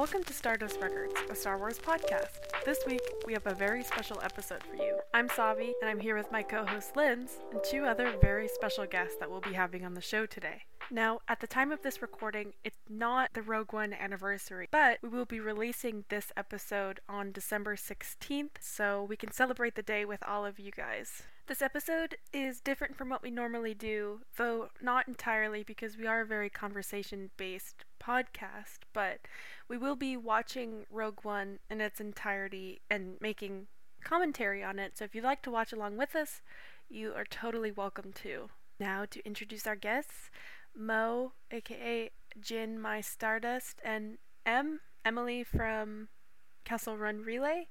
Welcome to Stardust Records, a Star Wars podcast. This week, we have a very special episode for you. I'm Savi, and I'm here with my co host Linds and two other very special guests that we'll be having on the show today. Now, at the time of this recording, it's not the Rogue One anniversary, but we will be releasing this episode on December 16th, so we can celebrate the day with all of you guys. This episode is different from what we normally do, though not entirely because we are a very conversation based podcast, but we will be watching Rogue One in its entirety and making commentary on it. So if you'd like to watch along with us, you are totally welcome to. Now, to introduce our guests Moe, aka Jyn My Stardust, and Em, Emily from Kessel Run Relay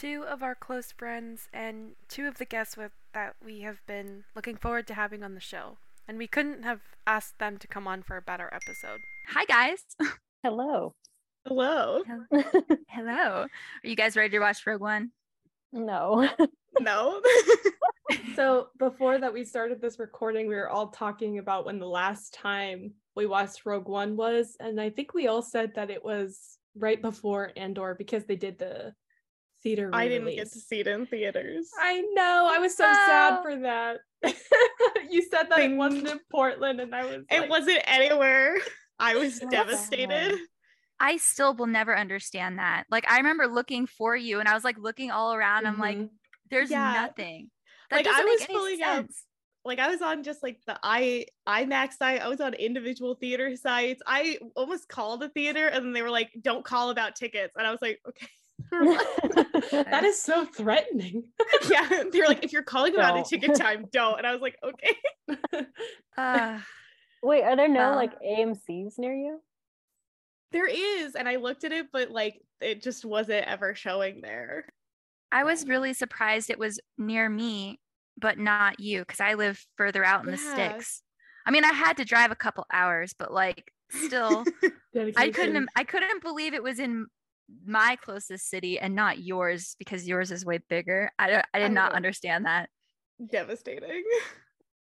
two of our close friends and two of the guests with that we have been looking forward to having on the show. And we couldn't have asked them to come on for a better episode. Hi guys. Hello. Hello. Hello. Are you guys ready to watch Rogue One? No. no. so before that we started this recording, we were all talking about when the last time we watched Rogue One was, and I think we all said that it was right before Andor because they did the theater I didn't get to see it in theaters. I know. I was so oh. sad for that. you said that it wasn't in Portland and I was It like, wasn't anywhere. I was devastated. I still will never understand that. Like I remember looking for you and I was like looking all around. Mm-hmm. I'm like, mm-hmm. there's yeah. nothing. That like I was pulling up like I was on just like the I IMAX site. I was on individual theater sites. I almost called a theater and then they were like, don't call about tickets. And I was like, okay. that is so threatening. yeah, they're like, if you're calling about a ticket time, don't. And I was like, okay. Uh, Wait, are there no uh, like AMC's near you? There is, and I looked at it, but like it just wasn't ever showing there. I was really surprised it was near me, but not you, because I live further out in yeah. the sticks. I mean, I had to drive a couple hours, but like still I couldn't I couldn't believe it was in my closest city and not yours because yours is way bigger. I I did I not understand that. Devastating.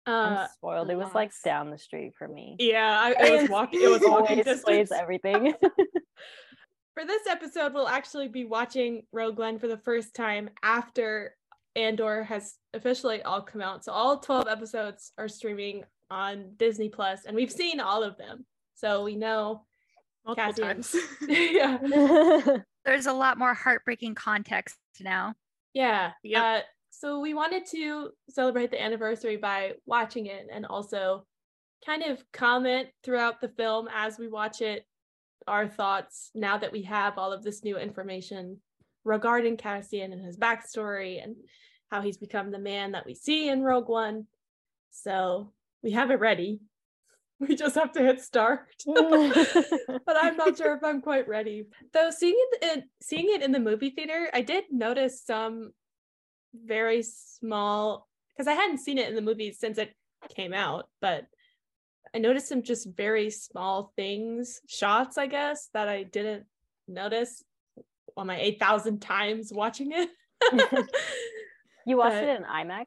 Uh, I'm spoiled. It was like down the street for me. Yeah, I, it was walking. It was walking distance. Everything. for this episode, we'll actually be watching Rogue One for the first time after Andor has officially all come out. So all 12 episodes are streaming on Disney Plus, and we've seen all of them. So we know multiple Cassian. times. yeah. There's a lot more heartbreaking context now. Yeah. Yeah. Uh, so we wanted to celebrate the anniversary by watching it and also kind of comment throughout the film as we watch it our thoughts now that we have all of this new information regarding Cassian and his backstory and how he's become the man that we see in Rogue One. So we have it ready. we just have to hit start. but I'm not sure if I'm quite ready. Though seeing it in, seeing it in the movie theater, I did notice some very small because I hadn't seen it in the movie since it came out, but I noticed some just very small things, shots, I guess, that I didn't notice on my 8,000 times watching it. you watched but it in IMAX?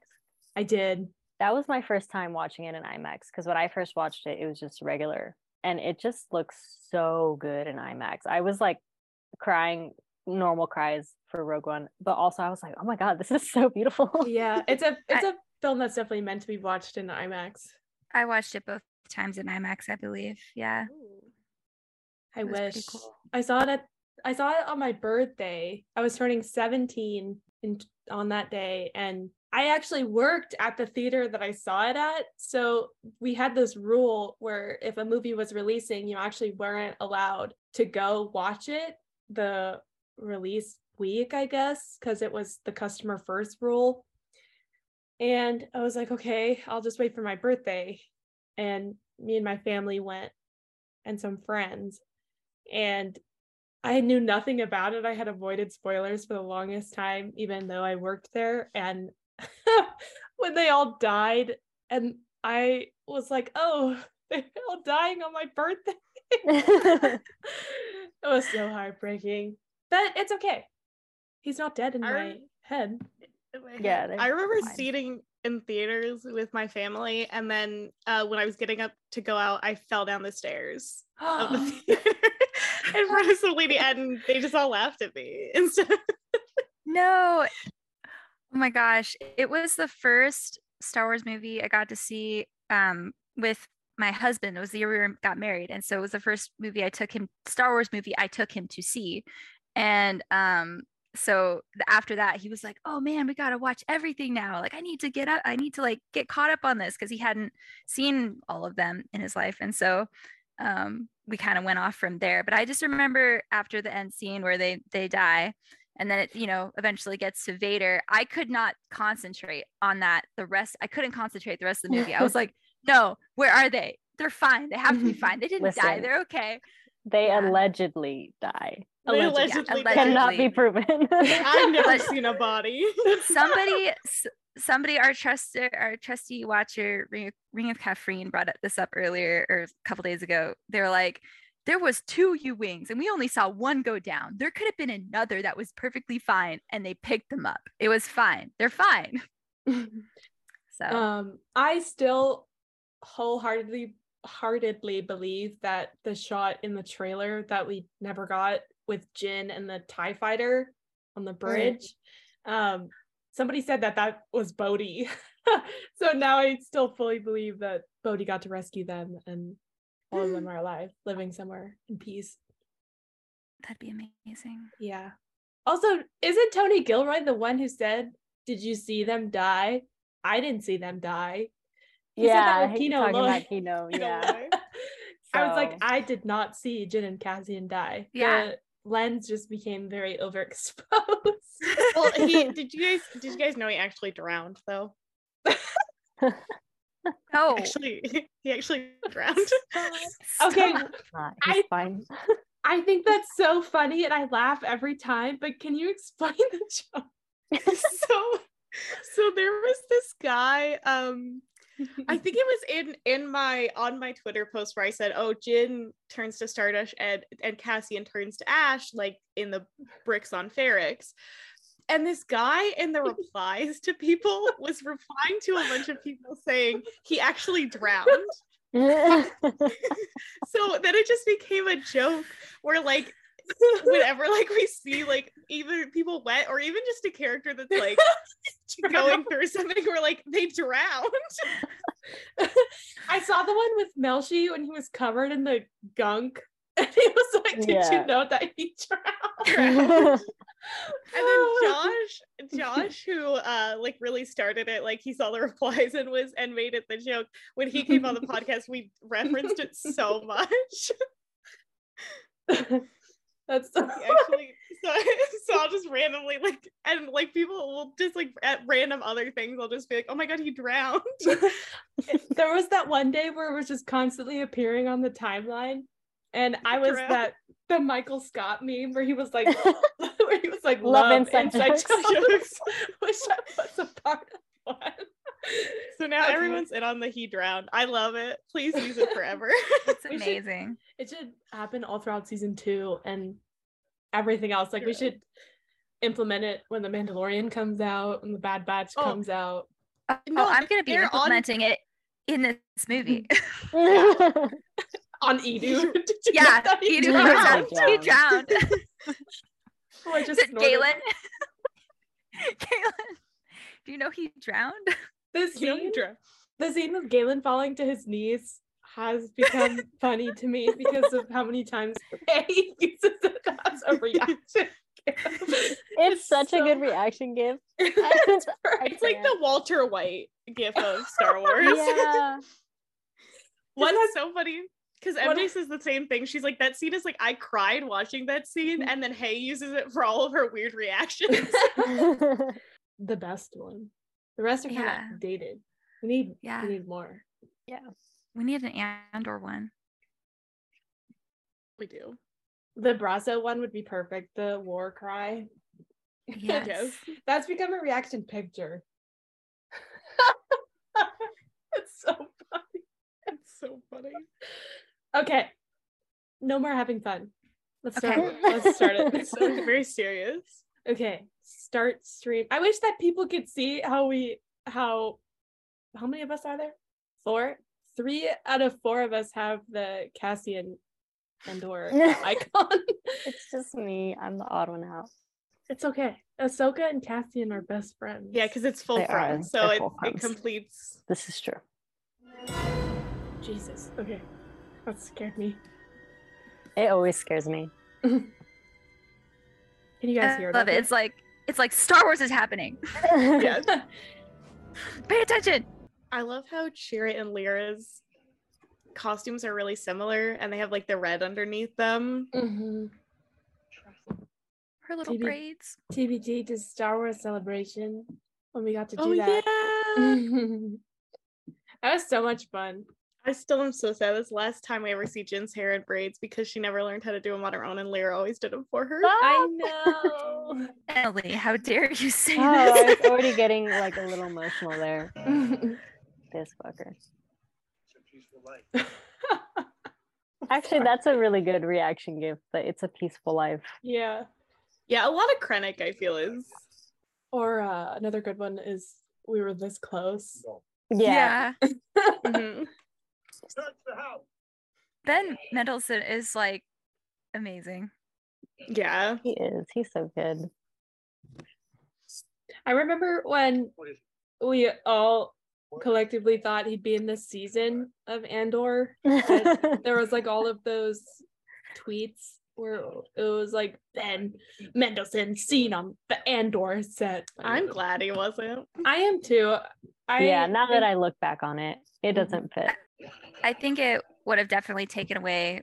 I did that was my first time watching it in IMAX because when I first watched it, it was just regular and it just looks so good in IMAX. I was like crying normal cries for Rogue One, but also I was like, oh my god, this is so beautiful. Yeah, it's a it's I, a film that's definitely meant to be watched in IMAX. I watched it both times in IMAX, I believe. Yeah. I wish cool. I saw it at I saw it on my birthday. I was turning 17 in, on that day and I actually worked at the theater that I saw it at. So we had this rule where if a movie was releasing, you actually weren't allowed to go watch it the release week, I guess, because it was the customer first rule. And I was like, okay, I'll just wait for my birthday. And me and my family went and some friends. And I knew nothing about it. I had avoided spoilers for the longest time, even though I worked there. And when they all died and I was like, oh, they're all dying on my birthday. it was so heartbreaking. But it's okay. He's not dead in I, my head. Yeah. I remember fine. seeing in theaters with my family and then uh, when I was getting up to go out, I fell down the stairs of the theater. in front of some lady and they just all laughed at me instead. no. Oh my gosh. It was the first Star Wars movie I got to see um, with my husband. It was the year we got married. And so it was the first movie I took him, Star Wars movie I took him to see. And um, so after that he was like oh man we got to watch everything now like i need to get up i need to like get caught up on this because he hadn't seen all of them in his life and so um, we kind of went off from there but i just remember after the end scene where they they die and then it you know eventually gets to vader i could not concentrate on that the rest i couldn't concentrate the rest of the movie. I was like no where are they? They're fine. They have to be fine. They didn't Listen, die they're okay. They yeah. allegedly die. Allegedly, allegedly. Cannot be proven. I've never seen a body. somebody, somebody, our trusted, our trusty watcher, Ring, Ring of Kafrene, brought this up earlier or a couple days ago. They were like, there was two U wings and we only saw one go down. There could have been another that was perfectly fine, and they picked them up. It was fine. They're fine. so, um, I still wholeheartedly heartedly believe that the shot in the trailer that we never got with Jyn and the TIE fighter on the bridge. Right. Um, somebody said that that was Bodhi. so now I still fully believe that Bodhi got to rescue them and all of mm. them are alive, living somewhere in peace. That'd be amazing. Yeah. Also, isn't Tony Gilroy the one who said, Did you see them die? I didn't see them die. He yeah, said that with Kino talking about Kino, yeah. so. I was like, I did not see Jyn and Cassian die. Yeah. The, lens just became very overexposed. well, he did you guys did you guys know he actually drowned though? Oh, actually, he actually drowned. okay, I, fine. I think that's so funny, and I laugh every time. But can you explain the joke? so, so there was this guy. Um, I think it was in in my on my Twitter post where I said, "Oh, Jyn turns to Stardust and and Cassian turns to Ash, like in the bricks on Ferrix." And this guy in the replies to people was replying to a bunch of people saying he actually drowned. so then it just became a joke where like whenever like we see like either people wet or even just a character that's like going through something where like they drowned. I saw the one with Melshi when he was covered in the gunk. And he was like, Did yeah. you know that he drowned? and then Josh, Josh, who uh like really started it, like he saw the replies and was and made it the joke. When he came on the podcast, we referenced it so much. That's so actually so, so I'll just randomly like and like people will just like at random other things I'll just be like, oh my god, he drowned. there was that one day where it was just constantly appearing on the timeline. And I was drowned. that the Michael Scott meme where he was like where he was like love, love inside, inside jokes, jokes which I was a part of one. So now okay. everyone's in on the he drowned. I love it. Please use it forever. It's amazing. Should, it should happen all throughout season two and everything else. Like we should implement it when the Mandalorian comes out and the Bad Batch oh. comes out. Uh, no, oh, I'm gonna be implementing on... it in this movie. on Eadu. yeah, Eadu drowned. He oh, drowned. oh, I just Galen. Galen. Do you know he drowned? The scene, the scene with Galen falling to his knees has become funny to me because of how many times he uses it as a reaction. It's, it's such so... a good reaction gif. it's, it's like the Walter White gif of Star Wars. yeah. One is so funny because MJ says the same thing. She's like, that scene is like, I cried watching that scene, mm-hmm. and then Hay uses it for all of her weird reactions. the best one. The rest are kind yeah. of dated. We need yeah. we need more. Yeah. We need an Andor one. We do. The Brasso one would be perfect. The war cry. Yes. yes. That's become a reaction picture. it's so funny. It's so funny. Okay. No more having fun. Let's start. Okay. Let's start it. It's so very serious. Okay. Start stream. I wish that people could see how we how how many of us are there? Four? three out of four of us have the Cassian Andor uh, icon. it's just me. I'm the odd one out. It's okay. Ahsoka and Cassian are best friends. Yeah, because it's full front, so it, it completes. This is true. Jesus. Okay, that scared me. It always scares me. Can you guys hear? That? I love it. It's like it's like Star Wars is happening. yeah. Pay attention. I love how Chirrut and Lyra's costumes are really similar, and they have like the red underneath them. Mm-hmm. Her little TB- braids. TBT to Star Wars Celebration when we got to do oh, that. Yeah. that was so much fun. I still am so sad. This last time we ever see Jyn's hair in braids because she never learned how to do them on her own, and Lyra always did them for her. I know. Ellie, how dare you say oh, this? I was already getting like a little emotional there. this fucker. Actually, that's a really good reaction gift. but it's a peaceful life. Yeah. Yeah, a lot of Krennic I feel is. Or uh, another good one is we were this close. Yeah. yeah. mm-hmm. Ben Mendelsohn is like amazing. Yeah. He is. He's so good. I remember when we all collectively thought he'd be in this season of Andor. there was like all of those tweets where it was like Ben Mendelsohn seen on the Andor set. I'm glad he wasn't. I am too. I, yeah, now that I look back on it, it doesn't fit. I think it would have definitely taken away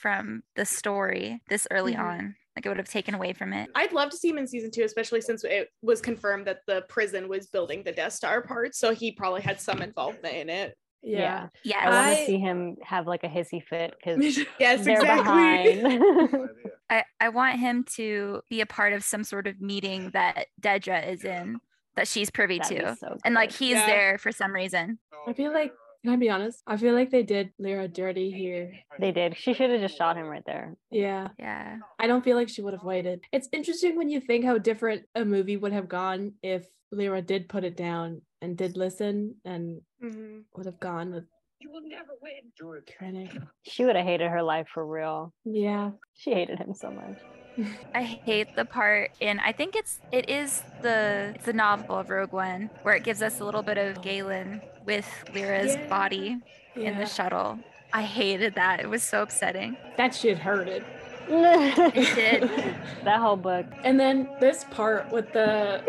from the story this early mm-hmm. on. Like it would have taken away from it. I'd love to see him in season two, especially since it was confirmed that the prison was building the Death Star part. So he probably had some involvement in it. Yeah. Yeah. I want to see him have like a hissy fit because yes, they're exactly. behind. I, I want him to be a part of some sort of meeting that Dedra is in that she's privy That'd to. so and like he's Yeah. there for some reason. I feel like can I be honest? I feel like they did Lyra dirty here. they did. She should have just shot him right there. Yeah. Yeah. I don't feel like she would have waited. It's interesting when you think how different a movie would have gone if Lyra did put it down and did listen and Mhm. would have gone with you will never win, Krennic. She would have hated her life for real. Yeah. She hated him so much. I hate the part in I think it's it is the it's the novel of Rogue One where it gives us a little bit of Galen with Lyra's Yeah. body in the shuttle. I hated that. It was so upsetting. That shit hurted. It did. that whole book. And then this part with the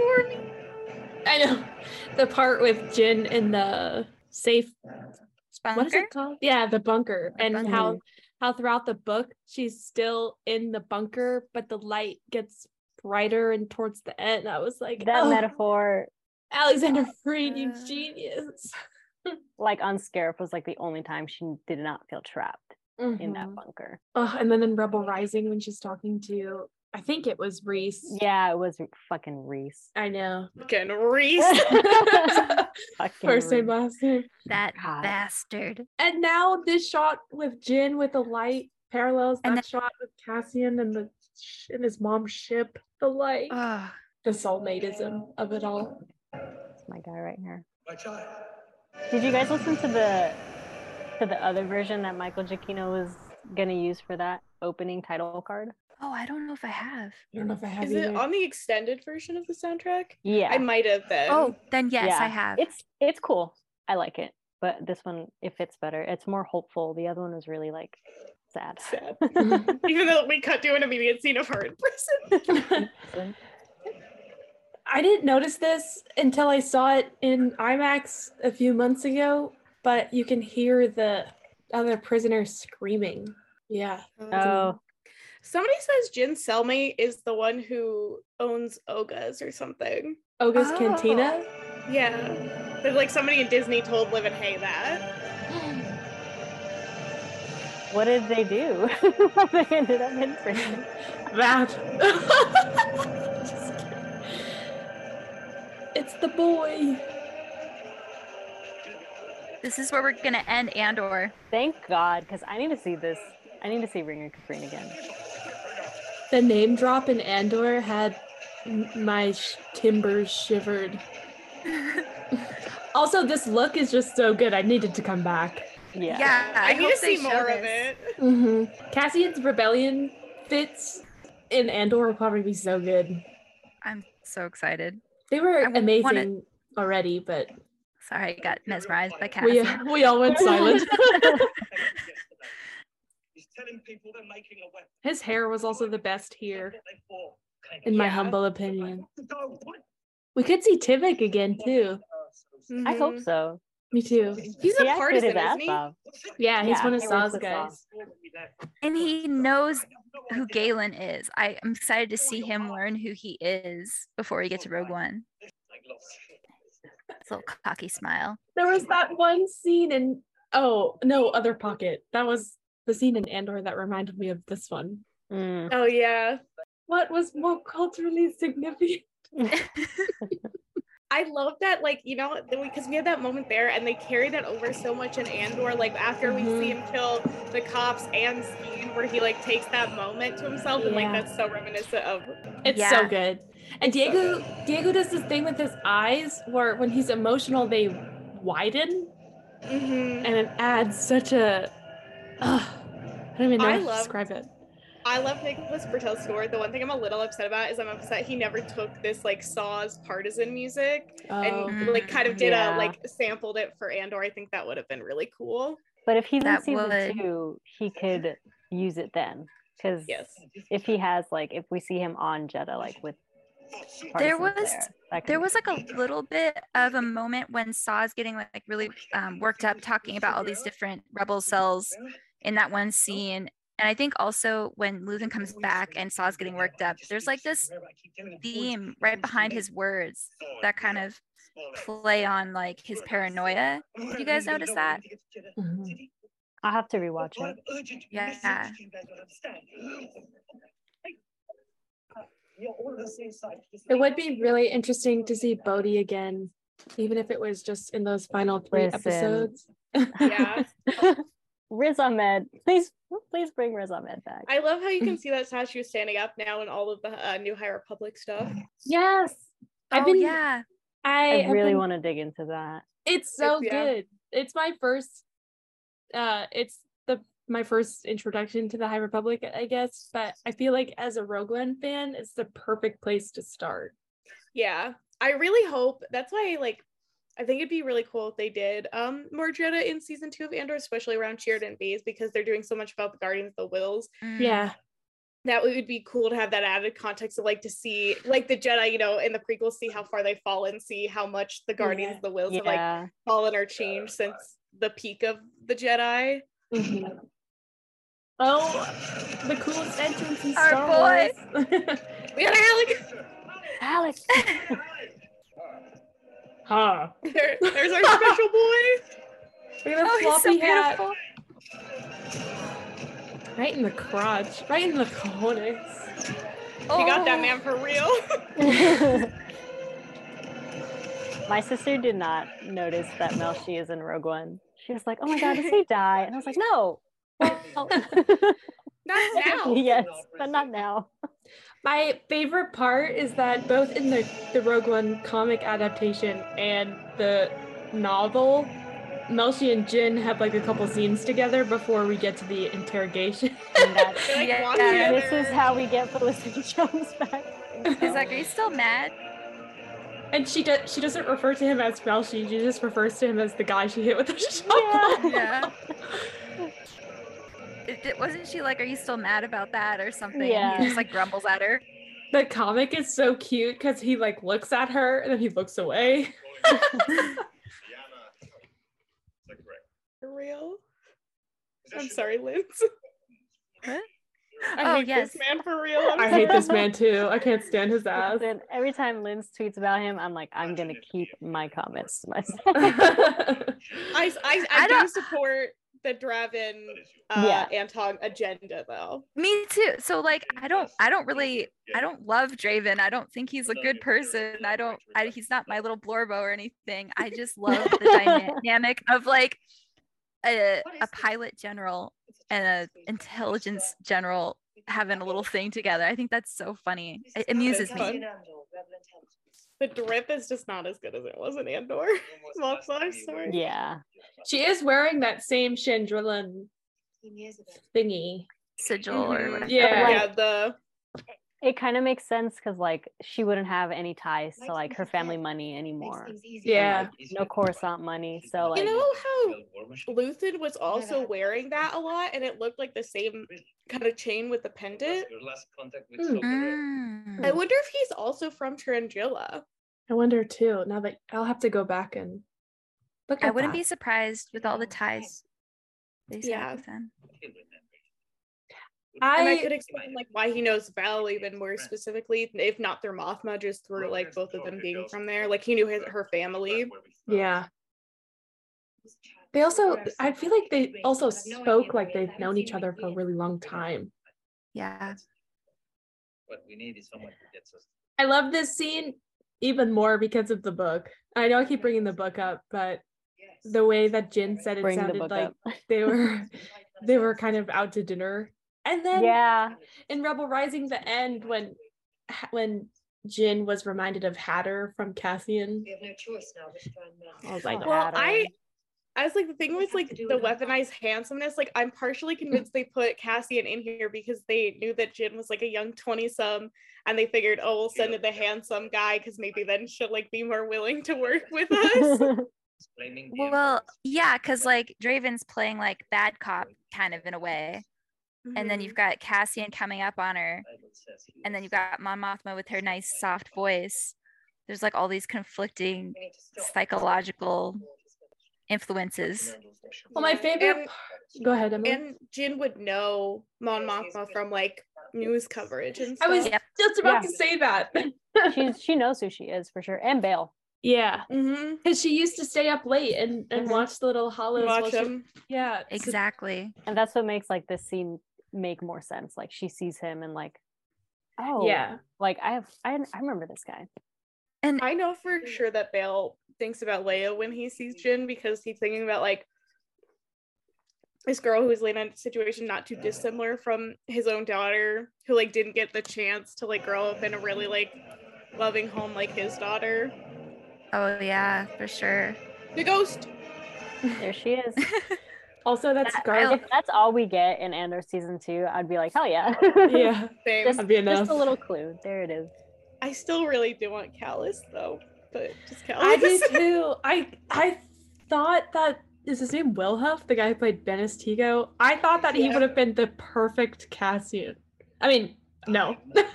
I know the part with Jyn in the safe what is it called? Yeah, the bunker. The and bunker. how how throughout the book she's still in the bunker, but the light gets brighter and towards the end. I was like, That oh, metaphor, Alexander Freed, you Uh. genius. Like on Scarif, was like the only time she did not feel trapped in Mhm. that bunker. Oh, and then in Rebel Rising when she's talking to I think it was Reese. Yeah, it was fucking Reese. I know. Fucking Reese. Fucking First name, Reese. last name. That God. bastard. And now this shot with Jyn with the light parallels And that shot with Cassian and the and his mom's ship. The light, Ugh. the soulmateism of it all. That's my guy right here. Did you guys listen to the to the other version that Michael Giacchino was gonna use for that opening title card? Oh, I don't know if I have. I don't know if I have Is it on the extended version of the soundtrack? Yeah. I might have been. Oh, then yes, Yeah. I have. It's it's cool. I like it. But this one it fits better. It's more hopeful. The other one was really like sad. sad. Even though we cut to an immediate scene of her in prison. I didn't notice this until I saw it in IMAX a few months ago, but you can hear the other prisoners screaming. Yeah. oh, Somebody says Jin Selmy is the one who owns Oga's or something. Oga's Oh. Cantina. Yeah. But like somebody in Disney told Liv and Hay that. what did they do? they ended up in prison. That. Just kidding. it's the boy. This is where we're gonna end Andor. Thank God, because I need to see this. I need to see Ring of Kafrene again. The name drop in Andor had my sh- timbers shivered. also, this look is just so good. I needed to come back. Yeah, yeah I, I need to see more of it. Mm-hmm. Cassian's rebellion fits in Andor will probably be so good. I'm so excited. They were amazing wanna... already, but sorry, I got mesmerized by Cassian. We, we all went silent. His hair was also the best here, in my yeah. humble opinion. We could see Tivik again too. Mm-hmm. I hope so. Me too. He's a partisan, isn't he? Yeah, he's yeah, one of Saw's guys. And he knows who Galen is. I, am excited to see him learn who he is before he gets to Rogue One. little cocky smile. There was that one scene in oh no, other pocket. That was the scene in Andor that reminded me of this one. Mm. Oh yeah. What was more culturally significant? I love that, like, you know, because we had that moment there and they carry that over so much in Andor. Like, after mm-hmm. we see him kill the cops and Skeen, where he, like, takes that moment to himself. Yeah. And, like, that's so reminiscent of. It's yeah. so good. And Diego, so good. Diego does this thing with his eyes where when he's emotional, they widen. Mm-hmm. And it adds such a. Uh, I don't even know I how love, to describe it. I love Nicholas Britell's score. The one thing I'm a little upset about is I'm upset he never took this like Saw's partisan music oh, and like kind of did yeah. a like sampled it for Andor. I think that would have been really cool. But if he's that in season would. two, he could use it then. Because yes. if he has like if we see him on Jedha like with there was there, there was like a little bit of a moment when Saw's getting like really um, worked up talking about all these different rebel cells in that one scene and I think also when Luthen comes back and Saw's getting worked up, there's like this theme right behind his words that kind of play on like his paranoia. Did you guys notice that? Mm-hmm. I'll have to rewatch it. Yeah. It would be really interesting to see Bodhi again, even if it was just in those final three Listen. episodes. Yeah. Riz Ahmed, please, please bring Riz Ahmed back. I love how you can see that statue standing up now in all of the uh, New High Republic stuff. Yes, I've oh, been. Yeah, I, I really been, want to dig into that. It's so it's, good. Yeah. It's my first. Uh, it's the my first introduction to the High Republic, I guess. But I feel like as a Rogue One fan, it's the perfect place to start. Yeah, I really hope that's why like I think it'd be really cool if they did um more Jedha in season two of Andor, especially around Chirrut and Baze, because they're doing so much about the Guardians of the Whills. Mm. Yeah. That would be cool to have that added context of like to see like the Jedi, you know, in the prequels, see how far they've fallen, see how much the Guardians yeah. of the Whills yeah. have like fallen or changed since the peak of the Jedi. Mm-hmm. Oh, the coolest entrance in Our Star boy. Wars. we got Alex. Alex. Huh. There, there's our special boy. Look at oh, floppy so hat. Right in the crotch. Right in the cojones. Oh. You got that oh. man for real. my sister did not notice that Melshi is in Rogue One. She was like, "Oh my god, does he die?" And I was like, "No." Well, not now. yes, but not now. My favorite part is that both in the, the Rogue One comic adaptation and the novel, Melshi and Jin have like a couple scenes together before we get to the interrogation. And that's, like, yeah, this is how we get Felicity Jones back. He's like, are you still mad? And she does. She doesn't refer to him as Melshi. She just refers to him as the guy she hit with the shovel. Yeah. yeah it, wasn't she like, "Are you still mad about that?" or something? Yeah. he just like grumbles at her. The comic is so cute because he like looks at her and then he looks away. For real? I'm sorry, Linds. What? I oh, hate yes. this man for real. I'm i hate this man too. I can't stand his ass. Listen, every time Linds tweets about him, I'm like, I'm gonna keep my comments to myself. I, I, I, I do support the Draven uh, yeah. Antoc agenda though. Me too. So like I don't I don't really I don't love Draven. I don't think he's a good person. I don't I, he's not my little Blorbo or anything. I just love the dynamic of like a, a pilot general and an intelligence general having a little thing together. I think that's so funny. It amuses me. The drip is just not as good as it was in Andor. sorry. Yeah. She is wearing that same Chandrilan thingy. Sigil mm-hmm. or whatever. Yeah, like, yeah, the it kind of makes sense because like she wouldn't have any ties to like her family money anymore. Yeah, like, no Coruscant money. So like, you know how Luthen was also wearing that a lot, and it looked like the same kind of chain with the pendant. Mm. I wonder if he's also from Chandrila. I wonder too. Now that I'll have to go back and look. I wouldn't that. be surprised with all the ties. yeah. I, and I could explain like why he knows Val even more specifically, if not through Mothma, just through like both of them being from there. Like he knew his her family. Yeah. They also, I feel like they also spoke like they've known each other for a really long time. Yeah. What we need is someone who gets us. I love this scene even more because of the book. I know I keep bringing the book up, but the way that Jyn said it Bring sounded like up. they were they were kind of out to dinner and then yeah, in Rebel Rising, the end when when Jyn was reminded of Hatter from Cassian. We have no choice now. I was like, well, Hatter. I I was like the thing was like the weaponized handsomeness. Like I'm partially convinced they put Cassian in here because they knew that Jyn was like a young 20 some and they figured, oh, we'll send in the handsome guy because maybe then she'll like be more willing to work with us. well, yeah, because like Draven's playing like bad cop kind of in a way. Mm-hmm. And then you've mm-hmm. got Cassian coming up on her. And then you've got Mon Mothma with her nice soft voice. There's like all these conflicting psychological influences. Well, my favorite. And, Go ahead, Emily. And Jyn would know Mon Mothma from like news coverage and stuff. I was yep. just about yeah. to say that. She's she knows who she is for sure, and Bail. Yeah, because mm-hmm. she used to stay up late and and mm-hmm. watch the little hollows. Watch them. She, yeah, exactly. And that's what makes like this scene make more sense. Like she sees him and like, oh yeah, like I have I I remember this guy. And I know for sure that Bail thinks about Leia when he sees Jyn because he's thinking about like this girl who's laying in a situation not too dissimilar from his own daughter who like didn't get the chance to like grow up in a really like loving home like his daughter. Oh yeah, for sure. The ghost. There she is. Also, that's that, If that's all we get in Andor season two, I'd be like, hell yeah. yeah, same. just, be enough. just a little clue. There it is. I still really do want Kallus though, but just Kallus. I do too. I I thought that is his name Wilhuff, the guy who played Bennis Tigo. I thought that yeah. he would have been the perfect Cassian. I mean, oh. no, the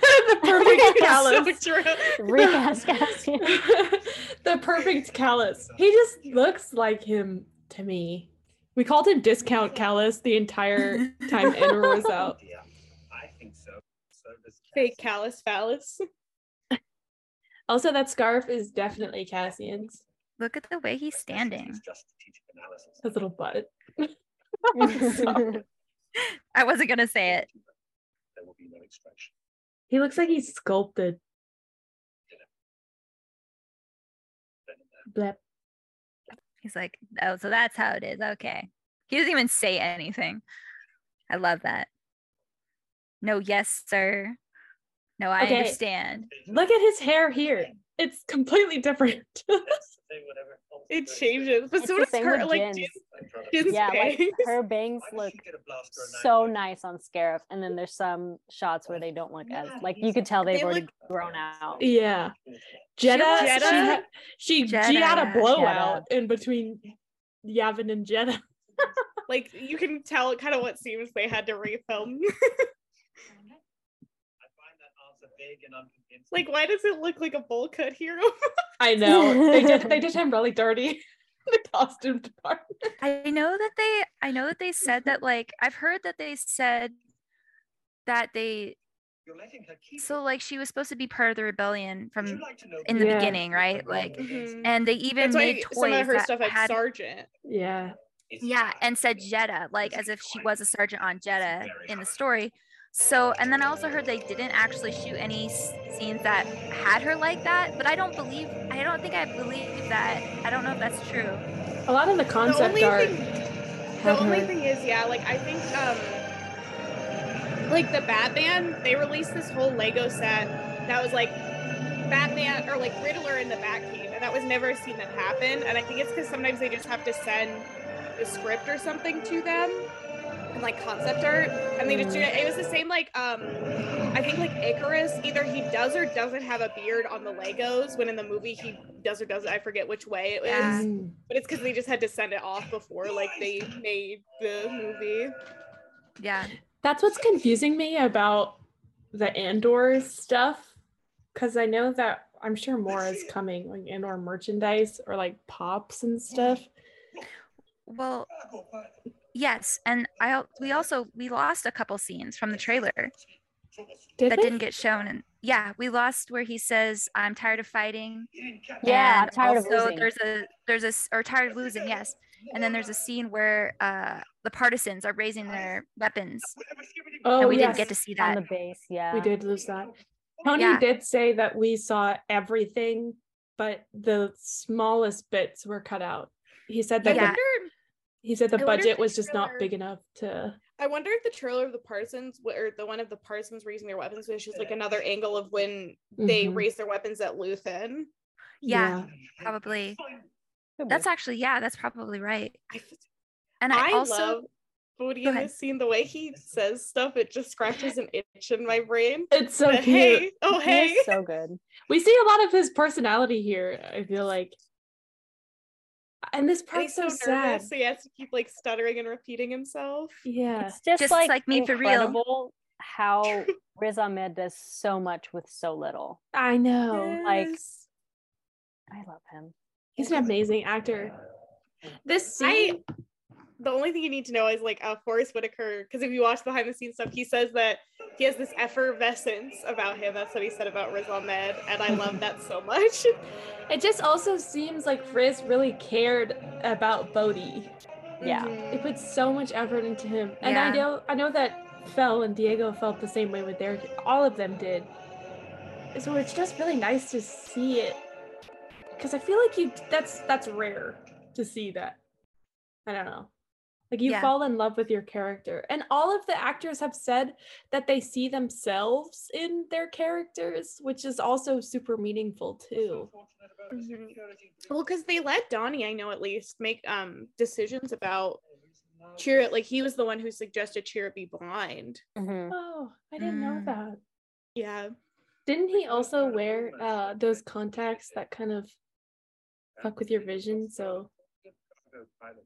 perfect Kallus. so Recast Cassian. the perfect Kallus. He just looks like him to me. We called him Discount Kallus the entire time Andor was out. Yeah, I think so. so Fake Kallus phallus. also, that scarf is definitely Cassian's. Look at the way he's standing. His little butt. I wasn't gonna say it. There will be no extraction. He looks like he's sculpted. Blep. He's like, oh, so that's how it is. Okay. He doesn't even say anything. I love that. No, yes, sir. No, I okay. understand. Look at his hair here. It's completely different. it changes, but so does her. Like Jyn's, Jyn's yeah, bangs. like her bangs look so nice on Scarif, and then there's some shots where they don't look as like you could tell they've they already look, grown out. Yeah, Jedha, she, Jedha, she, Jedha, she had a blowout Jedha. in between Yavin and Jedha. like you can tell kind of what scenes they had to refilm. like why does it look like a bowl cut hero? I know they did they did him really dirty. the costume department. I know that they I know that they said that like I've heard that they said that they so like she was supposed to be part of the rebellion from like in the yeah. beginning, right? Like mm-hmm. and they even That's made toys some of her stuff had sergeant. Yeah. Yeah, and said Jedha, like as if she was a sergeant on Jedha in the story. So, and then I also heard they didn't actually shoot any scenes that had her like that, but I don't believe, I don't think I believe that. I don't know if that's true. A lot of the concept the art. Thing, the only her... thing is, yeah, like I think, um, like the Batman, they released this whole Lego set that was like Batman or like Riddler in the Batcave, and that was never a scene that happened. And I think it's because sometimes they just have to send the script or something to them and like concept art, and they just do it. It was the same like um, I think like Icarus, either he does or doesn't have a beard on the Legos. When in the movie he does or doesn't, I forget which way it was, Yeah. but it's because they just had to send it off before like they made the movie. Yeah. That's what's confusing me about the Andor stuff. Cause I know that I'm sure more is coming, like Andor merchandise or like pops and stuff. Well, yes, and I we also we lost a couple scenes from the trailer Did that they? didn't get shown and yeah, we lost where he says I'm tired of fighting. Yeah, I'm and tired of losing. there's a there's a s- or tired of losing, yes. And then there's a scene where uh the partisans are raising their weapons oh, and we yes. didn't get to see that on the base. Yeah, We did lose that. Tony Yeah. did say that we saw everything, but the smallest bits were cut out. He said that Yeah. the, wonder. He said the I wonder if budget the was just not big enough to. I wonder if the trailer of the partisans, wh- or the one of the partisans raising their weapons, was just like another angle of when they Mhm. raised their weapons at Luthen. Yeah. Probably. That's actually yeah, that's probably right. And I, I also love Bodhi Go in this scene. The way he says stuff, it just scratches an itch in my brain. It's so The cute. hey, oh hey. is so good. We see a lot of his personality here. I feel like, and this And he's part's so so, sad. so he has to keep like stuttering and repeating himself. Yeah, It's just, Just like, like me for real. how Riz Ahmed does so much with so little. I know. like- I love him. He's an amazing actor. This scene, I the only thing you need to know is like uh, Forest Whitaker, because if you watch behind the scenes stuff, he says that he has this effervescence about him. That's what he said about Riz Ahmed, and I love that so much. it just also seems like Riz really cared about Bodhi. Yeah. Mhm. It put so much effort into him, and I know I know that Fel and Diego felt the same way with their. All of them did. So it's just really nice to see it, because I feel like you that's that's rare to see that. I don't know. Like you Yeah. fall in love with your character. And all of the actors have said that they see themselves in their characters, which is also super meaningful too. Mhm. Well, because they let Donnie, I know at least, make um decisions about Cheer. Like he was the one who suggested Cheer be blind. Mhm. Oh, I didn't know Mm. that. Yeah. Didn't he also wear uh those contacts that kind of fuck with your vision? So I thought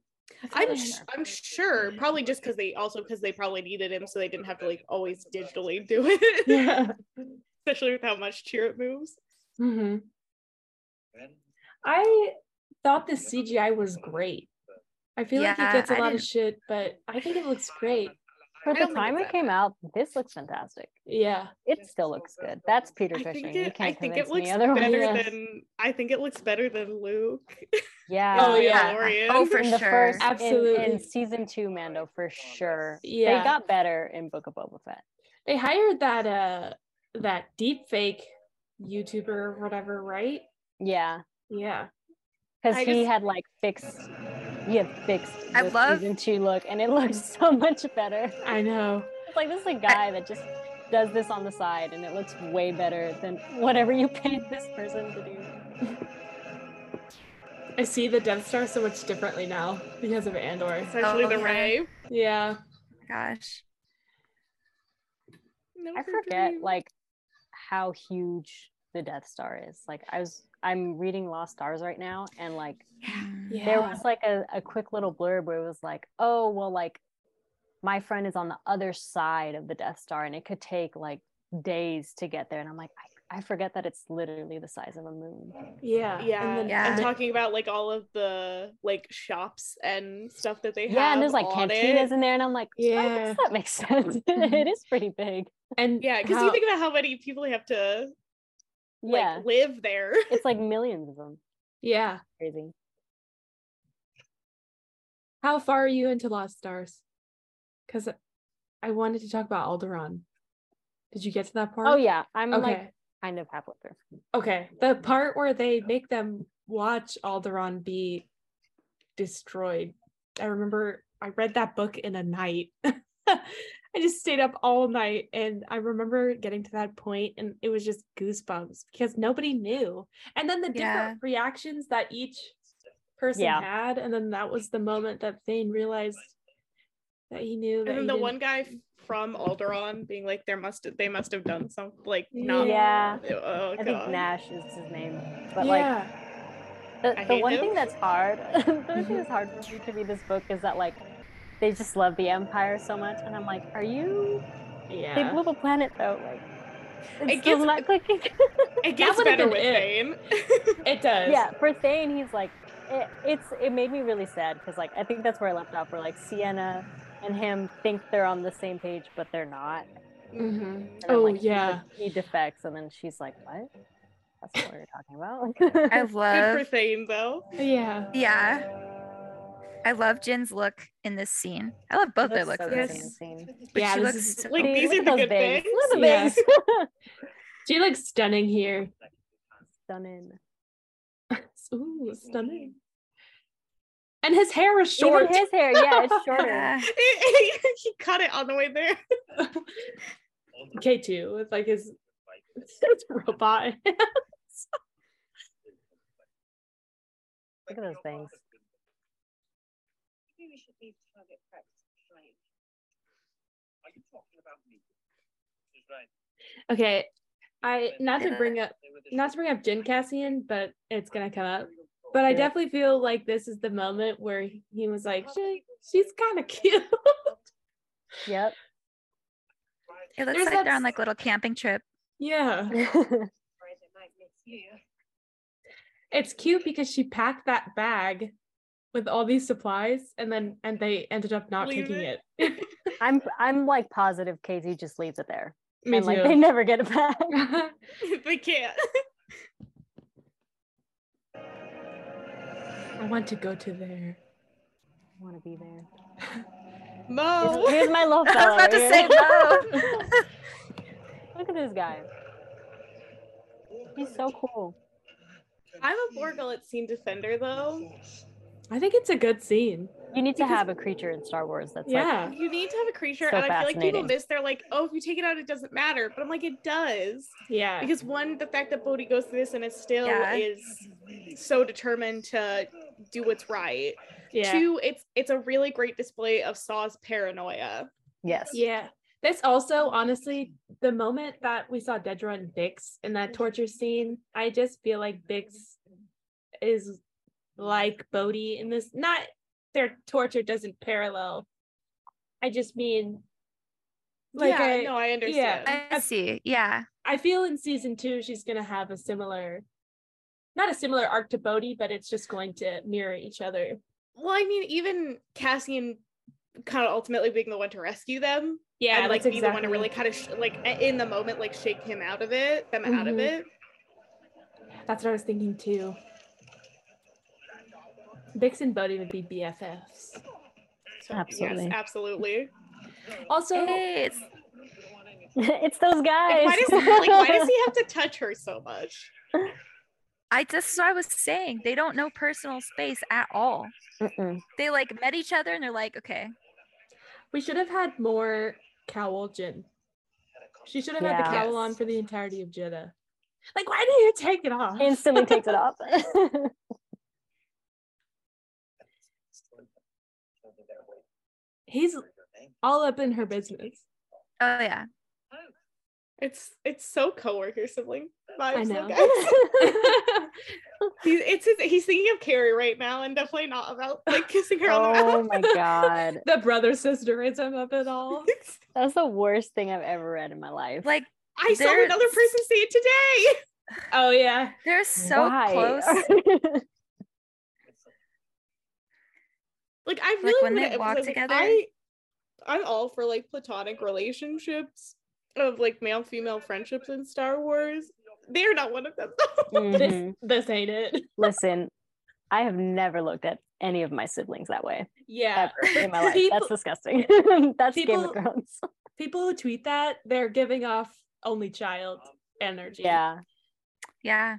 I'm I sh- heard- I'm sure probably just because they also because they probably needed him so they didn't have to like always digitally do it yeah. especially with how much Chirrut moves hmm I thought the CGI was great. I feel like Yeah, he gets a I lot of didn't- shit, but I think it looks great. For the time it came out, this looks fantastic. Yeah. It still looks good. That's Peter I Cushing. think you can't I think convince it looks me otherwise. better than I think it looks better than Luke Yeah. Oh, yeah. Mandalorian. Oh, for in the sure. first in- In, season two, Mando for sure. Yeah. They got better in Book of Boba Fett. They hired that uh that deep fake YouTuber or whatever, right? Yeah. Yeah. Because he just- had like fixed he had fixed I the love- season two look and it looks so much better. I know. It's like this is a guy that just does this on the side and it looks way better than whatever you paid this person to do. I see the Death Star so much differently now because of Andor. especially Oh, the yeah. Ray Yeah. Gosh. No I forget dream. like how huge the Death Star is. Like I was I'm reading Lost Stars right now and like Yeah. there was like a, a quick little blurb where it was like, oh well like my friend is on the other side of the Death Star and it could take like days to get there. And I'm like, I, I forget that it's literally the size of a moon. yeah. yeah, And then, Yeah. I'm and talking about like all of the like shops and stuff that they have. Yeah, and there's like on cantinas it. in there, and I'm like, yeah, I guess that makes sense. it is pretty big. and Yeah, because how- you think about how many people have to like Yeah, live there. it's like millions of them. yeah. Crazy. How far are you into Lost Stars? Because I wanted to talk about Alderaan. Did you get to that part? Oh yeah, I'm Okay. like kind of halfway through. Okay. The part where they make them watch Alderaan be destroyed. I remember I read that book in a night. I just stayed up all night and I remember getting to that point and it was just goosebumps because nobody knew. And then the different Yeah. reactions that each person Yeah. had, and then that was the moment that Thane realized that he knew that And then the didn't- one guy from Alderaan being like, "There must they must have done some like not." Yeah. Oh, I think Nash is his name. But like the, the one him. thing that's hard, the one thing mm-hmm. that's hard for me to read this book is that like they just love the Empire so much, and I'm like, are you? Yeah. They yeah. blew up a planet though, like it's It still gets- not clicking. It gets would've better with it. Thane. It does. yeah, for Thane, he's like, it, it's it made me really sad because like I think that's where I left off, where like Ciena and him think they're on the same page, but they're not. Mhm. Oh like, yeah. he defects, and then she's like, "What? That's not what you're talking about." I love Good for Thane though. Yeah. yeah. I love Jyn's look in this scene. I love both their Looks looks so in this the scene. scene. But Yeah, she this looks is- so Like, See, these look are the those good bangs. bangs. Look at the Yeah. She looks stunning here. Stunning. Ooh, stunning. And his hair is short. Even his hair, yeah, it's shorter. Yeah. he cut it on the way there. K2 with like his, his robot. Look at those things. Maybe we should leave target practice behind. Are you talking about me? Okay. I not to bring up They were the not to bring up Jyn Cassian, but it's gonna come up. But I definitely feel like this is the moment where he was like, she, she's kind of cute. Yep. It looks There's like that they're on like little camping trip. yeah. It's cute because she packed that bag with all these supplies and then and they ended up not Leave taking it. it. I'm I'm like positive Casey just leaves it there. Me and like they never get it back. they can't. I want to go to there. I want to be there. Moe. Here's, here's my little I was about to right say here. no. Look at this guy. He's so cool. I'm a Bor Gullet scene defender though. I think it's a good scene. You need to Because- have a creature in Star Wars that's Yeah. You need to have a creature, So and I feel like people miss. They're like, "Oh, if you take it out, it doesn't matter." But I'm like, it does Yeah. because one, the fact that Bodhi goes through this and it still Yeah. is so determined to do what's right. yeah. Two, it's it's a really great display of Saw's paranoia. yes. Yeah. This also, honestly, the moment that we saw Dedra and Bix in that torture scene, I just feel like Bix is like Bodhi in this. Not their torture doesn't parallel. I just mean, like, yeah, I, no, I understand. Yeah, I see. Yeah. I feel in season two she's gonna have a similar, not a similar arc to Bodhi, but it's just going to mirror each other. well, I mean, even Cassian kind of ultimately being the one to rescue them Yeah, and like that's be the one to really kind of sh- like in the moment like shake him out of it, them out of Mhm. it. That's what I was thinking too. Bix and Bodhi would be BFFs. Absolutely. Yes, absolutely. Also, it's it's those Like, guys. why does like why does he have to touch her so much? I just what I was saying. They don't know personal space at all. Mm-mm. They like met each other and they're like, okay, we should have had more cowl Jyn. She should have had the Yeah. cowl on for the entirety of Jedha. Like, why did you take it off? Instantly takes it off. He's all up in her business. oh yeah. It's it's so coworker sibling vibes. I though, know. guys. He's it's his, he's thinking of Kerri right now and definitely not about like kissing her on the oh my god. the brother sister sisterism of it all. That's the worst thing I've ever read in my life. Like I saw another person say it today. Oh yeah. they're so Why? close. Like I Like, really when wanna they walk emphasize, like, together? I I'm all for like platonic relationships of like male female friendships in Star Wars. They're not one of them. though. Mhm. This this ain't it. Listen, I have never looked at any of my siblings that way Yeah. ever in my life. People- That's disgusting. That's Game of Thrones. People who tweet that, they're giving off only child energy. Yeah. Yeah.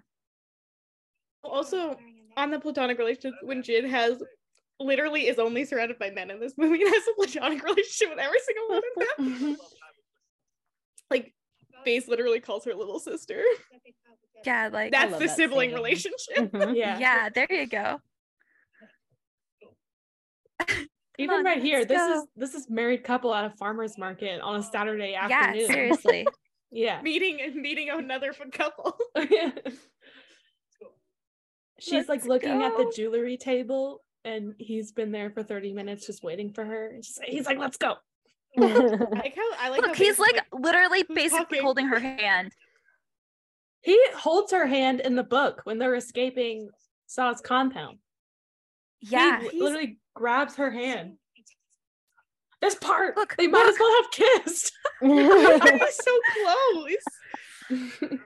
also on the platonic relationship when Jyn has literally is only surrounded by men in this movie and has a platonic relationship with every single one of them. Like Baze literally calls her little sister. Yeah, like That's the that sibling scene. relationship. Mhm. Yeah. yeah, there you go. Even on, right here, this go. is this is married couple at a farmer's market on a Saturday afternoon. Yeah, afternoon. seriously. Yeah. meeting meeting another couple. She's like Let's looking at the jewelry table and he's been there for 30 minutes just waiting for her. And she's, he's like, let's go. I like how I like Look, how he's Baze like, literally "Who's basically talking?" holding her hand. He holds her hand in the book when they're escaping Saw's compound. Yeah. He literally grabs her hand. This part, Look, they might look. as well have kissed. He's so close.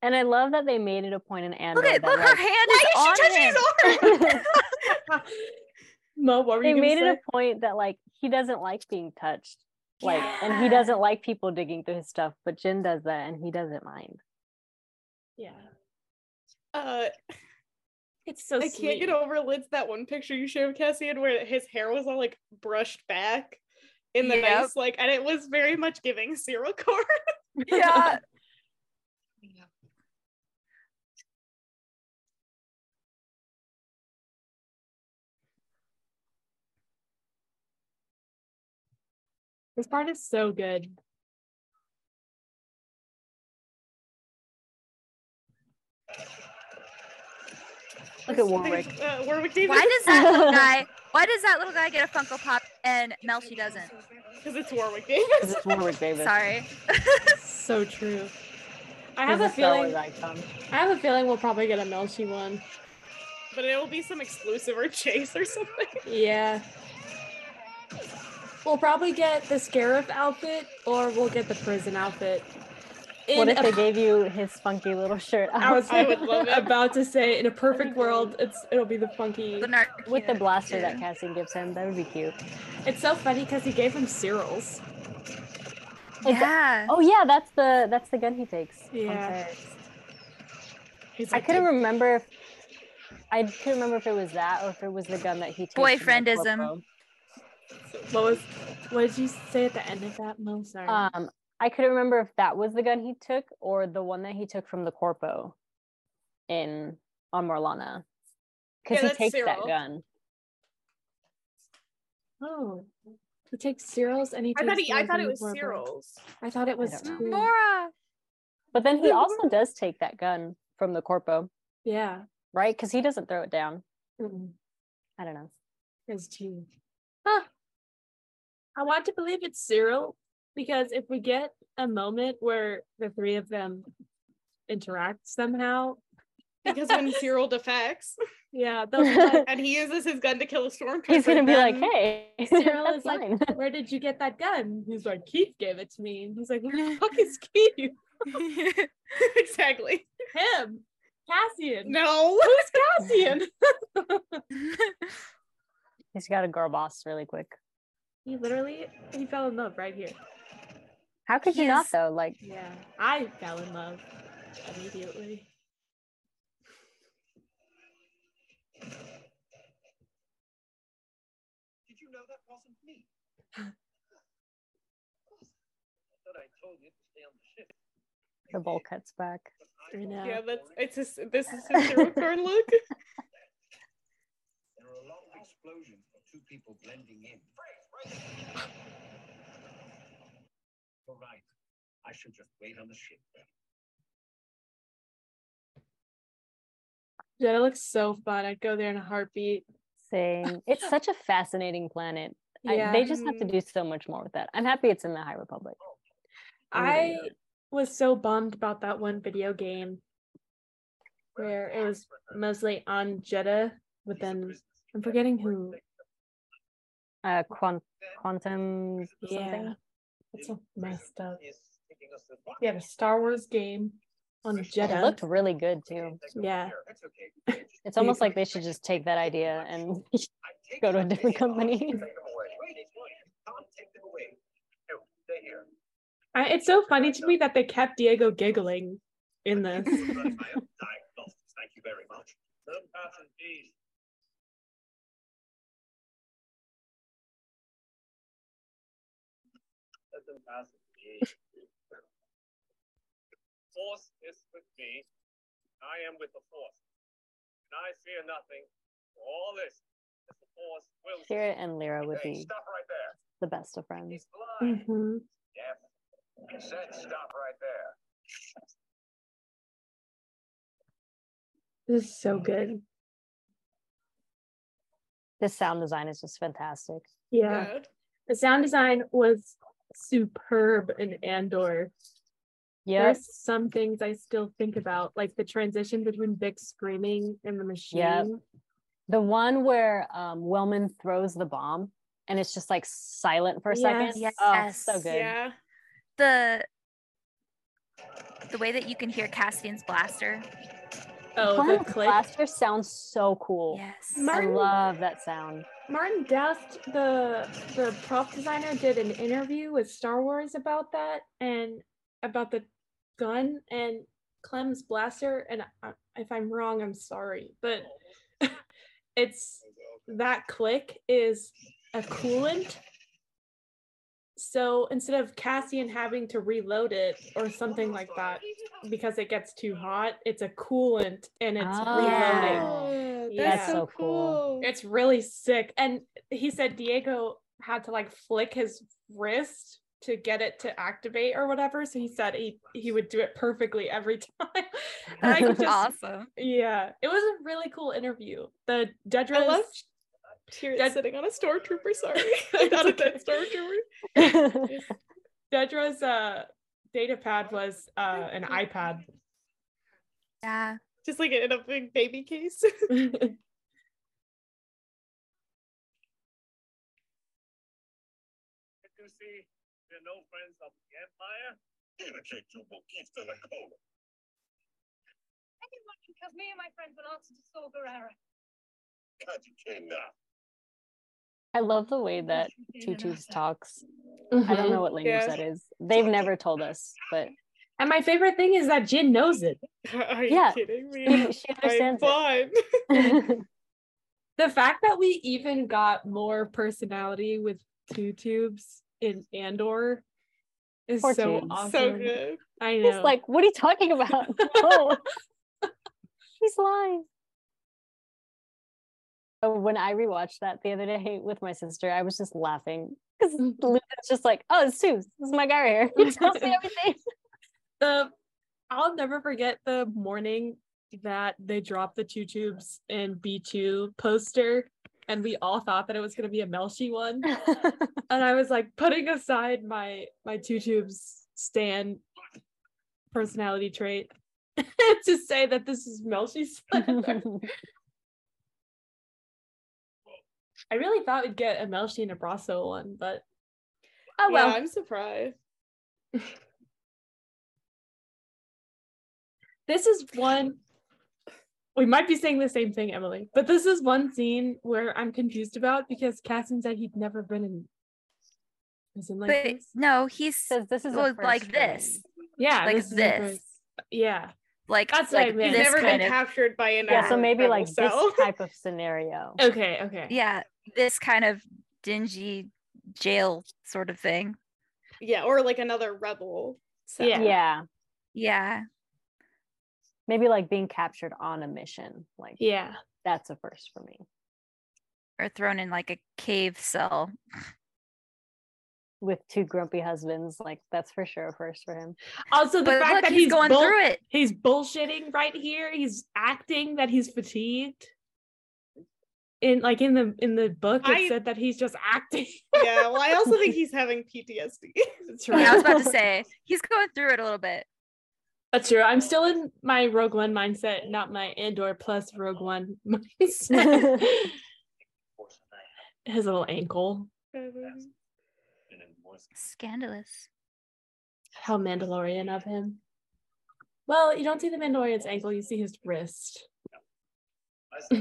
and I love that they made it a point in Andor Look at look, Why her like, hand is is she on touching him. his arm? Moe, what were they you made say? it a point that like he doesn't like being touched. Like and he doesn't like people digging through his stuff, but Jyn does that and he doesn't mind. Yeah. Uh, It's so I can't get over Liz that one picture you showed of Cassian where his hair was all like brushed back in the Yep. nice like, and it was very much giving serial cord. Yeah. This part is so good. Look at Warwick. Uh, Warwick Davis. Why does that little guy why does that little guy get a Funko Pop and Melshi doesn't? Because it's Warwick Because Davis. it's Warwick Davis. Sorry. So true. I have a feeling icon. I have a feeling we'll probably get a Melshi one. But it will be some exclusive or chase or something. Yeah. We'll probably get the Scarif outfit or we'll get the prison outfit. What In if a- they gave you his funky little shirt I was I would love it. about to say in a perfect world it's it'll be the funky The narc with the kid. blaster that Cassian gives him? That would be cute. It's so funny because he gave him Syril's. Oh, yeah. Oh yeah, that's the that's the gun he takes. Yeah. Ferris. He's I couldn't remember if I couldn't remember if it was that or if it was the gun that he takes. from Boyfriendism. Corpo. What was what did you say at the end of that, Moe? Sorry. Um, I couldn't remember if that was the gun he took or the one that he took from the corpo in on Morlana. Because Yeah, he that's takes that gun. oh. He takes Syril's and he I thought he, I thought it was from Corpo. Syril's. I thought it was don't know. two. Mora. But then he also does take that gun from the corpo, Yeah. right? Because he doesn't throw it down. Mm-mm. I don't know. It's two. Huh. I want to believe it's Syril because if we get a moment where the three of them interact somehow, Because when Syril defects yeah, they'll like, and he uses his gun to kill a stormtrooper, He's gonna be like, "Hey, Syril that's is like, where did you get that gun? He's like, Keef gave it to me. And he's like, who the fuck is Keef? exactly. Him. Cassian. No. Who's Cassian? He's got a girl boss really quick. He literally he fell in love right here. How could you not though? Like, Yeah. I fell in love immediately. Did you know that wasn't me? I I told you to stay the ship. the bowl cuts back. I know. Yeah, that's it's his, this is his Syril Karn look. There are a lot of explosions for two people blending in. You're right. I should just wait on the ship then. Yeah, it looks so fun. I'd go there in a heartbeat. Saying it's such a fascinating planet. I- Yeah. they just have to do so much more with that. I'm happy it's in the High Republic. Oh, I was so bummed about that one video game where it was mostly on Jedha, but then I'm forgetting who. Uh, quant- quantum Yeah, something. it's so messed up. Is taking us? Yeah, the Star Wars game on It Jedha. looked really good too. Yeah. It's almost like they should just take that idea and go to a different company. Take them away. Wait, it's mine. Can't take them away. No, stay here. I, it's so funny to me that they kept Diego giggling in this. Force is with me. I am with the force. And I fear nothing. All this, the force will. Spirit and Lyra would be stop right there. the best of friends. He's blind. Mhm. Yep. I said stop right there. This is so good. This sound design is just fantastic. Yeah. The sound design was superb in Andor. Yes. There's some things I still think about, like the transition between Vic screaming and the machine. Yep. The one where um Wilmon throws the bomb and it's just like silent for a second. Yes. Oh, so good. Yeah. The the way that you can hear Cassian's blaster. Oh, Planet the click. Blaster sounds so cool. Yes. I love that sound. Martin Dust, the the prop designer, did an interview with Star Wars about that and about the gun and Clem's blaster. And if I'm wrong, I'm sorry, but it's that click is a coolant. So instead of Cassian having to reload it or something like that because it gets too hot, it's a coolant and it's Oh. reloading. Yeah. That's so cool. It's really sick. And he said Diego had to like flick his wrist to get it to activate or whatever. So he said he he would do it perfectly every time. And I could just awesome. yeah, it was a really cool interview. The Dedra I love Tyrion That- sitting on a stormtrooper. Sorry, I'm not a dead stormtrooper. Dedra's uh data pad was uh an iPad. Yeah. Just like in a big baby case. Did you see the no friends of the Empire? Anyone because me and my friends will answer to Saw Gerrera. I love the way that Two Tubes talks. I Mm-hmm. don't know what language Yeah. that is. They've never told us, but And my favorite thing is that Jyn knows it. Are you Yeah. kidding me? she understands fine. it. The fact that we even got more personality with two tubes in Andor is Poor so Tubes. awesome. so good. I know. He's like, what are you talking about? No. He's lying. Oh, when I rewatched that the other day with my sister, I was just laughing because mm-hmm. Luna's just like, "Oh, it's Tubes. This is my guy right here. He tells me everything." The I'll never forget the morning that they dropped the two tubes in B2 poster and we all thought that it was going to be a Melshi one and I was like putting aside my my two tubes stand personality trait to say that this is Melshi I really thought we'd get a Melshi and a Brasso one but oh well Yeah, I'm surprised. This is one we might be saying the same thing emily but this is one scene where i'm confused about because Cassian said he'd never been in prison like But this no, he Says this is well, like for this. him. yeah like this this. first- yeah Like That's what like meant. He's this never kind been of captured by an Yeah, so maybe like cell. this type of scenario. okay okay yeah, this kind of dingy jail sort of thing. yeah, or like another rebel. cell. Yeah. Yeah, Yeah. Maybe like being captured on a mission. Like yeah that's a first for me. Or thrown in like a cave cell. With two grumpy husbands, like that's for sure a first for him. also the But fact look, that he's, he's, going bull- through it. he's bullshitting right here he's acting that he's fatigued in like in the in the book it I- said that he's just acting yeah. Well, I also think he's having PTSD. that's Yeah, I was about to say he's going through it a little bit. That's true. I'm still in my Rogue One mindset, not my Andor plus Rogue One mindset. His little ankle. Scandalous. How Mandalorian of him. Well, you don't see the Mandalorian's ankle, you see his wrist.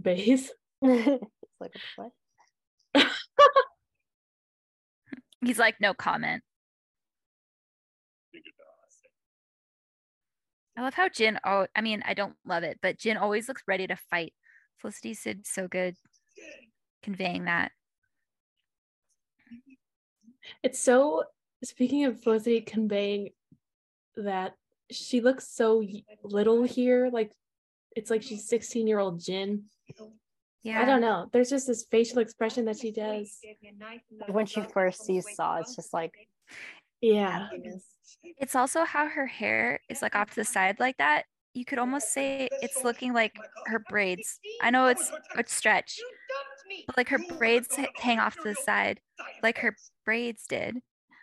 Baze. it's like what? He's like, no comment. I love how Jyn. Oh, I mean, I don't love it, but Jyn always looks ready to fight. Felicity Sid, so good. conveying that. It's so speaking of Felicity conveying that she looks so little here, like it's like she's 16 year old Jyn. Yeah. I don't know. There's just this facial expression that she does. When she first sees Saw, it's just like Yeah. It's also how her hair is like off to the side like that. You could almost say it's looking like her braids. I know it's a stretch, but like her braids hang off to the side like her braids did.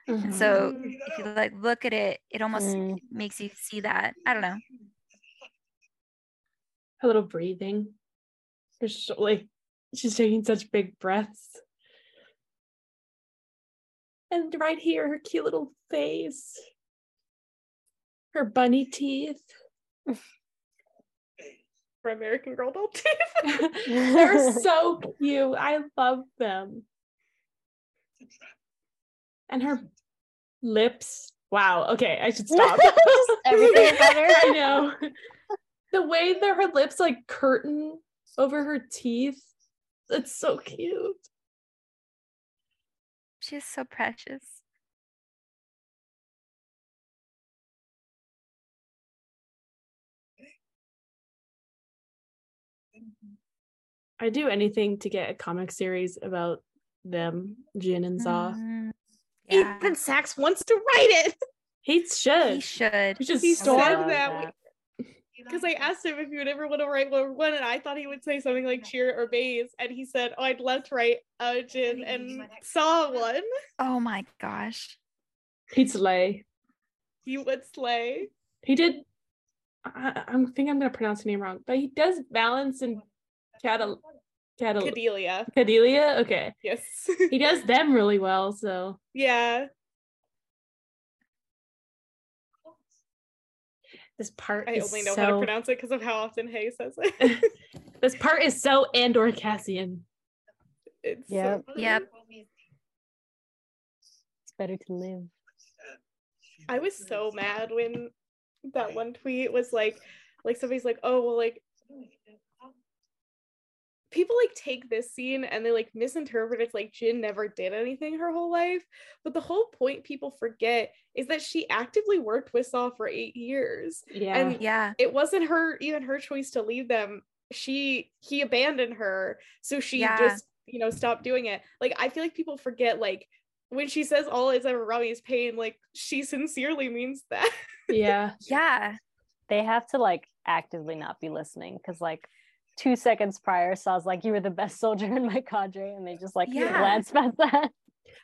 Mm-hmm. And so if you like look at it, it almost mm. makes you see that. I don't know. A little breathing. Like she's taking such big breaths. And right here, her cute little face. Her bunny teeth. For American Girl doll teeth. They're so cute. I love them. And her lips. Wow. Okay, I should stop. everything better. I know. The way that her lips like curtain over her teeth. It's so cute. She's so precious. I do anything to get a comic series about them, Jyn and Saw. Mm-hmm. Yeah. Ethan Sacks wants to write it. He should. He should. He, he said that because I asked him if he would ever want to write one, and I thought he would say something like cheer or Baze, and he said, "Oh, I'd love to write a Jyn and Saw one." Oh my gosh, he'd slay. He would slay. He did. I, I think I'm gonna pronounce the name wrong, but he does balance and Catal. Catal- Cadelia. Cadelia. Okay. Yes. he does them really well. So yeah. This part I only know so... how to pronounce it because of how often Hay says it. this part is so Andor Cassian. It's yep. So yep. It's better to live. I was so mad when that one tweet was like like somebody's like, oh well like people like take this scene and they like misinterpret it like Jyn never did anything her whole life. But the whole point people forget is that she actively worked with Saw for eight years. Yeah. And yeah. It wasn't her even her choice to leave them. She he abandoned her. So she yeah. just, you know, stopped doing it. Like I feel like people forget like when she says all is ever brought is pain, like she sincerely means that. Yeah. yeah. They have to like actively not be listening because like two seconds prior Saw's like you were the best soldier in my cadre and they just like yeah. glance past that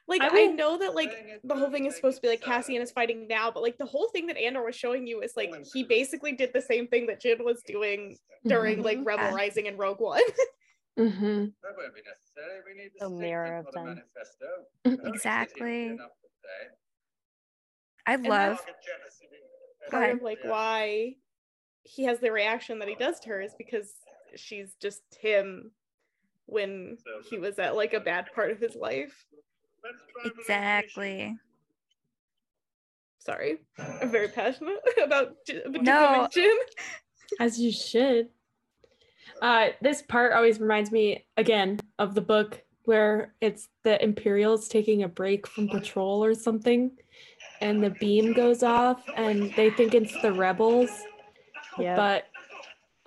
like I, mean, I, know that like the whole thing is supposed to be like Cassian is fighting now, but like the whole thing that Andor was showing you is like he basically did the same thing that Jyn was doing during like Rebel yeah. Rising and Rogue One. mm-hmm. A mirror of them. Exactly. I love part of like why he has the reaction that he does to her is because she's just him when he was at like a bad part of his life. Exactly. Sorry, I'm very passionate about no. Jyn. As you should. Uh, this part always reminds me again of the book where it's the Imperials taking a break from patrol or something, and the beam goes off, and they think it's the rebels. Yeah. But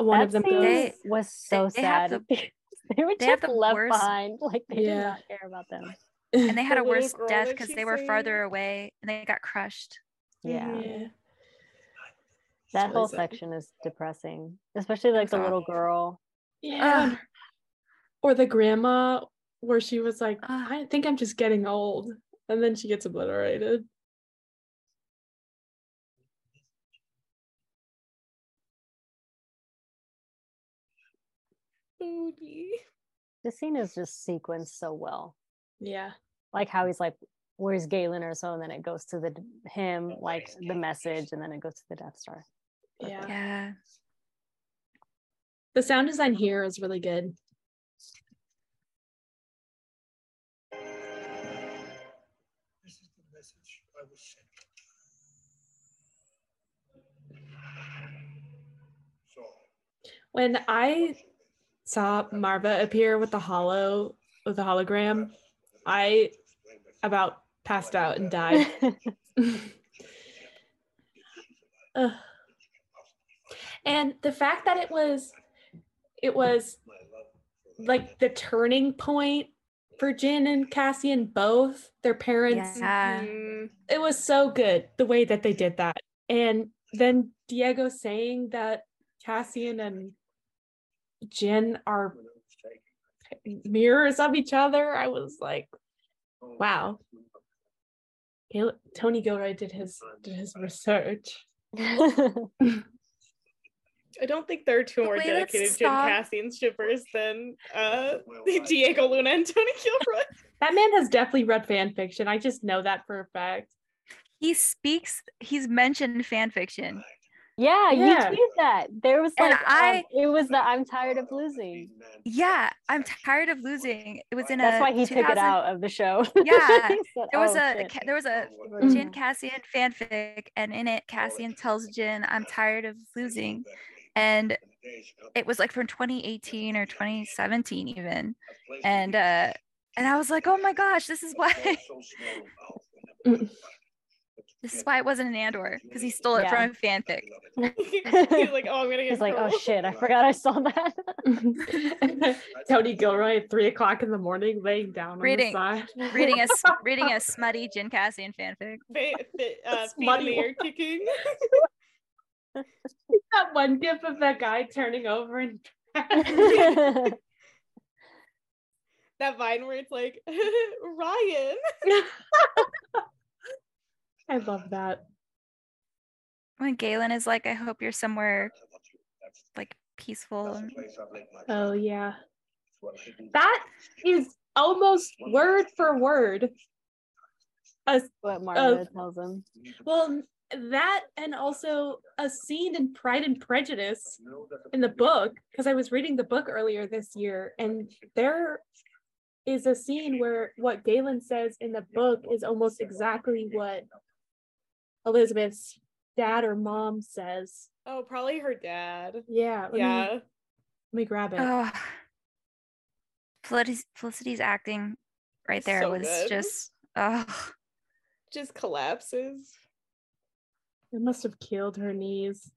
one that of them goes, was so they, sad. The, they were just the left worst, behind. Like they yeah. did not care about them. And they had a worse death because they were saying? farther away and they got crushed. Yeah. yeah. That really whole sad. section is depressing, especially like the little girl. Yeah. or the grandma where she was like, I think I'm just getting old. And then she gets obliterated. Odie. The scene is just sequenced so well. Yeah. Like how he's like, where's Galen or so, and then it goes to the him, like the message, and then it goes to the Death Star. Yeah. Yeah. The sound design here is really good. This is the message I was sent. So. When I saw Maarva appear with the hollow with the hologram, I about passed out and died. uh, and the fact that it was it was like the turning point for Jyn and Cassian both their parents Yeah. It was so good the way that they did that and then Diego saying that Cassian and Jyn are mirrors of each other I was like wow Gal- Tony Gilroy did his did his research I don't think there are two more way dedicated Jim Saw- Cassian shippers than uh Diego Luna and Tony Gilroy. that man has definitely read fan fiction I just know that for a fact He speaks. He's mentioned fan fiction. Yeah, you Yeah. tweeted that. There was And like I- um, it was the I'm tired of losing. Yeah, I'm tired of losing. It was in a. That's a. why he took it out of the show. Yeah, said, There was "Oh, a shit." there was a Mhm. Jyn Cassian fanfic, and in it, Cassian tells Jyn, "I'm tired of losing," and it was like from 2018 or 2017 even, and uh, and I was like, "Oh my gosh, this is why." This is why it wasn't an Andor because he stole it Yeah. from a fanfic. He's like, oh, I'm gonna get. He's like, oh shit, I forgot I saw that. Tony Gilroy at three o'clock in the morning laying down Reading. on the side reading a s- reading a smutty Jyn Cassian fanfic. Fa- fa- uh, It's feet in muddy the air kicking. that one gif of that guy turning over and that vine where it's like Ryan. I love that. When Galen is like, "I hope you're somewhere like peaceful." Oh yeah. That is almost word for word. A, what Marta tells him. well, that and also a scene in Pride and Prejudice in the book, because I was reading the book earlier this year, and there is a scene where what Galen says in the book is almost exactly what Elizabeth's dad or mom says. Oh, probably her dad. Yeah. Let Me, Yeah. let me grab it. Oh, Felicity's, Felicity's acting right there So was good. just oh Just collapses. It must have killed her knees.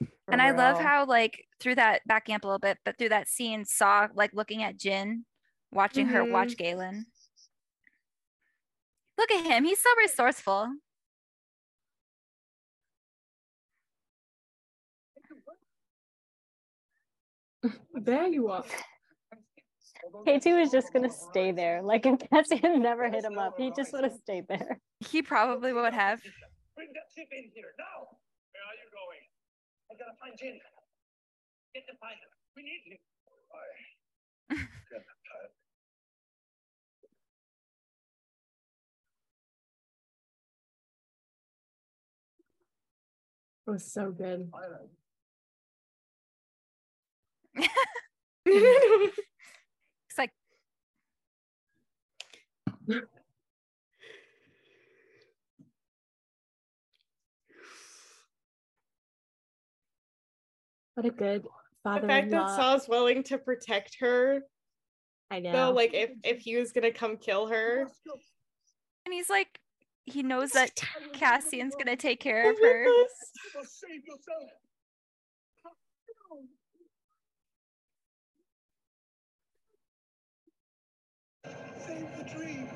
for and I love how like through that back amp a little bit, but through that scene saw like looking at Jyn, watching her Mm-hmm. watch Galen. Look at him, he's so resourceful. There you are. K2 was just gonna stay there. Like if Cassian never hit him up, he just would have stayed there. He probably would have. Bring that ship in here now. Where are you going? I gotta find Jyn. Get to find him. We need him. It was so good. It's like What a good father. the fact that Saw's willing to protect her, I know. though, like if if he was gonna come kill her, and he's like he knows that Cassian's gonna take care Oh of my her. Save the dream.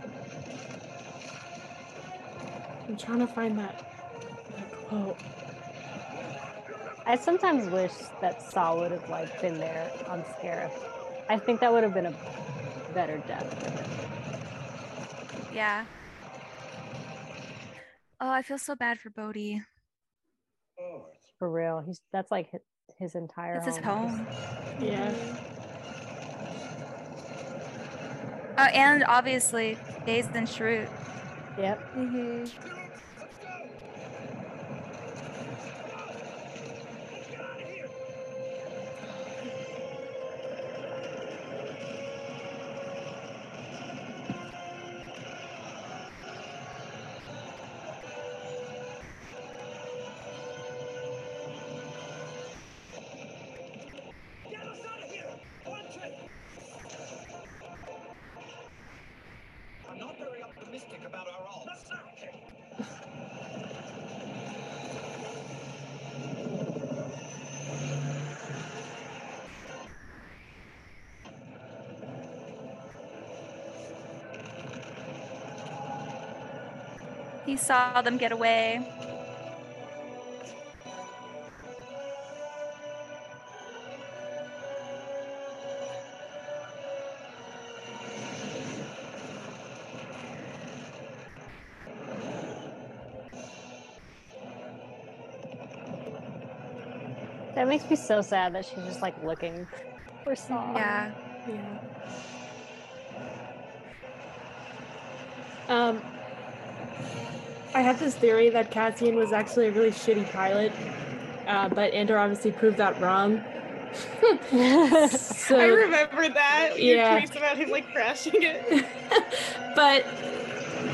I'm trying to find that, that quote. I sometimes wish that Saw would have like been there on Scarif. I think that would have been a better death for him. Yeah. Oh, I feel so bad for Bodhi. For real. He's that's like his, his entire It's his home. home. Yeah. Oh, and obviously Dazed and Shrewd. Yep. Mhm. He saw them get away. That makes me so sad that she's just like looking for Saw. Yeah. Yeah. Um, I have this theory that Cassian was actually a really shitty pilot, uh, but Andor obviously proved that wrong. so, I remember that. Your yeah. tweets about him like crashing it. but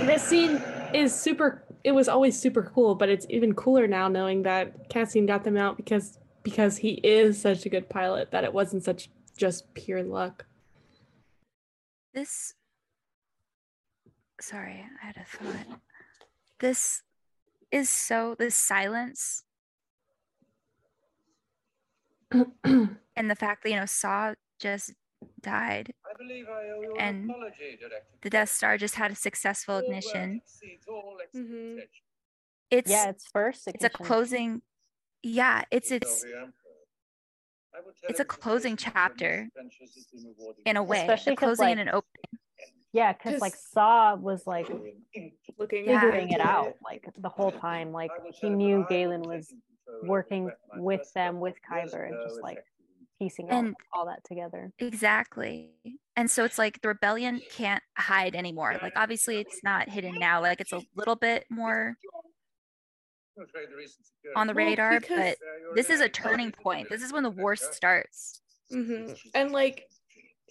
this scene is super. It was always super cool, but it's even cooler now knowing that Cassian got them out because because he is such a good pilot that it wasn't such just pure luck. This sorry, I had a thought. This is so this silence and the fact that you know Saw just died. I and apology, the Death Star just had a successful ignition. Mm-hmm. It's yeah, it's first. Ignition. It's a closing yeah, it's it's it's a closing chapter in a way, Especially a closing like, and an opening. Yeah, because like Saw was like looking figuring it out like the whole time. Like he knew Galen was working with them with Kyber and just like piecing and, all that together. Exactly. And so it's like the rebellion can't hide anymore. Like obviously it's not hidden now. Like it's a little bit more on the radar, but this is a turning point. This is when the war starts. Mm-hmm. And like,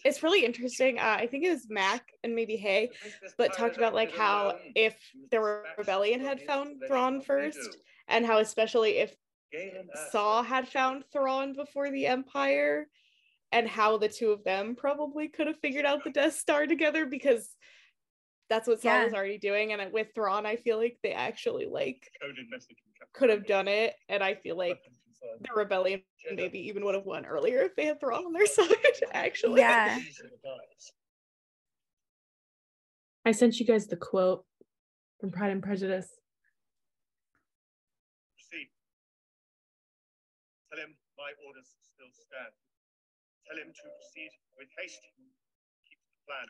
it's really interesting. Uh, I think it was Mac and maybe Hay, but talked about like how if the rebellion had found Thrawn first, and how especially if Saw had found Thrawn before the Empire, and how the two of them probably could have figured out the Death Star together because that's what Saw yeah. was already doing. And with Thrawn, I feel like they actually like could have done it. And I feel like the rebellion maybe even would have won earlier if they had Thrawn on their side, actually. Yeah. I sent you guys the quote from Pride and Prejudice. Proceed. Tell him my orders still stand. Tell him to proceed with haste. Keep the plan.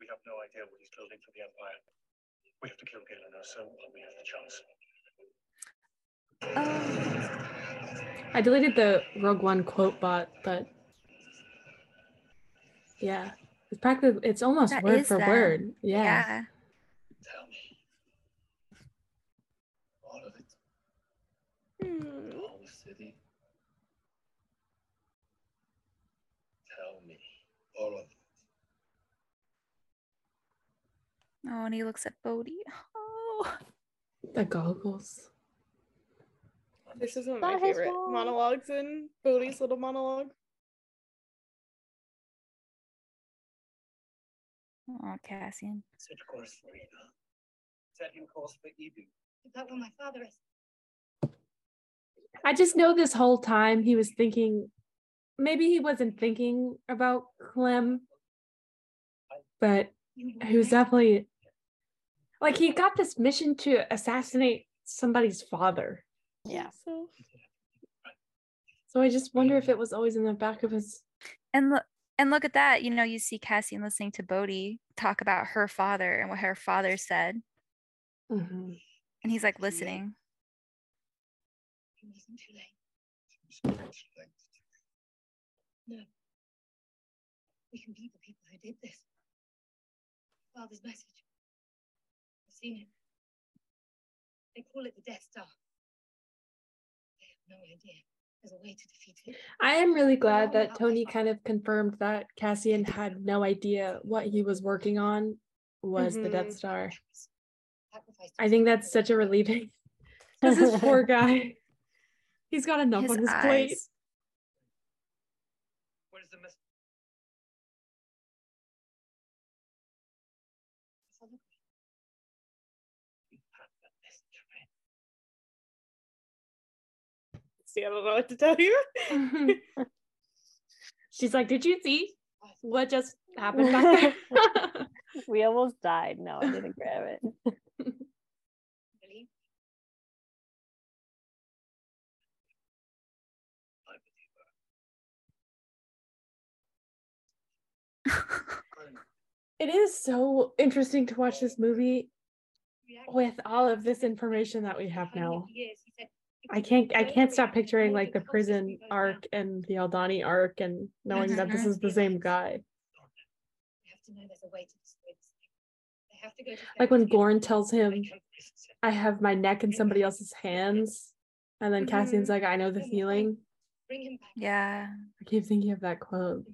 We have no idea what he's building for the Empire. We have to kill Galen so while we have the chance. Um, I deleted the Rogue One quote bot, but yeah, it's practically it's almost that word for that. word. Yeah. yeah. Tell me all of it. Hmm. The whole city. Tell me all of it. Oh, and he looks at Bodhi. Oh. The goggles. This is one of my favorite monologues in Bodhi's little monologue. Oh, Cassian. Set course for Eadu. Set him course for Eadu. Is that what my father is? I just know this whole time he was thinking, maybe he wasn't thinking about Clem, but he was definitely like he got this mission to assassinate somebody's father. Yeah. So, so I just wonder if it was always in the back of his. And look, and look at that. You know, you see Cassie listening to Bodhi talk about her father and what her father said, mm-hmm. and he's like listening. It wasn't too late. No. We can beat the people who did this. Father's message I've seen it. They call it the Death Star. They have no idea. There's a way to defeat it. I am really glad that Tony kind of confirmed that Cassian had no idea what he was working on was mm-hmm. the Death mm-hmm. Star. I think that's such a relieving. Because this poor guy, he's got enough his on his eyes. plate. I don't know what to tell you. Mm-hmm. She's like, Did you see what just happened back there? we almost died. No, I didn't grab it. Really? it is so interesting to watch this movie with all of this information that we have now. Yes. I can't I can't stop picturing like the prison arc and the Aldhani arc and knowing that this is the same guy. Like when Gorn tells him, I have my neck in somebody else's hands. And then Cassian's like, I know the feeling. Yeah. I keep thinking of that quote.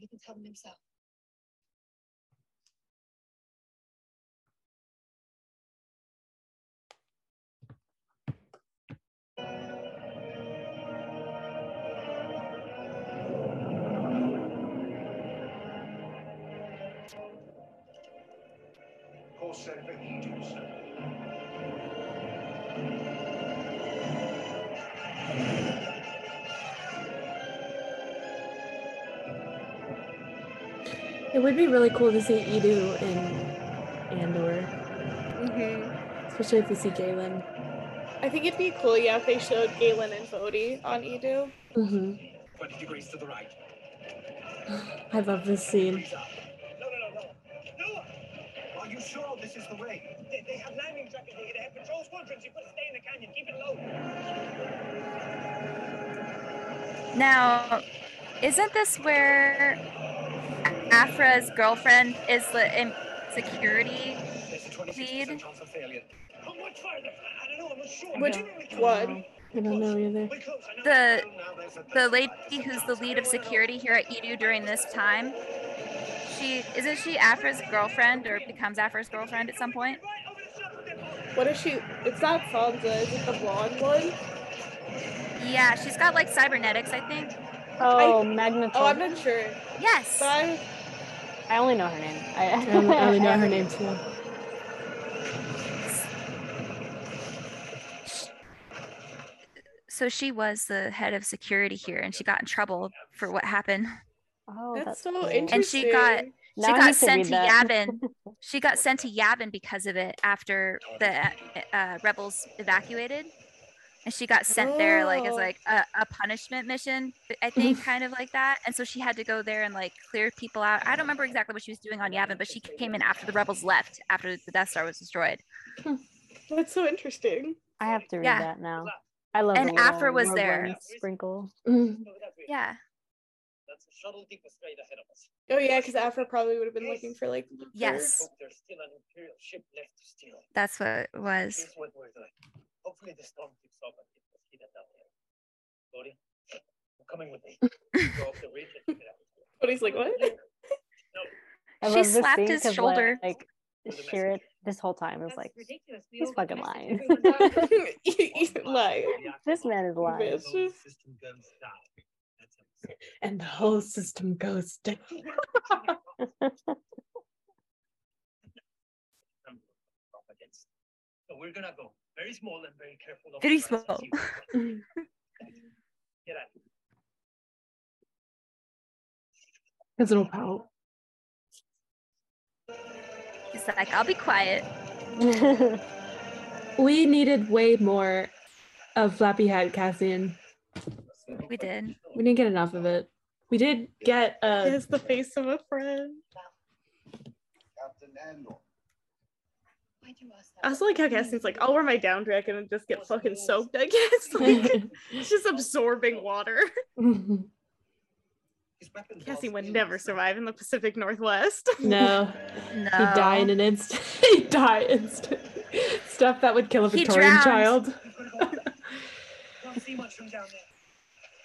It would be really cool to see Eadu in Andor. Mm-hmm. Especially if we see Galen. I think it'd be cool, yeah, if they showed Galen and Bodhi on Eadu. Mm-hmm. 20 degrees to the right. I love this scene. No, no, no, no. No! Are you sure this is the way? They, they have landing trackers here. They have patrol squadrons. You gotta stay in the canyon. Keep it low. Now, isn't this where Aphra's girlfriend is the in security lead? Which one? I don't know either. The the lady who's the lead of security here at Eadu during this time. She isn't she Aphra's girlfriend or becomes Aphra's girlfriend at some point? What is she? It's not Sansa. Is it the blonde one? Yeah, she's got like cybernetics, I think. Oh, I- Magneto. Oh, I'm not sure. Yes. But I, I only know her name. I, I only, I only know her name too. So she was the head of security here, and she got in trouble for what happened. Oh, that's, that's, so cool. interesting. And she got Now she I got need to sent to. Yavin. she got sent to Yavin because of it after the uh, rebels evacuated, and she got sent there like as Oh. like a, a punishment mission. I think kind of like that. And so she had to go there and like clear people out. I don't remember exactly what she was doing on Yavin, but she came in after the rebels left after the Death Star was destroyed. That's so interesting. I have to read Yeah. that now. I love And the little Aphra was there. Sprinkle. Yeah. That's a shuttle deeper straight ahead of us. Oh yeah, because Aphra probably would have been looking for like. Yes. There's still an Imperial ship left to steal. That's what it was. Here's what we're doing. Hopefully the storm keeps up and keeps us heated down here. Bodhi, you're coming with me. Go up the ridge and get out. But he's like, what? I She slapped his shoulder. Like, Chirrut this whole time is like, ridiculous. We he's fucking messages lying. everyone. He's like, this man is lying. And the whole system goes down. So we're gonna go very small and very careful. of Very the small. of. Mm-hmm. Get out. His little pout. He's like, I'll be quiet. We needed way more of Flappy Hat Cassian. We did. We didn't get enough of it. We did get he uh has the face of a friend. Captain Andor. Why'd you ask I that? also like how Cassian's like, I'll wear my down jacket and just get fucking soaked. I guess like it's just absorbing water. His weapons Cassian all would never survive in the Pacific Northwest. no. No. He'd die in an instant. He'd die instant. Stuff that would kill a Victorian drowned. child. Don't see much from down there.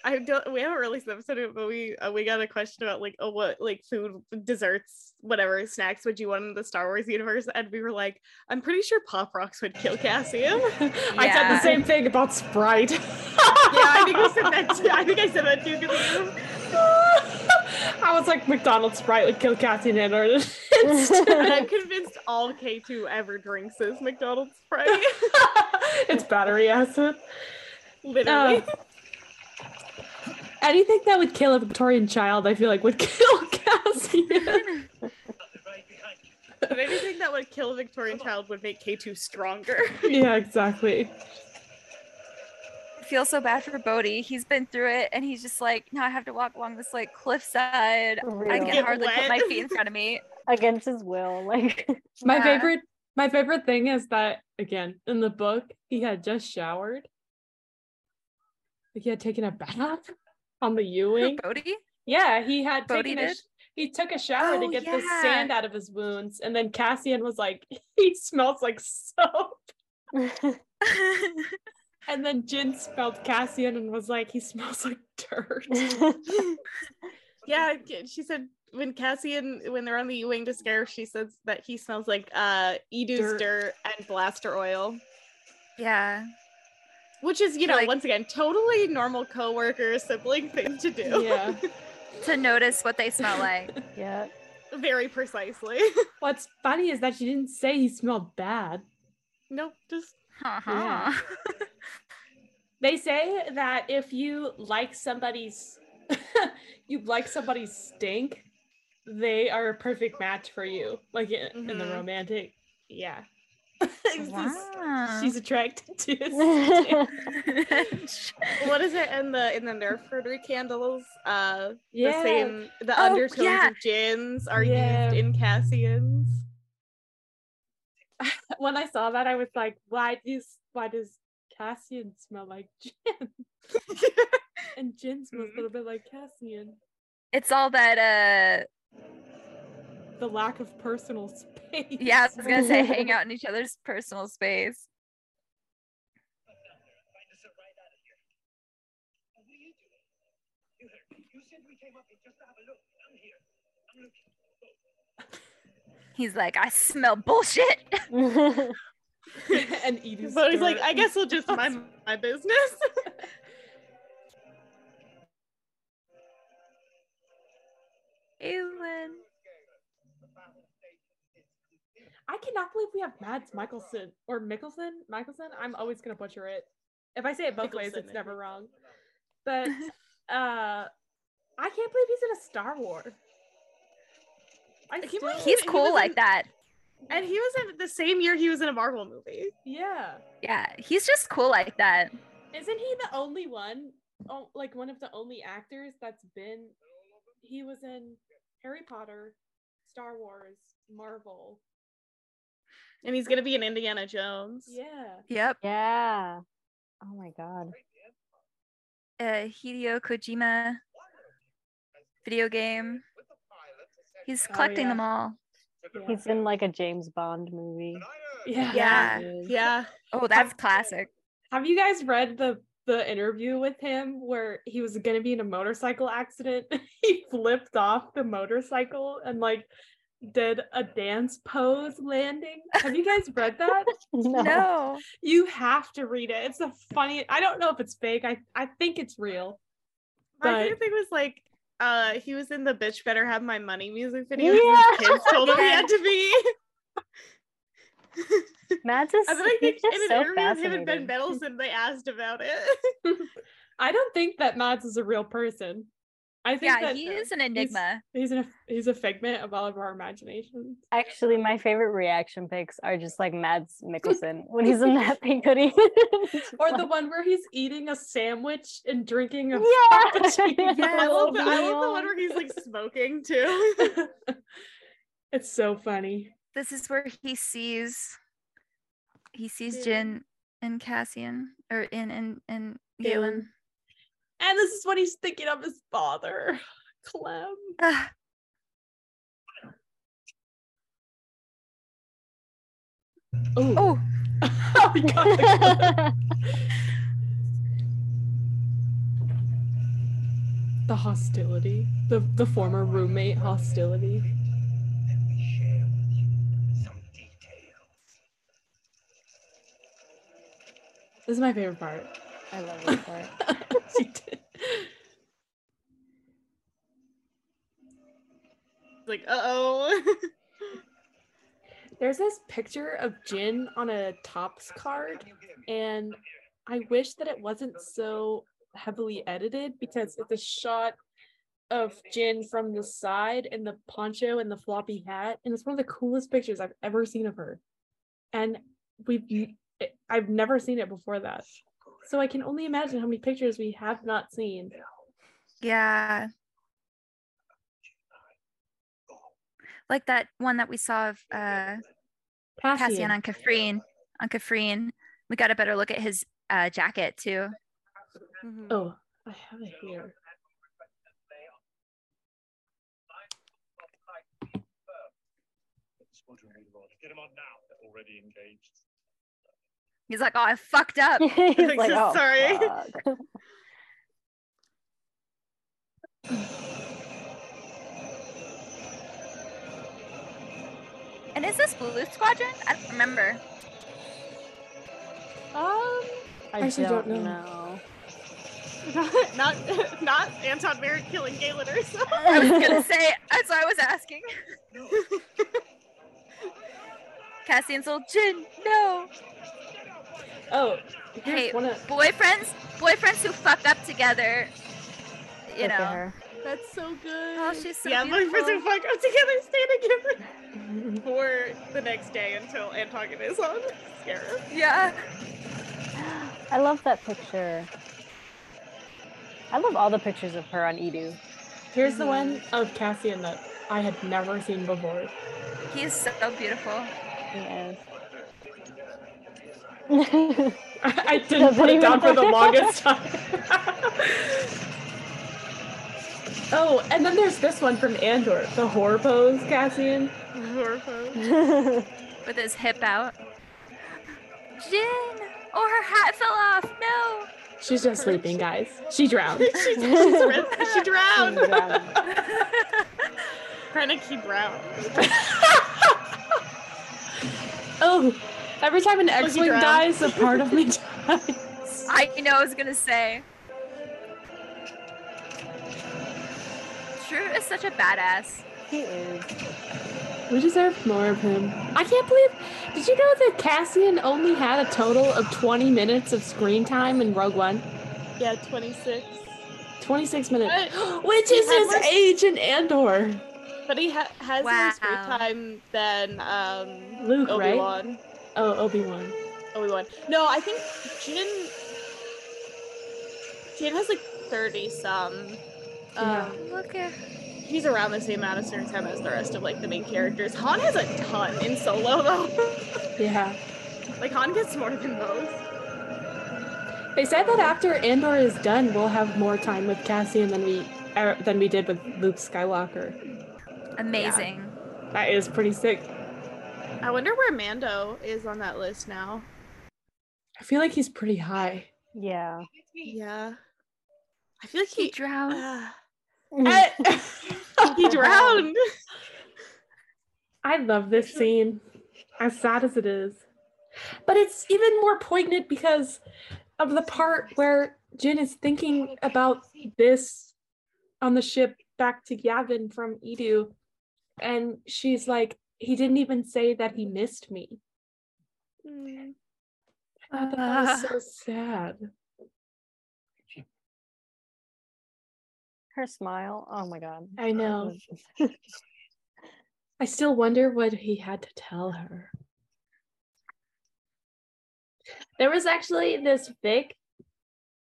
I don't. We haven't released an episode, it, but we uh, we got a question about like, oh, what like food, desserts, whatever snacks would you want in the Star Wars universe? And we were like, I'm pretty sure Pop Rocks would kill Cassian. I said the same thing about Sprite. yeah, I think I said that. Too. I think I said that too. I was like, McDonald's Sprite would kill Cassian in And. I'm convinced all K2 ever drinks is McDonald's Sprite. it's battery acid. Literally. Uh, anything that would kill a Victorian child, I feel like would kill Cassian. Right but anything that would kill a Victorian child would make K2 stronger. yeah, exactly. I feel so bad for Bodhi. He's been through it and he's just like, now I have to walk along this like cliffside. I can Get hardly put my feet in front of me. against his will. Like my Yeah. favorite my favorite thing is that again in the book he had just showered. Like he had taken a bath on the U-wing. Bodhi? Yeah, he had Bodhi taken a did? sh- he took a shower to Oh, get the sand out of his wounds, and then Cassian was like, "He smells like soap." And then Jyn smelled Cassian and was like, "He smells like dirt." Yeah, she said when Cassian when they're on the U-wing to Scarif, she says that he smells like uh Eadu's Dirt. dirt. and blaster oil. yeah. Which is, you know, Like- once again, totally normal coworker sibling thing to do. yeah. To notice what they smell like. yeah. Very precisely. What's funny is that she didn't say he smelled bad. nope, just Uh-huh. They say that if you like somebody's you like somebody's stink, they are a perfect match for you. Like in, in the Mhm. romantic, yeah. It's just- Wow. She's attracted to what is it in the in the Nerf rotary candles? Uh Yeah. the same the Oh, undertones yeah. of Jyn's are Yeah. used in Cassian's. when I saw that, I was like, why does why does Cassian smell like Jyn? and Jyn smells a little bit like Cassian. It's all that uh The lack of personal space. yeah, I was gonna say hang out in each other's personal space. Find us right out of here. What are you doing? You heard me. You said we came up here just to have a look. I'm here. I'm looking. He's like, I smell bullshit. and Eadu's But he's like. I guess I'll just mind my business. Aylin. I cannot believe we have Mads Michelson or Mickelson. Michelson. I'm always gonna butcher it. If I say it both ways, it's I never think. wrong. But uh, I can't believe he's in a Star Wars. I can't still- believe He's He cool was like in- that. and he was in the same year he was in a Marvel movie. yeah. Yeah, he's just cool like that. Isn't he the only one? Oh, like one of the only actors that's been. He was in Harry Potter, Star Wars, Marvel. And he's gonna be in Indiana Jones. Yeah. Yep. yeah. Oh my god. Uh Hideo Kojima video game. He's Oh, collecting yeah. them all. He's in like a James Bond movie. Yeah. Yeah. Yeah. Oh, that's classic. Have you guys read the the interview with him where he was going to be in a motorcycle accident? he flipped off the motorcycle and like did a dance pose landing. Have you guys read that? No. No. you have to read it. It's a funny. I don't know if it's fake. I I think it's real. My But- favorite thing was like uh he was in the bitch better have my money music video. Yeah. His kids told him he had to be. Matt's is and then I think he's in just an so interview with him and Ben fascinating. Mendelsohn, they asked about it. I don't think that Mads is a real person. I think Yeah, that he is an enigma. He's an he's a figment of all of our imaginations. Actually, my favorite reaction pics are just like Mads Mikkelsen when he's in that pink hoodie. Or the one where he's eating a sandwich and drinking a Yeah. frappuccino. Yeah. I love the I love the one where he's like smoking too. it's so funny. This is where he sees he sees Yeah. Jyn and Cassian or in and and Galen. Galen. And this is what he's thinking of his father, Clem. Ooh. oh, oh my god. the- the hostility. The the former roommate hostility. Let me share with you some details. This is my favorite part. I love part. She did. like, uh oh. There's this picture of Jyn on a Topps card, and I wish that it wasn't so heavily edited because it's a shot of Jyn from the side in the poncho and the floppy hat, and it's one of the coolest pictures I've ever seen of her. And we've I've never seen it before that, so I can only imagine how many pictures we have not seen. yeah. like that one that we saw of uh Cassian. Cassian on Kafrene. On Kafrene. We got a better look at his uh jacket too. Mhm. Oh, I have it here. Squadron leader on. Get him on now. They're already engaged. He's like, oh I fucked up. He's Like, like, oh, sorry." fuck." And is this Blue Squadron? I don't remember. Um, I Actually don't, don't know. know. not not, not Antoc Merrick killing Galen or so. I was gonna say that's why I was asking. Cassian's little Jyn, no. Oh, Hey, one of boyfriends, boyfriends who fuck up together. You Look know. That's so good. Oh, she's so yeah, my friends beautiful. who fuck up together, stay together for the next day until Antoc is on Scarif. Yeah. I love that picture. I love all the pictures of her on Eadu. here's the mm-hmm. one of Cassian that I had never seen before. He's so beautiful. Yes. I didn't Doesn't put it even down for the longest time. oh, and then there's this one from Andor, the horror pose, Cassian. Horror With his hip out. Jyn! Oh, her hat fell off. No. She's just sleeping, guys. She drowned. she's, she's, re- she drowned. She's drowned. Krennic drowned. oh, every time an X-wing dies, a part of me dies. I know I was gonna say. Shrew is such a badass. He is. We deserve more of him. I can't believe. Did you know that Cassian only had a total of 20 minutes of screen time in Rogue One? Yeah, 26. 26 minutes. But Which is his more- age in Andor. But he ha- has more screen time than um, Luke, right? Obi-Wan. Oh, Obi-Wan. Obi-Wan. No, I think Jyn. Jyn has like 30 some. Yeah. Um, Look at he's around the same amount of screen time as the rest of like the main characters. Han has a ton in solo though. Yeah. like Han gets more than those. They said that after Andor is done, we'll have more time with Cassian than we er, than we did with Luke Skywalker. amazing. That is pretty sick. I wonder where Mando is on that list now. I feel like he's pretty high. Yeah. Yeah. I feel like He he drowned. uh, I he drowned. I love this scene, as sad as it is. But it's even more poignant because of the part where Jyn is thinking about this on the ship back to Yavin from Eadu. And she's like, he didn't even say that he missed me. I thought that was so sad. Her smile. Oh my god. I know. I still wonder what he had to tell her. There was actually this fic.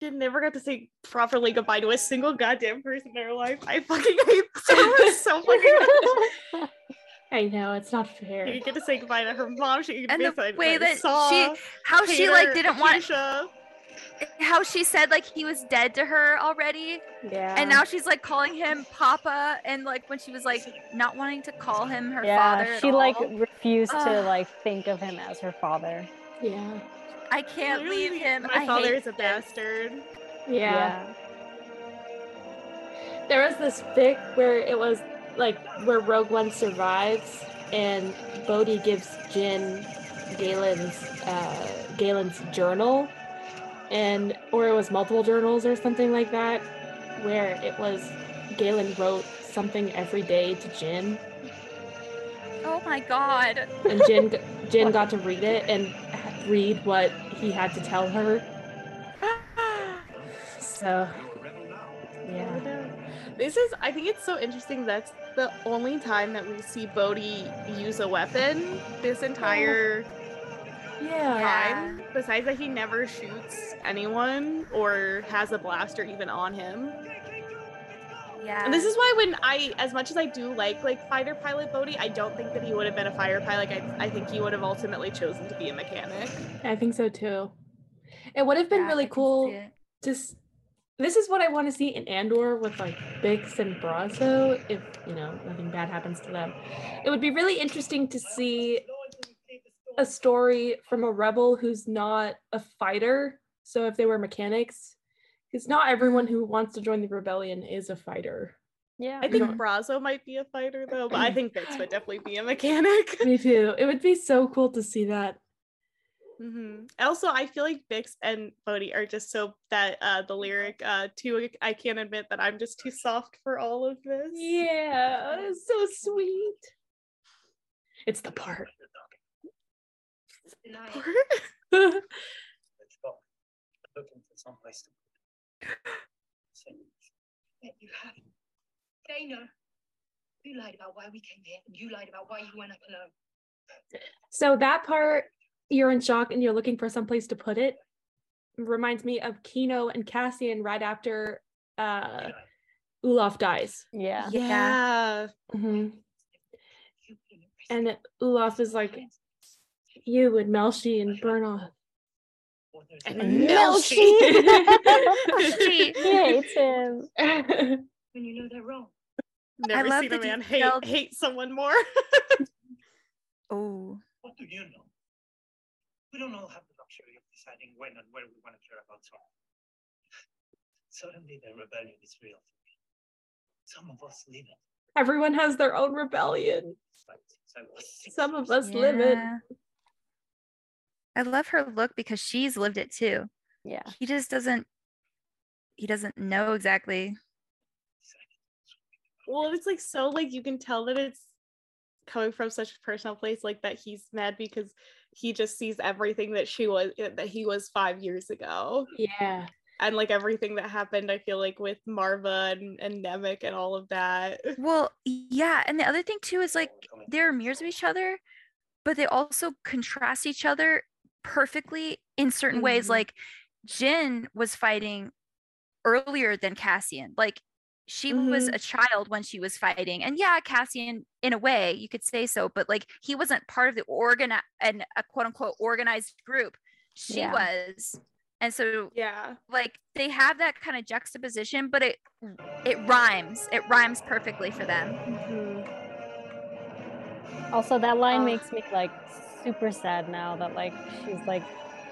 She never got to say properly goodbye to a single goddamn person in her life. I fucking hate so so fucking. I know it's not fair. You get to say goodbye to her mom. She could And get the to way that Saw, she, how she like didn't want, Keisha. how she said like he was dead to her already, yeah. and now she's like calling him Papa, and like when she was like not wanting to call him her yeah, father. at she like all. refused to like think of him as her father. Yeah. I can't Literally, leave him. My I father is a this. bastard. Yeah. There was this fic where it was like where Rogue One survives and Bodhi gives Jyn Galen's uh Galen's journal and or it was multiple journals or something like that where it was Galen wrote something every day to Jyn Oh my god. and Jyn Jyn got to read it and read what he had to tell her. So. This is, I think it's so interesting. That's the only time that we see Bodhi use a weapon this entire Yeah. time. Besides that, he never shoots anyone or has a blaster even on him. Yeah. And this is why when I, as much as I do like like fighter pilot Bodhi, I don't think that he would have been a fighter pilot. I, I think he would have ultimately chosen to be a mechanic. I think so too. It would have been Yeah, really cool. Just this is what I want to see in Andor with like Bix and Brasso. If you know nothing bad happens to them, it would be really interesting to see a story from a rebel who's not a fighter. So if they were mechanics, because not everyone who wants to join the rebellion is a fighter. Yeah. I think. Brasso might be a fighter though, but I think Bix would definitely be a mechanic. Me too. It would be so cool to see that. Hmm Also, I feel like Bix and Bodhi are just so that uh the lyric uh too I can't admit that I'm just too soft for all of this. Yeah, it's so sweet. It's the part. Deny it. Let's go. Looking for someplace to put it. So, Bet you haven't. They know. You lied about why we came here, and you lied about why you went up alone. So that part, you're in shock and you're looking for some place to put it. Reminds me of Kino and Cassian right after uh Ulaf dies. Yeah. Yeah. Mhm. You were And prison. Ulaf is like, you and Melshi and Burnoff. what there's And Melshi. he hates him. When you know they're wrong. Never love seen a man hate hate someone more. Oh. What do you know? We don't all have the luxury of deciding when and where we want to care about someone. Suddenly, the rebellion is real for me. Some of us live it. Everyone has their own rebellion. Like since I was six Some of years us live it. I love her look because she's lived it too. Yeah. He just doesn't he doesn't know exactly. well, it's like so like you can tell that it's coming from such a personal place, like that he's mad because he just sees everything that she was that he was five years ago. Yeah. And like everything that happened, I feel like with Maarva and, and Nemik and all of that. Well, yeah, and the other thing too is like they're mirrors of each other, but they also contrast each other perfectly in certain ways. Mhm. Like Jyn was fighting earlier than Cassian. Like she was Mhm. a child when she was fighting. And yeah, Cassian, in a way, you could say so, but like he wasn't part of the organ and a quote unquote organized group. She Yeah. was. And so Yeah. like they have that kind of juxtaposition, but it it rhymes. It rhymes perfectly for them. Mhm. Also, that line Ugh. makes me like super sad now that like she's like,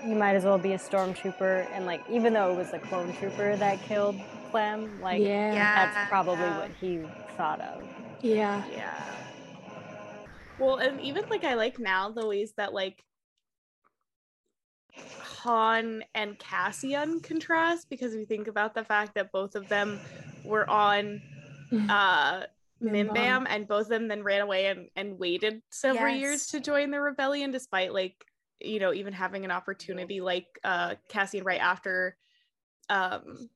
you might as well be a stormtrooper, and like even though it was a clone trooper that killed Clem, like yeah. Yeah. that's probably Yeah. what he thought of. Yeah. Yeah. Well, and even like I like now the ways that like Han and Cassian contrast because we think about the fact that both of them were on uh Mimban. Mimban and both of them then ran away and, and waited several years to join the rebellion despite like you know even having an opportunity like uh Cassian right after um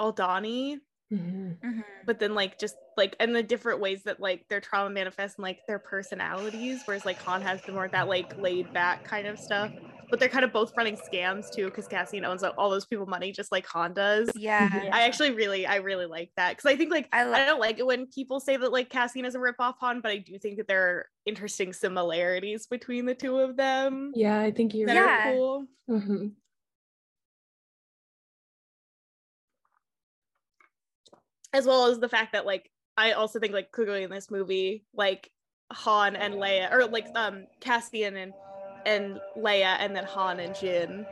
Aldhani Mhm. Mhm. but then like just like and the different ways that like their trauma manifests and like their personalities whereas like Han has the more that like laid back kind of stuff but they're kind of both running scams too because Cassian owns all those people money just like Han does Yeah. Yeah. I actually really I really like that because I think like I I, don't like it when people say that like Cassian is a ripoff Han but I do think that there are interesting similarities between the two of them Yeah, I think you're that Yeah. are cool hmm as well as the fact that like I also think like clearly in this movie like Han and Leia or like um Cassian and and Leia and then Han and Jyn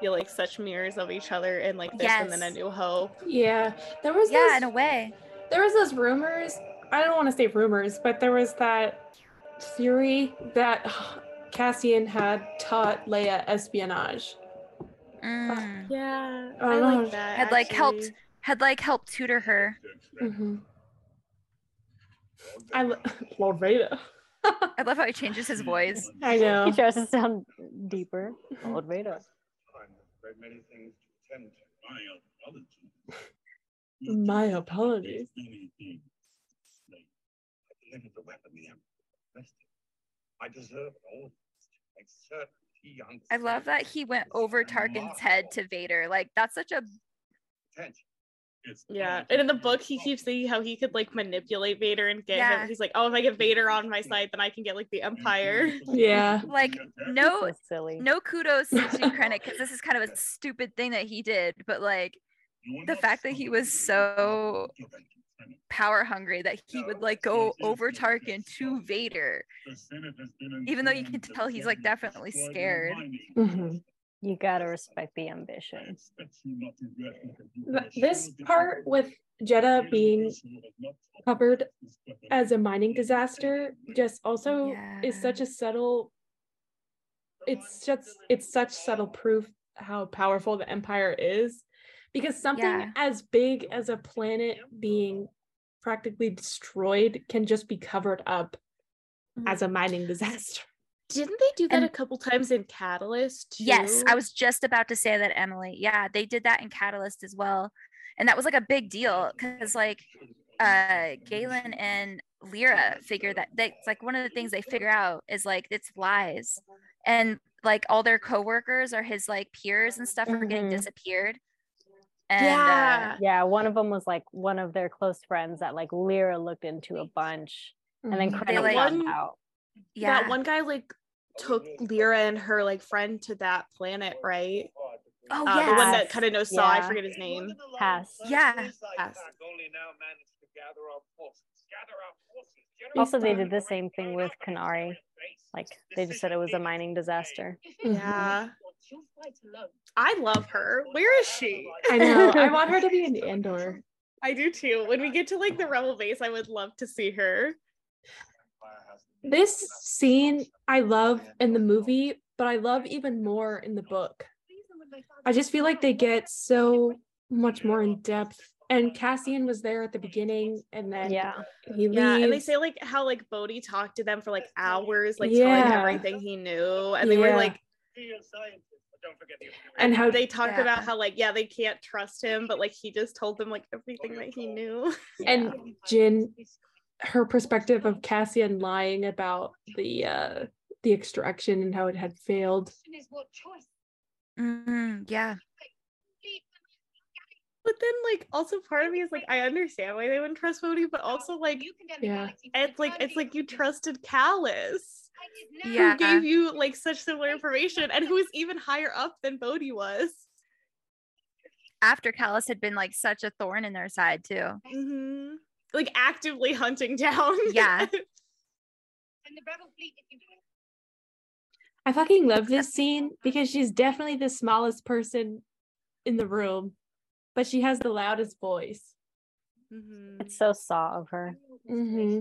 feel like such mirrors of each other and like this and then a Yes. new hope. Yeah. There was Yeah, those, in a way. there was those rumors. I don't want to say rumors, but there was that theory that Cassian had taught Leia espionage. Mm. Yeah. I I know. like that. Had, like, helped- actually. Had like helped tutor her. hmm I lo- Lord Vader. I love how he changes his voice. I know. He tries to sound deeper. Lord Vader. Time, many things to attend to. My apologies. My apologies. Many things. Like, I delivered the weapon the Emperor. I deserve all of this to make certain he I love that he went over Tarkin's head to Vader. Like that's such a Attention. Yeah, and in the book, he keeps saying how he could like manipulate Vader and get yeah. him. He's like, "Oh, if I get Vader on my side, then I can get like the Empire." Yeah, like no, so silly. no kudos to Krennic because this is kind of a stupid thing that he did, but like the fact that he was so power hungry that he would like go over Tarkin to Vader, even though you can tell he's like definitely scared. Mm-hmm. You gotta respect the ambition. This part with Jedha being covered as a mining disaster just also yeah. is such a subtle. It's just it's such subtle proof how powerful the Empire is because something yeah. as big as a planet being practically destroyed can just be covered up mm-hmm. as a mining disaster. Didn't they do that and, a couple times in Catalyst? Too? Yes, I was just about to say that, Emily. Yeah, they did that in Catalyst as well. And that was like a big deal because, like, uh, Galen and Lyra figure that that's like one of the things they figure out is like it's lies. And like all their coworkers or his like peers and stuff mm-hmm. are getting mm-hmm. disappeared. And, yeah. Uh, yeah, one of them was like one of their close friends that like Lyra looked into a bunch and then kind of like, out. Yeah, that one guy like took Lyra and her like friend to that planet, right? Oh uh, the one that kind of knows Saw. Yeah. I forget his name. Pass. Yeah. Pass. Also, they did the same thing with Kenari. Like they just said it was a mining disaster. Yeah. I love her. Where is she? I know. I want her to be in Andor. I do too. When we get to like the rebel base, I would love to see her. This scene I love in the movie, but I love even more in the book. I just feel like they get so much more in depth. And Cassian was there at the beginning, and then yeah, he leaves. yeah, and they say like how like Bodhi talked to them for like hours, like yeah. telling everything he knew, and they yeah. were like, and how they talked yeah. about how like yeah they can't trust him but like he just told them like everything that he knew and Jyn her perspective of Cassian lying about the uh the extraction and how it had failed mm-hmm. yeah but then like also part of me is like I understand why they wouldn't trust Bodhi, but also like yeah, it's like it's like you trusted Kallus yeah. who gave you like such similar information and who is even higher up than Bodhi was. After Kallus had been like such a thorn in their side too. Mm-hmm. Like actively hunting down. Yeah. I fucking love this scene because she's definitely the smallest person in the room, but she has the loudest voice. Mm-hmm. It's so saw of her. Mm-hmm.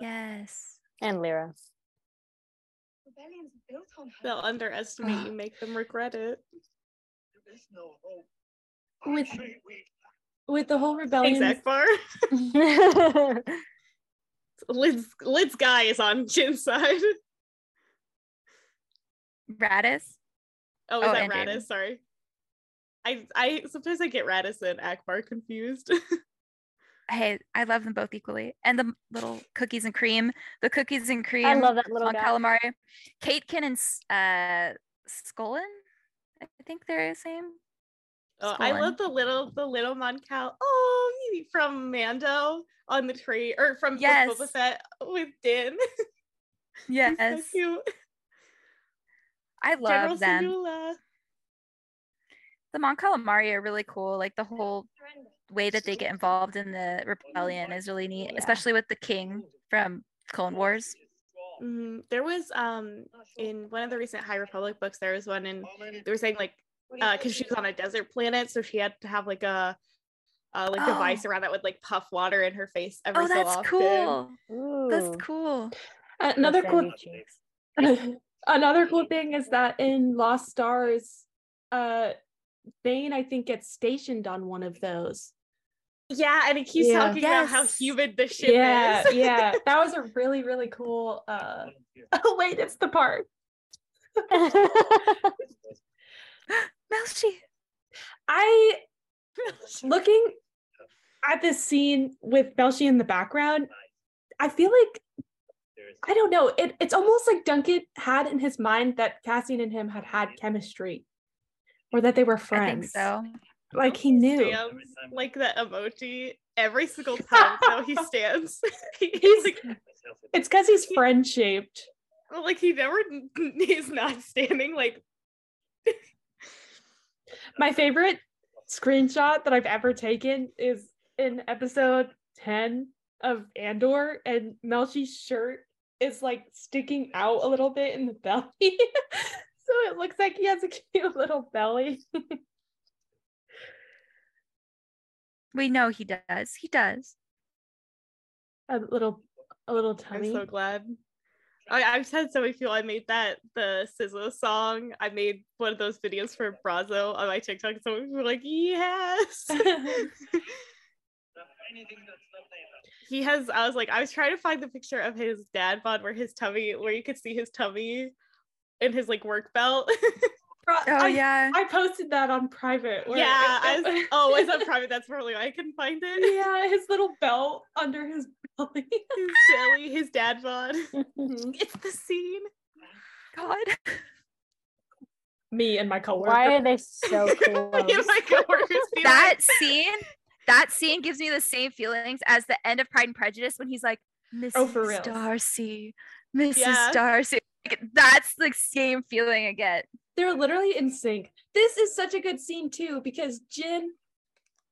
Yes. And Lyra. They'll underestimate you, make them regret it. With with the whole rebellion. Exact bar. Lid's Lid's guy is on Jyn's side. Raddus. Oh, is oh, that Raddus? Sorry. I I sometimes I get Raddus and Ackbar confused. hey, I love them both equally. And the little cookies and cream, the cookies and cream. I love that little on guy. calamari. Caitkin and uh, Scullin, I think they're the same. Oh, I love the little the little Mon Cal. Oh, from Mando on the tree, or from yes. Boba Fett with Din. yes, so cute. I love General them. Syndulla. The Mon Calamari are really cool. Like the whole way that they get involved in the rebellion is really neat, yeah. especially with the king from Clone Wars. Mm-hmm. There was um in one of the recent High Republic books, there was one, and they were saying like because uh, she was on a desert planet, so she had to have like a uh, like oh. device around that would like puff water in her face every oh, so that's often. cool. Ooh. That's cool. Another cool. Another cool thing is that in Lost Stars, uh, Thane I think gets stationed on one of those. Yeah, and he keeps yeah. talking yes. about how humid the ship yeah, is. yeah, that was a really, really cool. uh Oh wait, it's the part. Melshi. I looking at this scene with Melshi in the background, I feel like I don't know. It, it's almost like Duncan had in his mind that Cassian and him had had chemistry, or that they were friends. I think so. like he knew. Stands, like the emoji every single time though he stands. he's like, it's because he's friend shaped. Like he never he's not standing like my favorite screenshot that I've ever taken is in episode 10 of Andor and Melshi's shirt is like sticking out a little bit in the belly. so it looks like he has a cute little belly. we know he does. He does. A little a little tummy. I'm so glad. I, I've said so many people. I made that the Sizzle song. I made one of those videos for Brasso on my TikTok. So people were like, yes. he has. I was like, I was trying to find the picture of his dad bod where his tummy, where you could see his tummy in his like work belt. oh I, yeah, I posted that on private. yeah, I was, oh, was on private? That's probably why I couldn't find it. Yeah, his little belt under his belly. his his dad bod. Mm-hmm. it's the scene. God. Me and my coworker. Why are they so close? Me and my coworkers that scene that scene gives me the same feelings as the end of pride and prejudice when he's like mrs Oh, for reals. darcy mrs Yeah. darcy Like, that's the same feeling i get They're literally in sync. This is such a good scene too because Jyn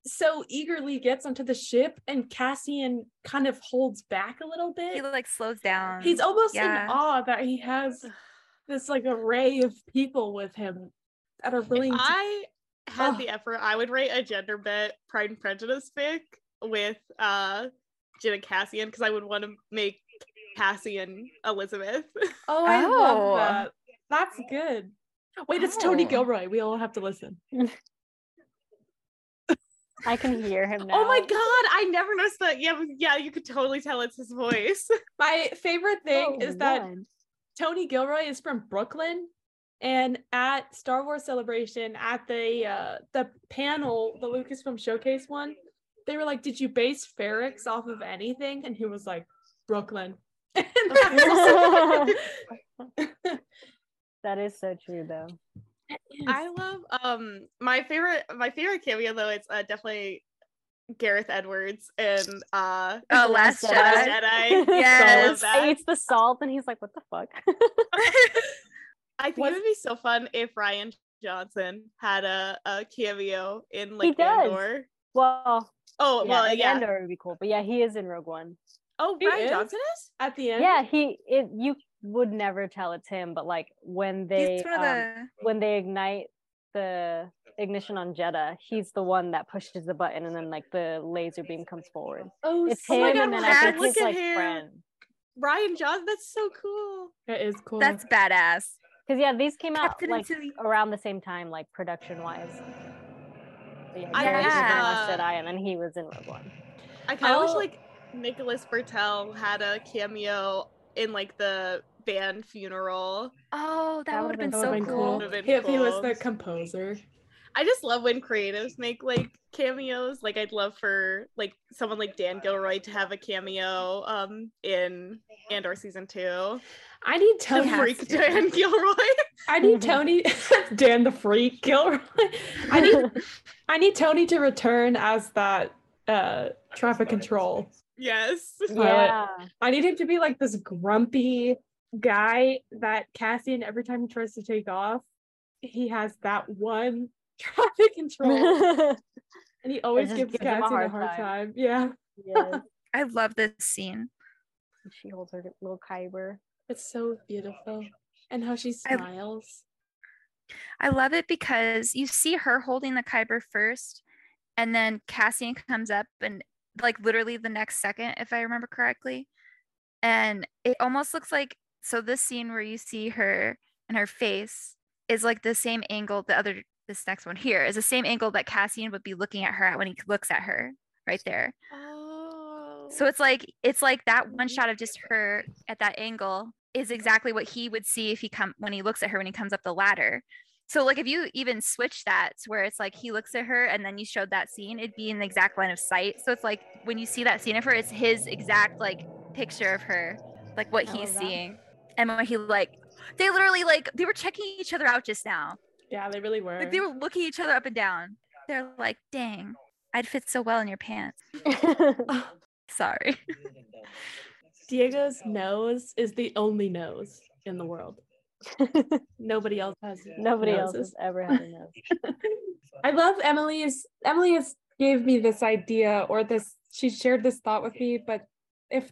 so eagerly gets onto the ship and Cassian kind of holds back a little bit. he like slows down He's almost yeah. in awe that he has this like array of people with him that are willing If to I had Oh. the effort, I would write a gender bit Pride and Prejudice fic with uh Jyn and Cassian because I would want to make Cassian Elizabeth. Oh, I Oh. love that. That's good. Wait, it's Tony Oh. Gilroy. We all have to listen. I can hear him now. Oh my god, I never noticed that. Yeah, yeah, you could totally tell it's his voice. My favorite thing Oh, is that God. Tony Gilroy is from Brooklyn, and at Star Wars Celebration, at the uh, the panel, the Lucasfilm Showcase one, they were like, "Did you base Ferrix off of anything?" And he was like, "Brooklyn." And that was- that is so true though. I love um my favorite my favorite cameo though it's uh, definitely Gareth Edwards and uh oh last Jedi. Jedi Jedi. Yes. I love. He eats the salt and he's like, "What the fuck?" I think Was- it would be so fun if Rian Johnson had a, a cameo in like does. Andor. well, Oh yeah, well, in yeah. Andor would be cool, but yeah, he is in Rogue One. Oh, He Rian is? Johnson is. at the end, Yeah, he it you would never tell it's him, but like when they he's one of um, when they ignite the ignition on Jedha, he's the one that pushes the button and then like the laser beam comes forward. Oh, It's so- him my God, and then I Dad, think look his at like him. friend. Rian Johnson. That's so cool. That is cool. that's badass Because yeah, these came out Captain like Tilly. around the same time, like production wise. Yeah, I Gareth was in wish, Last uh, Jedi and then he was in Rogue One. I kind of wish Oh. like Nicholas Britell had a cameo in like the band funeral. oh that, That would have been would've so been cool, Would've been if he was the composer. I just love when creatives make like cameos. Like I'd love for like someone like Dan Gilroy to have a cameo um in Andor season two. I need The Tony. freak Dan Gilroy. I need Tony. Dan the freak Gilroy. I need. I need Tony to return as that uh traffic control. Yes. Yeah. I need him to be like this grumpy guy that Cassian every time he tries to take off, he has that one traffic control and he always gives, gives him a Cassian hard a hard time. time. Yeah. yes. i love this scene She holds her little kyber. It's so beautiful. And how she I- smiles. I love it because you see her holding the Kyber first, and then Cassian comes up and like literally the next second, if I remember correctly. And it almost looks like so this scene where you see her and her face is like the same angle the other this next one here is the same angle that Cassian would be looking at her at when he looks at her right there. Oh. So it's like it's like that one shot of just her at that angle is exactly what he would see if he come when he looks at her when he comes up the ladder. So like if you even switch that to where it's like he looks at her and then you showed that scene, it'd be in the exact line of sight. So it's like when you see that scene of her, it's his exact like picture of her, like what he's that. seeing. And when he like they literally like they were checking each other out just now. Yeah, they really were. Like they were looking each other up and down. They're like, dang, I'd fit so well in your pants. Sorry. Diego's nose is the only nose in the world. Nobody else has. Nobody else has ever had enough. I love Emily's. Emily has gave me this idea or this. She shared this thought with me. But if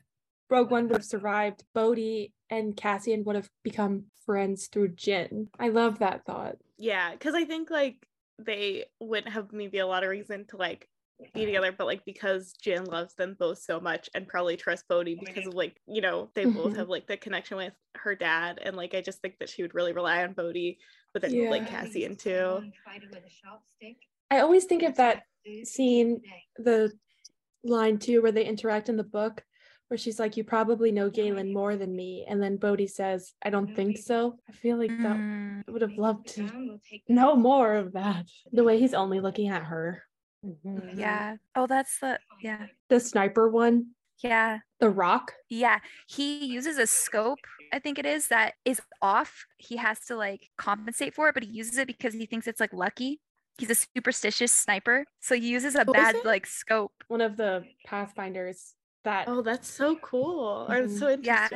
Rogue One would have survived, Bodhi and Cassian would have become friends through Jyn. I love that thought. Yeah, because I think like they wouldn't have maybe a lot of reason to like be together, but like because Jyn loves them both so much and probably trusts Bodhi because of like, you know, they both Mhm. have like the connection with her dad. And like I just think that she would really rely on Bodhi, but then like Yeah. Cassian too. I always think of that scene, the line two where they interact in the book, where she's like, "You probably know Galen more than me," and then Bodhi says, "I don't think so." I feel like that Mm, I would have loved to know more of that. The way he's only looking at her. Mhm. yeah. Oh, that's the yeah. The sniper one, Yeah. the rock. Yeah. He uses a scope, I think it is, that is off. He has to like compensate for it, but he uses it because he thinks it's like lucky. He's a superstitious sniper. So he uses a is bad like scope. One of the Pathfinders that Oh, that's so cool. Or it's so Yeah.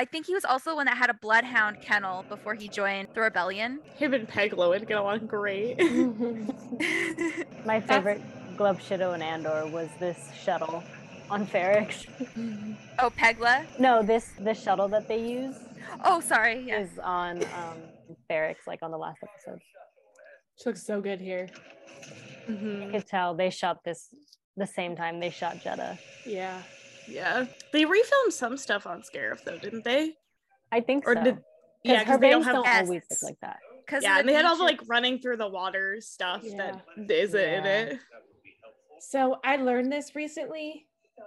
I think he was also one that had a bloodhound kennel before he joined the rebellion. Him and Peglo would get along great. My favorite Glub Shido and Andor was this shuttle on Ferrix. oh, Pegla. no, this the shuttle that they use Oh, sorry. Yeah. is on um Ferrix, like on the last episode. she looks so good here. You Mhm. could tell they shot this the same time they shot Jedha. Yeah. Yeah. They refilmed some stuff on Scarif though, didn't they? I think Or so. did 'Cause yeah, her because they don't have don't always look like that. Because yeah, and they had all the like running through the water stuff that isn't in it. So I learned this recently,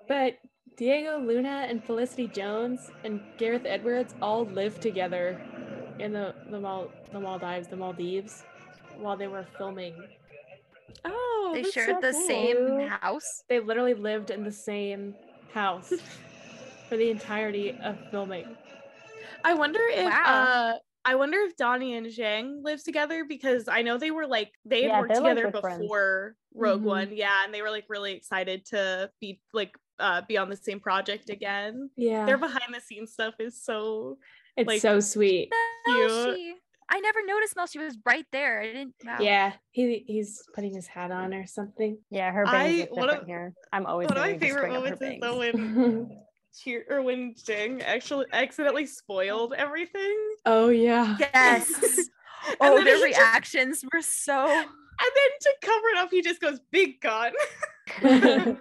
but Diego Luna and Felicity Jones and Gareth Edwards all lived together in the the, Mal- the Maldives, the Maldives, while they were filming. Oh, they shared so the cool. same house. They literally lived in the same house for the entirety of filming. I wonder if Wow. uh I wonder if Donnie and Zhang live together because I know they were like they had Yeah, worked they're, like, together friends. before Rogue Mhm. One, yeah, and they were like really excited to be like uh be on the same project again. Yeah, Their behind the scenes stuff is so it's like- so sweet. Melshi. I never noticed Mel. She was right there. I didn't. Wow. Yeah, he he's putting his hat on or something. Yeah, her bangs I- look one different of- here. I'm always one of my going to just favorite bring up her moments is bangs. though when cheer or when Jing actually accidentally spoiled everything. oh yeah. Yes. Oh, then their he just- reactions were so. And then to cover it up, he just goes big gun.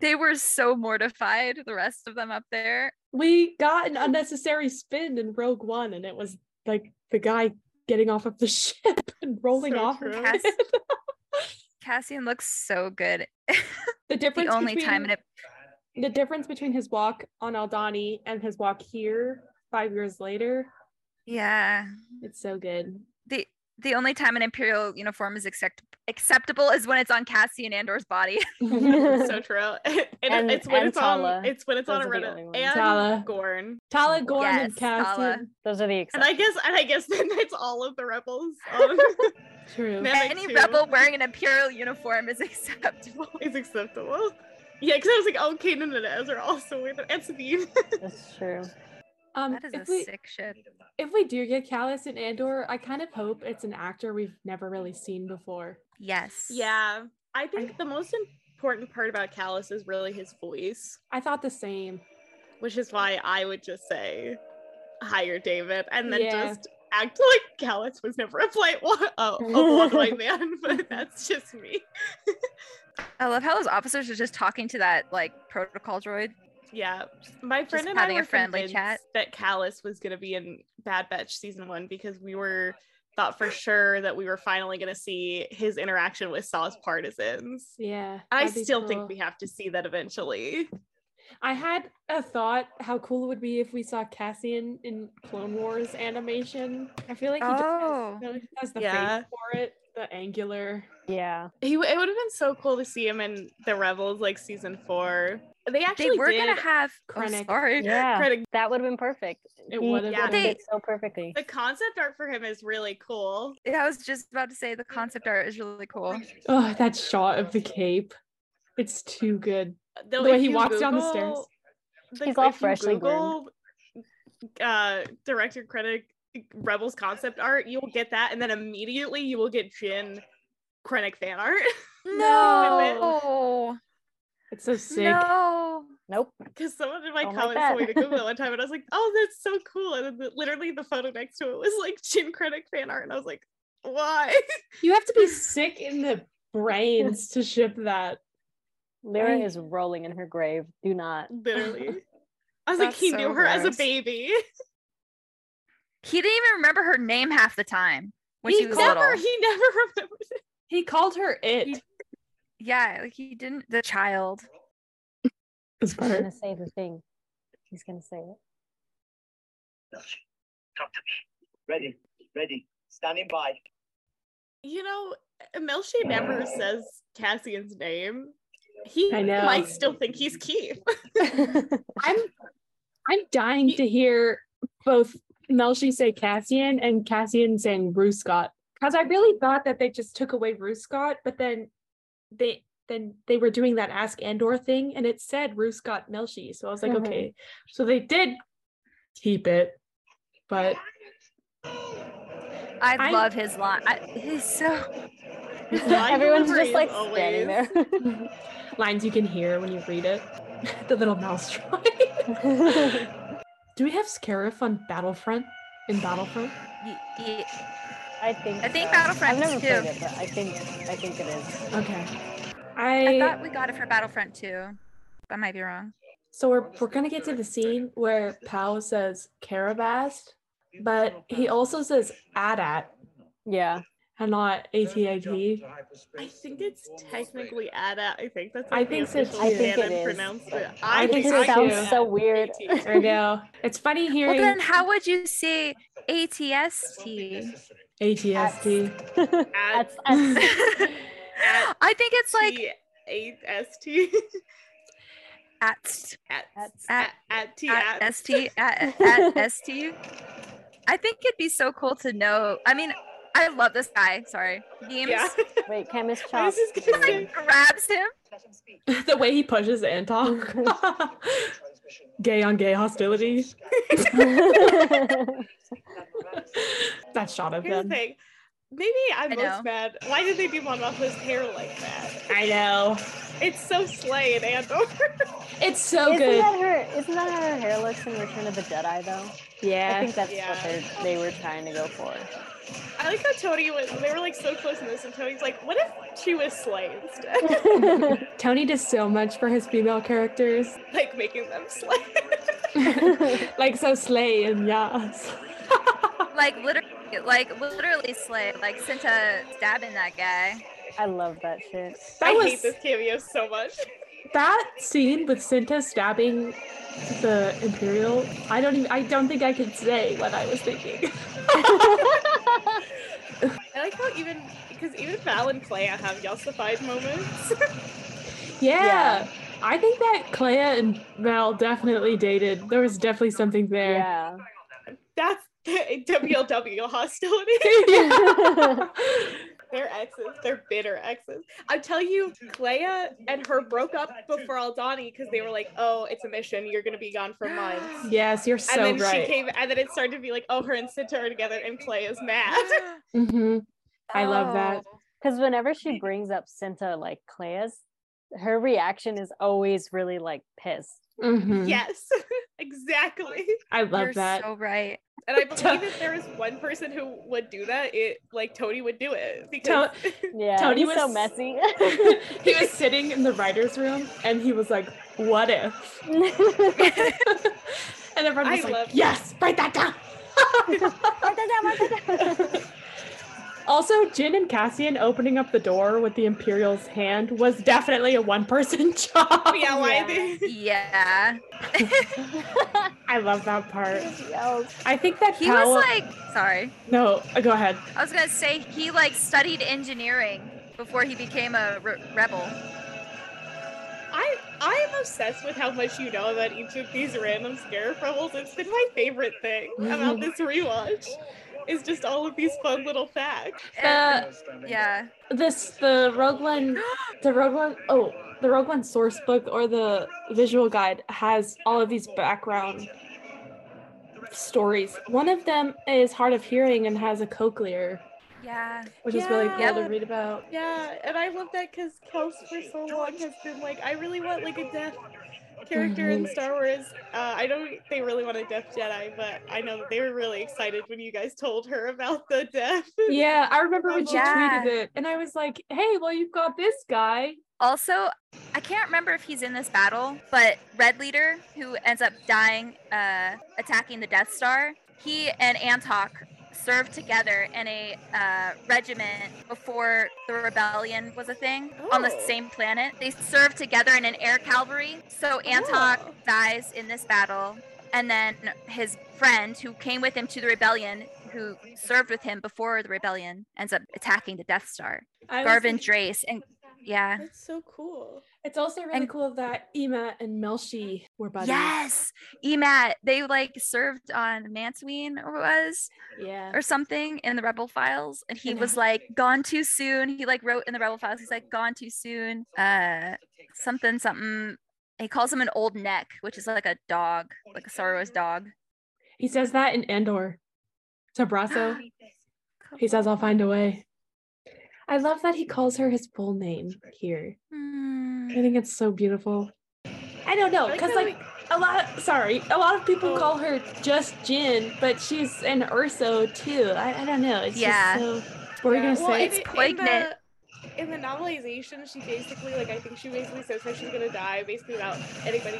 they were so mortified. The rest of them up there. we got an unnecessary spin in Rogue One, and it was like the guy getting off of the ship and rolling So off. true. of Cass- Cassian looks so good. the the only between, time in it. The difference between his walk on Aldhani and his walk here five years later, Yeah. it's so good. The the only time an imperial uniform is accept- acceptable is when it's on Cassian Andor's body. so true. And, And- it's when and it's Tala. on it's when it's on a are the Reddit only and Tala. Gorn. Tala Gorn and Yes, Tala. Those are the And. I guess and I guess then it's all of the rebels on um, True. Namek Any too. rebel wearing an imperial uniform is acceptable. is acceptable. Yeah, because I was like, oh, Kanan and Ez are also weird. And Sabine. That's true. Um, That is if a we sick ship. if we do get Kallus and Andor, I kind of hope it's an actor we've never really seen before. Yes. yeah. I think the most important part about Kallus is really his voice, I thought the same. which is why I would just say hire David and then Yeah. just act like Kallus was never a white one, uh, a blonde white man, but that's just me. I love how those officers are just talking to that like protocol droid. Yeah, my friend Just and I having a were friendly chat. that Kallus was going to be in Bad Batch season one because we were thought for sure that we were finally going to see his interaction with Saw's partisans. Yeah. I still cool. think we have to see that eventually. I had a thought how cool it would be if we saw Cassian in Clone Wars animation. I feel like he just Oh. has, has the Yeah. face for it, the angular. Yeah. He it would have been so cool to see him in the Rebels like season four. they actually they were did. gonna have. Oh, Krennic. sorry. Yeah, Krennic- that would have been perfect. It would've would've been. fit so perfectly. The concept art for him is really cool. Yeah, I was just about to say the concept art is really cool. Oh, that shot of the cape. It's too good. Though The way he you walks down the stairs. Google- the- He's all if you freshly Google, uh director Krennic Rebels concept art, you will get that, and then immediately you will get Jyn Krennic fan art. No. It's so sick. No. Nope. Because someone in my Don't comments that. told me to Google it one time, and I was like, "Oh, that's so cool!" And then the, literally the photo next to it was like Jyn Krennic fan art, and I was like, "Why?" You have to be sick in the brains to ship that. Lyra is rolling in her grave. Do not. literally, I was like, That's he so knew her as a gross. baby. He didn't even remember her name half the time when he she was never, little. he never remembers it. He called her it. He- Yeah, like he didn't. The child. This He's gonna say the thing. He's gonna say it. Come to me. Ready, ready, standing by. You know, Melshi never uh, says Cassian's name. He I know. might still think he's Keef. I'm I'm dying to hear both Melshi say Cassian and Cassian saying Ruescott. Because I really thought that they just took away Ruescott, but then they then they were doing that Ask Andor thing and it said Ruescott Melshi. So I was like, Mhm. okay. So they did keep it. But I, I- love his line. I, he's so. Line Everyone's just like is standing there. lines you can hear when you read it. the little mouse drawing. Do we have Scarif on Battlefront? In Battlefront? y- y- I think. I think so. Battlefront I've never too. played it, but I think I think it is. Okay. I I thought we got it for Battlefront too. but I might be wrong. So we're we're gonna get to the scene where Pao says Karabast, but he also says Adat Yeah. And not ATAT. I think it's technically Ada. I think that's I like think the so too. I think it canon is. pronouncement. I I think think it sounds too. so weird. I know. It's funny here Well, then how would you say ATST? ATST. That's, that's I think it's like eight S T at at That's- at at T at at ST at, at ST. I think it'd be so cool to know. I mean, I love this guy. Sorry, Games Yeah. wait, chemist I was chop. just gonna like grabs him. Let him speak. the way he pushes Anton. gay on gay hostility. That shot of here's the them. thing. Maybe I'm I know. most mad. Why did they do Mon Mothma's hair like that? I know. It's so Slay and Andor. It's so isn't good. that her? Isn't that how her hair looks in Return of the Jedi though? Yeah. I think that's Yeah. what they they were trying to go for. I like how Tony was. They were like so close in this, and Tony's like, "What if she was Slay instead? Tony does so much for his female characters. like making them Slay." like so slay and yes. Like literally, like literally slay. Like Cinta stabbing that guy. I love that shit. That I was hate this cameo so much. that scene with Cinta stabbing the Imperial. I don't even I don't think I could say what I was thinking. I like how even because even Val and Clea have justified moments. yeah. Yeah. I think that Clea and Val definitely dated. There was definitely something there. Yeah. That's the WLW hostility. They're exes. They're bitter exes. I tell you, Clea and her broke up before Aldhani because they were like, "Oh, it's a mission. You're gonna be gone for months." yes, you're so and then right. she came, and then it started to be like, "Oh, her and Cinta are together," and is mad. hmm I love that. Oh, Because whenever she brings up Cinta like Clea's, her reaction is always really like pissed. Hmm yes, exactly. I love You're that. so right. And I believe if there was one person who would do that, it like Tony would do it because Yeah, Tony was so messy. he was sitting in the writer's room and he was like, What if? and everyone was I like, love- Yes, write that down. Write that down, write that down. Also, Jyn and Cassian opening up the door with the Imperial's hand was definitely a one person job. yeah, why Yeah. they Yeah. I love that part. I think that He Cal- was like, sorry. No, uh, go ahead. I was gonna say he like studied engineering before he became a re- rebel. I I am obsessed with how much you know about each of these random Scarif rebels. It's been my favorite thing about this rewatch. Is just all of these fun little facts. The, yeah. This the Rogue One, the Rogue One. Oh, the Rogue One source book or the visual guide has all of these background stories. One of them is hard of hearing and has a cochlear. Yeah. Which is really Yeah. cool to read about. Yeah, and I love that because Kels for so long has been like, I really want like a deaf character in Mhm. Star Wars. Uh, I know they really want a deaf Jedi, but I know that they were really excited when you guys told her about the deaf. Yeah, I remember when she Yeah. tweeted it, and I was like, "Hey, well, you've got this guy." Also, I can't remember if he's in this battle, but Red Leader, who ends up dying uh, attacking the Death Star, he and Antoc served together in a uh, regiment before the rebellion was a thing on the same planet. They served together in an air cavalry. So Antoc Oh. dies in this battle, and then his friend who came with him to the rebellion, who served with him before the rebellion, ends up attacking the Death Star. I Garvin like- Dreis, and yeah. That's so cool. It's also really And- cool that Ema and Melshi were buddies. Yes, Emat. They like served on Mantween or was Yeah. or something in the Rebel Files, and he And was like gone too soon. He like wrote in the Rebel Files. He's like gone too soon. Uh, something something. He calls him an old neck, which is like a dog, like a Star Wars dog. He says that in Andor to Brasso. he says, "I'll find a way." I love that he calls her his full name here. Hmm. I think it's so beautiful. I don't know, I like because how, like a lot. sorry, a lot of people Oh. call her just Jyn, but she's an Erso too. I, I don't know. It's Yeah. just so. What were you Yeah, gonna well, say? in the- poignant. In the, in the novelization, she basically like I think she basically says how she's gonna die, basically without anybody.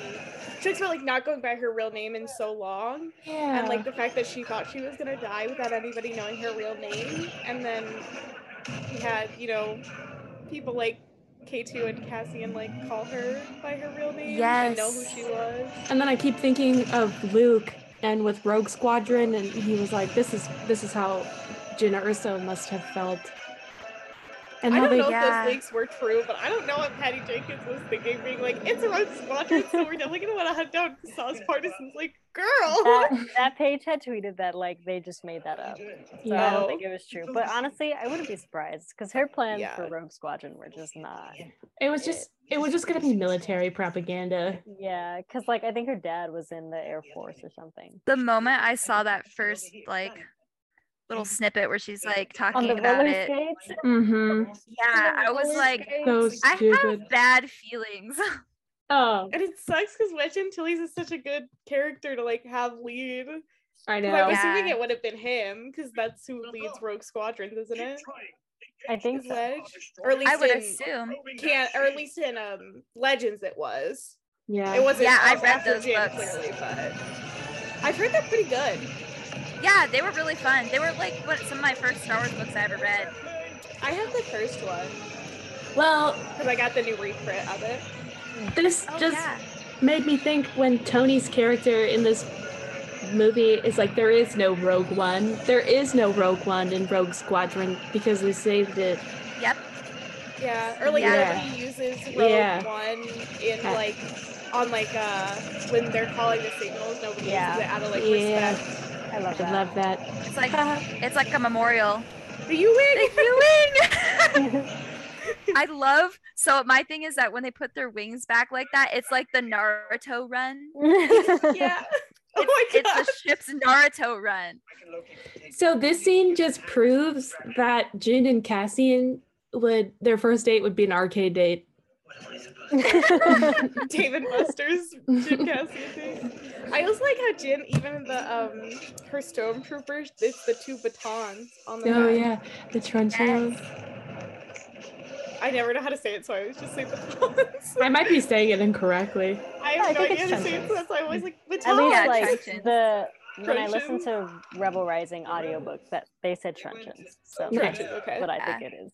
She talks about like not going by her real name in so long, yeah. and like the fact that she thought she was gonna die without anybody knowing her real name, and then we had you know people like K2 and Cassian like call her by her real name and know who she was. And then I keep thinking of Luke and with Rogue Squadron, and he was like, "This is this is how Jyn Erso must have felt." And I don't they know Yeah. if those leaks were true, but I don't know what Patty Jenkins was thinking, being like, "It's a Rogue Squadron, so we're definitely gonna want to hunt down Saw's Partisans." Like, girl. that, that page had tweeted that like they just made that up. So I don't think it was true. But honestly, I wouldn't be surprised because her plans Yeah. for Rogue Squadron were just not. it was just it was just gonna be military propaganda. Yeah, because like I think her dad was in the Air Force or something. The moment I saw that first like little snippet where she's like On talking the about it, skates. Mm-hmm. yeah, I was like, So I have bad feelings. Oh, And it sucks because Wedge Antilles is such a good character to like have lead. I know. I'm know. assuming it would have been him because that's who leads Rogue Squadrons, isn't it? I think so. Wedge, or at least I would in assume. can or at least in um Legends it was. Yeah. It wasn't. Yeah, I've read those Jin, books. clearly, but I've heard they're pretty good. Yeah, they were really fun. They were like what some of my first Star Wars books I ever read. I have the first one Well, because I got the new reprint of it. this Oh just yeah. made me think when Tony's character in this movie is like there is no Rogue One. There is no Rogue One in Rogue Squadron because we saved it. Yep. Yeah, or like Yeah. nobody uses Rogue Yeah. One in Ha- like on like uh when they're calling the signals. Nobody Yeah. uses it out of like Yeah. respect. I love I that. love that. It's like it's like a memorial. The U wing. The U-wing! I love so my thing is that when they put their wings back like that, it's like the Naruto run. yeah. Oh my It's god. the ship's Naruto run. So this scene just proves that Jyn and Cassian would their first date would be an arcade date. David Buster's Jyn Cassian thing. I also like how Jyn, even the um her stormtroopers, it's the two batons on the Oh back. yeah, the truncheon. I never know how to say it, so I always just say batons. I might be saying it incorrectly. I Yeah, no think idea it's how to say it, so that's why I always like batons. At least Yeah, like truncheons. the when I listened to Rebel Rising audiobook that they said truncheons. So Nice. that's Okay. what I think it is.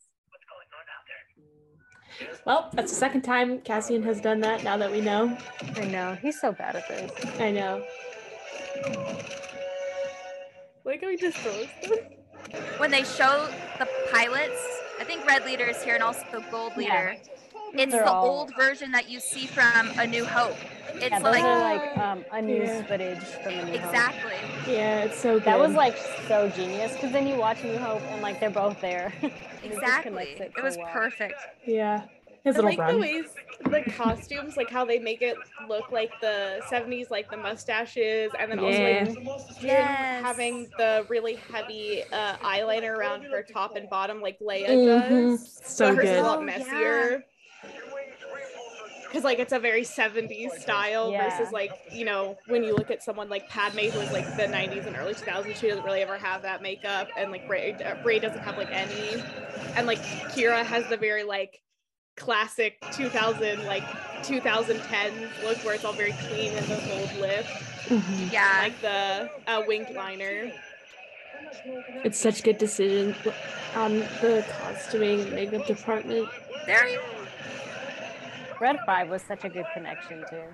Well, that's the second time Cassian has done that. Now that we know, I know he's so bad at this. I know. Like how he just throws them. When they show the pilots, I think Red Leader is here and also the Gold Leader. It's They're the all- old version that you see from A New Hope. It's yeah, like are like um, unused Yeah. footage from A New Hope. exactly. Yeah, it's so good. That was like so genius because then you watch New Hope and like they're both there. And it Exactly. It was well. perfect. yeah. His I little like run. the ways the costumes, like how they make it look like the 70s, like the mustaches, and then Yeah. also like Yes. having the really heavy uh, eyeliner around her top and bottom, like Leia Mhm. does. So but hers is a good. lot Oh, yeah. Messier. Because like it's a very 70s style Yeah. versus like you know when you look at someone like Padme who was like the 90s and early 2000s she doesn't really ever have that makeup and like Rey, uh, Rey doesn't have like any and like Qi'ra has the very like classic 2000 like 2010s look where it's all very clean and the gold lip Mhm. Yeah. like the uh, winged liner It's such good decision on the costuming and makeup department. Very Red Five was such a good connection too.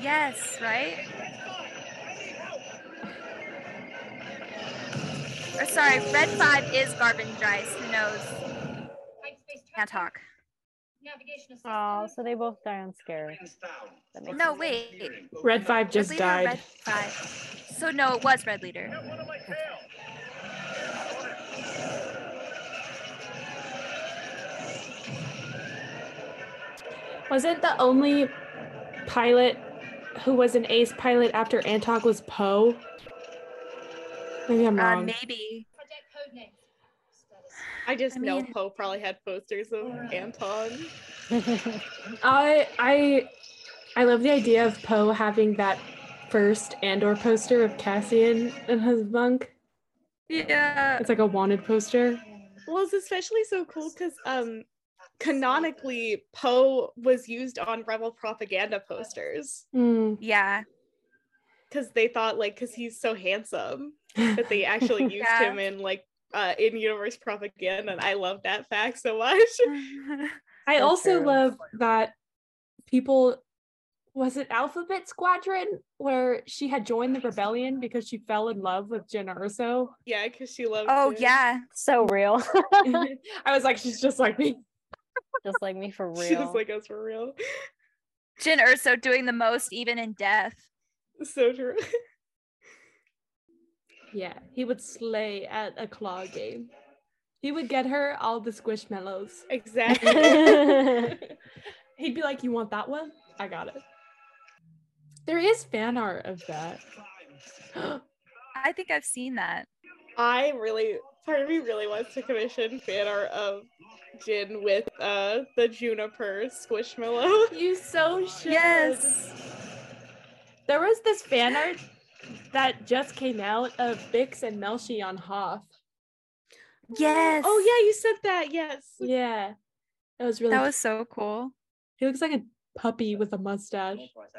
yes, right? Or sorry, Red Five is Garvin Dreis. Who knows? Can't talk. Oh, so they both die on scare. No, wait. Red Five just Leader died. Red Five. So no, it was Red Leader. Wasn't the only pilot who was an ace pilot after Antoc was Poe? Maybe I'm Uh, wrong. maybe. Project codename. I just I know Poe probably had posters of Antoc I I I love the idea of Poe having that first Andor poster of Cassian in his bunk. Yeah. It's like a wanted poster. Well, it's especially so cool because um canonically Poe was used on rebel propaganda posters Hmm. Yeah. because they thought like because he's so handsome that they actually used Yeah. him in like uh in universe propaganda and I love that fact so much. I So also true. love that people was it Alphabet Squadron where she had joined the rebellion because she fell in love with Jyn Erso. yeah, because she loved. oh him. yeah. so real. I was like, she's just like me. Just like me for real. she was like us for real. Jyn Erso doing the most even in death. So true. Yeah, he would slay at a claw game. He would get her all the squishmallows. exactly. He'd be like, "You want that one? I got it." There is fan art of that. I think I've seen that. I really, part of me really wants to commission fan art of Jyn with uh the Juniper Squishmallow. you so should. Yes. There was this fan art that just came out of Bix and Melshi on Hoth. Yes. Oh yeah, you said that. Yes. Yeah. That was really That was so cool. he looks like a puppy with a mustache.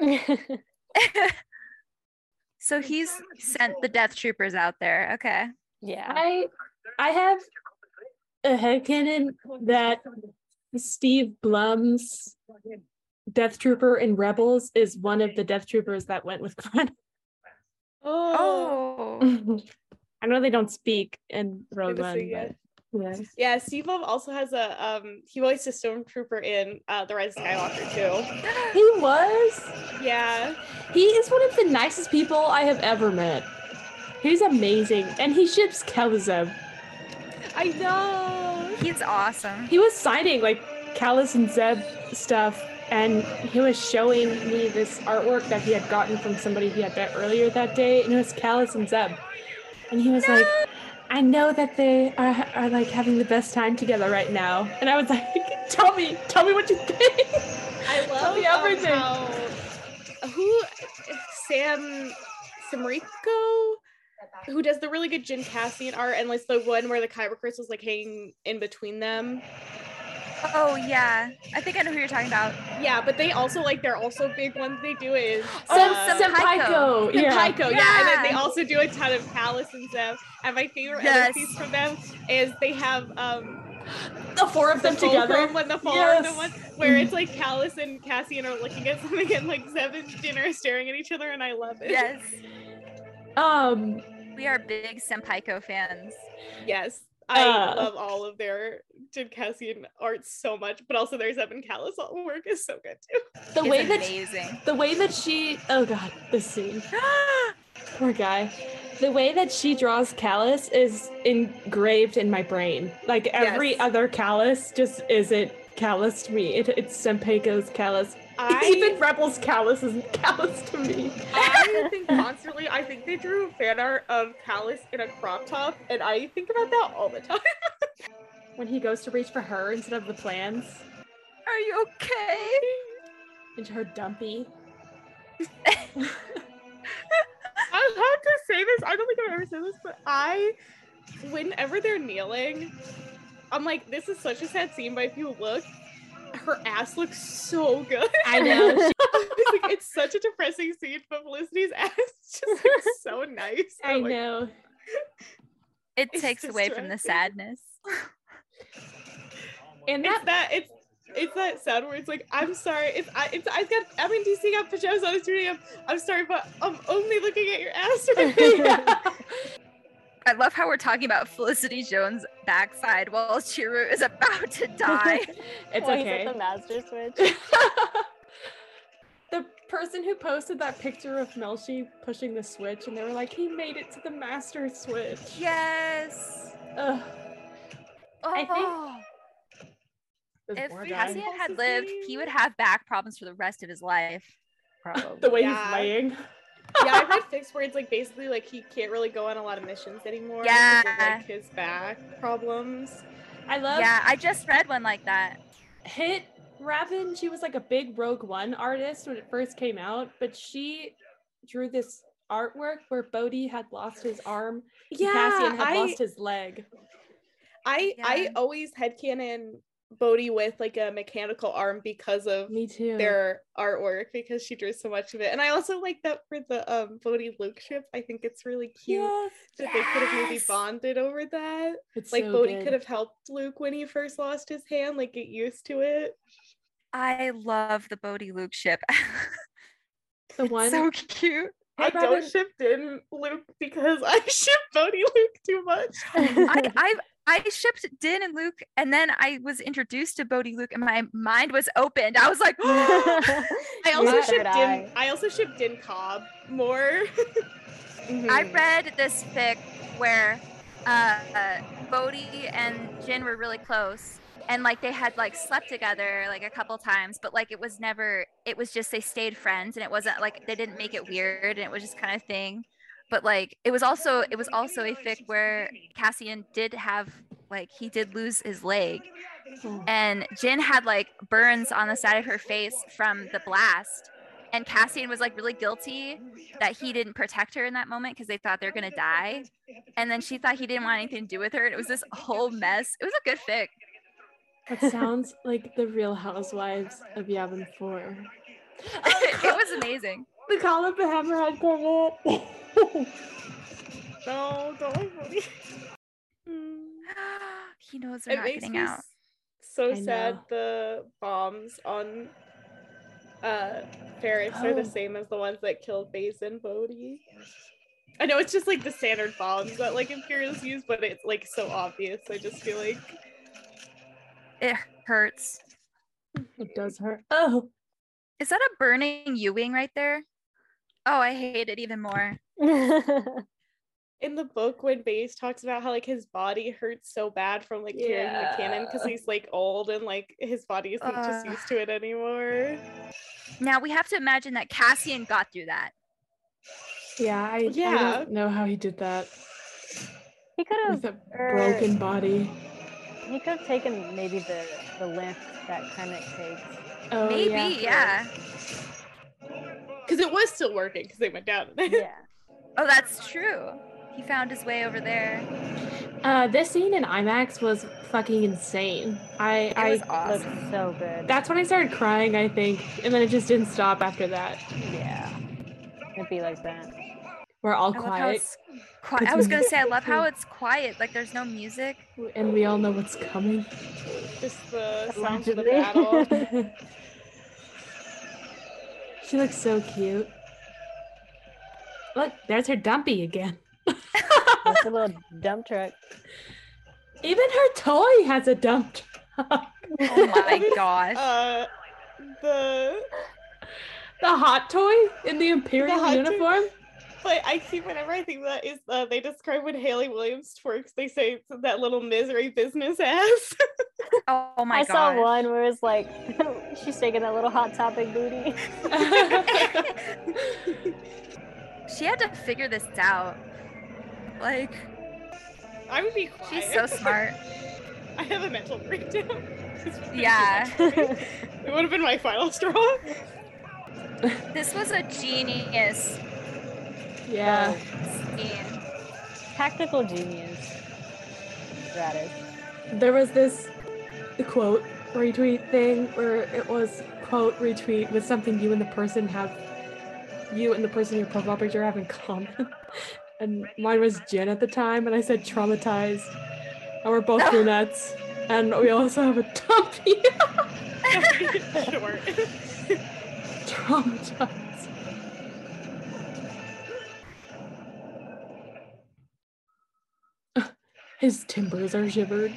So he's sent the Death Troopers out there. Okay. yeah. I I have a head headcanon that Steve Blum's Death Trooper in Rebels is one of the Death Troopers that went with Khan. Oh. Oh. I know they don't speak in Rogue Good to see One, but yeah. Yeah, Steve Blum also has a um he voiced a stormtrooper in uh The Rise of Skywalker too. He was. Yeah. He is one of the nicest people I have ever met. He's amazing, and he ships Kallzeb. I know. He's awesome. He was signing like Kallus and Zeb stuff, and he was showing me this artwork that he had gotten from somebody he had met earlier that day, and it was Kallus and Zeb. And he was like, I know that they are, are like having the best time together right now. And I was like, tell me, tell me what you think. I Tell love me um, everything. how who Sam Samrico who does the really good Jyn Cassian art and like the one where the kyber crystal's like hanging in between them. Oh yeah. I think I know who you're talking about. Yeah, but they also like they're also big ones they do is Oh, uh, some- Senpaiko. the Yeah. Pyko, yeah. and then they also do a ton of Kallus and Zeb. And my favorite Yes. other piece from them is they have um The four of the them together. fulcrum when the four of them Yes. one where it's like Kallus and Cassian are looking at something and like Zeb and Jyn are staring at each other and I love it. Yes. Um, We are big Senpaiko fans. Yes. I Uh. love all of their Jyn Cassian art so much, but also their Zeb Kallus work is so good too. The It's way that amazing. the way that she oh god, this scene. Poor guy. The way that she draws Kallus is engraved in my brain. Like every Yes. other Kallus just isn't Kallus to me. It, it's Senpaiko's Kallus. I Even Rebel's Kallus is callous to me. I think constantly. I think they drew fan art of Kallus in a crop top, and I think about that all the time. When he goes to reach for her instead of the plans Are you okay? into her dumpy. I have to say this. I don't think I've ever said this, but I, whenever they're kneeling, I'm like, this is such a sad scene. But if you look, her ass looks so good. I know. She- it's, like, it's such a depressing scene, but Felicity's ass just looks so nice. I I'm like, know. It takes away from the sadness. And It's that that it's it's that sound where it's like, I'm sorry, it's I it's I got I'm in DC got pajamas on the studio. I'm sorry, but I'm only looking at your ass right now. I love how we're talking about Felicity Jones' backside while Chirrut is about to die. it's While he's okay. at the master switch. the person who posted that picture of Melshi pushing the switch and they were like, he made it to the master switch. yes. Ugh, Oh, think- if poor. Cassian had lived, he would have back problems for the rest of his life. Probably. the way Yeah. he's laying. Yeah, I've had fixed where it's like basically like he can't really go on a lot of missions anymore. 'cause of, Yeah. like his back problems. I love yeah, I just read one like that. Hit Raven. She was like a big Rogue One artist when it first came out, but she drew this artwork where Bodhi had lost his arm, Yeah, Cassian had I, lost his leg. I I Yeah. always headcanon Bodhi with like a mechanical arm because of Me too. their artwork because she drew so much of it. And I also like that for the um Bodhi Luke ship. I think it's really cute Yes, that they could have maybe bonded over that. it's Like so Bodhi could have helped Luke when he first lost his hand, like get used to it. I love the Bodhi Luke ship. the one. so cute. I Hey, don't Robin. ship in Luke because I ship Bodhi Luke too much. I, I I shipped Din and Luke, and then I was introduced to Bodhi Luke, and my mind was opened. I was like, I also My shipped third Din. I also shipped Din Cobb more. I Mhm. read this fic where uh, uh, Bodhi and Jyn were really close, and like they had like slept together like a couple times, but like it was never. It was just they stayed friends, and it wasn't like they didn't make it weird, and it was just kind of thing. But like it was also it was also a fic where Cassian did have like he did lose his leg, and Jyn had like burns on the side of her face from the blast. And Cassian was like really guilty that he didn't protect her in that moment because they thought they were gonna die. And then she thought he didn't want anything to do with her. And it was this whole mess. It was a good fic. That sounds like the Real Housewives of Yavin Four. it was amazing. the call of the Hammerhead Corvette. No, don't like Bodhi. He knows they're It not getting out. so I sad know. the bombs on uh Ferrix are the Oh. same as the ones that killed Baze and Bodhi. I know it's just like the standard bombs that like Imperials use, but it's like so obvious. I just feel like It hurts. it does hurt. Oh, Is that a burning U-wing right there? Oh, I hate it even more. in the book when Baze talks about how like his body hurts so bad from like carrying the cannon because he's like old and like his body isn't just used to it anymore. Now we have to imagine that Cassian got through that. yeah. I, I Yeah. don't know how he did that he could with have a er, broken body. He could have taken maybe the the lift that Krennic takes. Oh, Maybe, yeah. Because it was still working because they went down. Yeah. Oh, that's true. He found his way over there. Uh, this scene in IMAX was fucking insane. I, I, was Looks awesome. so good. that's when I started crying. I think, and then it just didn't stop after that. yeah. It'd be like that. We're all I quiet, it's quiet. I was gonna say I love how it's quiet. Like there's no music. and we all know what's coming. just the sounds of the battle. she looks so cute. Look, there's her dumpy again. That's a little dump truck. Even her toy has a dump truck. oh my gosh. Uh, the the hot toy in the imperial the uniform. Toy. But I see whenever I think that is uh, they describe when Hayley Williams twerks, they say that little misery business ass. oh my god! I gosh. saw one where it's like she's taking that little hot topic booty. she had to figure this out. Like I would be quiet. She's so smart. I have a mental breakdown. Yeah. it would have been my final straw. This was a genius. Yeah. Scheme. Tactical genius. That is. There was this quote retweet thing where it was quote retweet with something you and the person have you and the person in your profile picture have in common. and mine was Jyn at the time, and I said traumatized. And we're both brunettes. And we also have a tumpy. Short. traumatized. His timbers are shivered.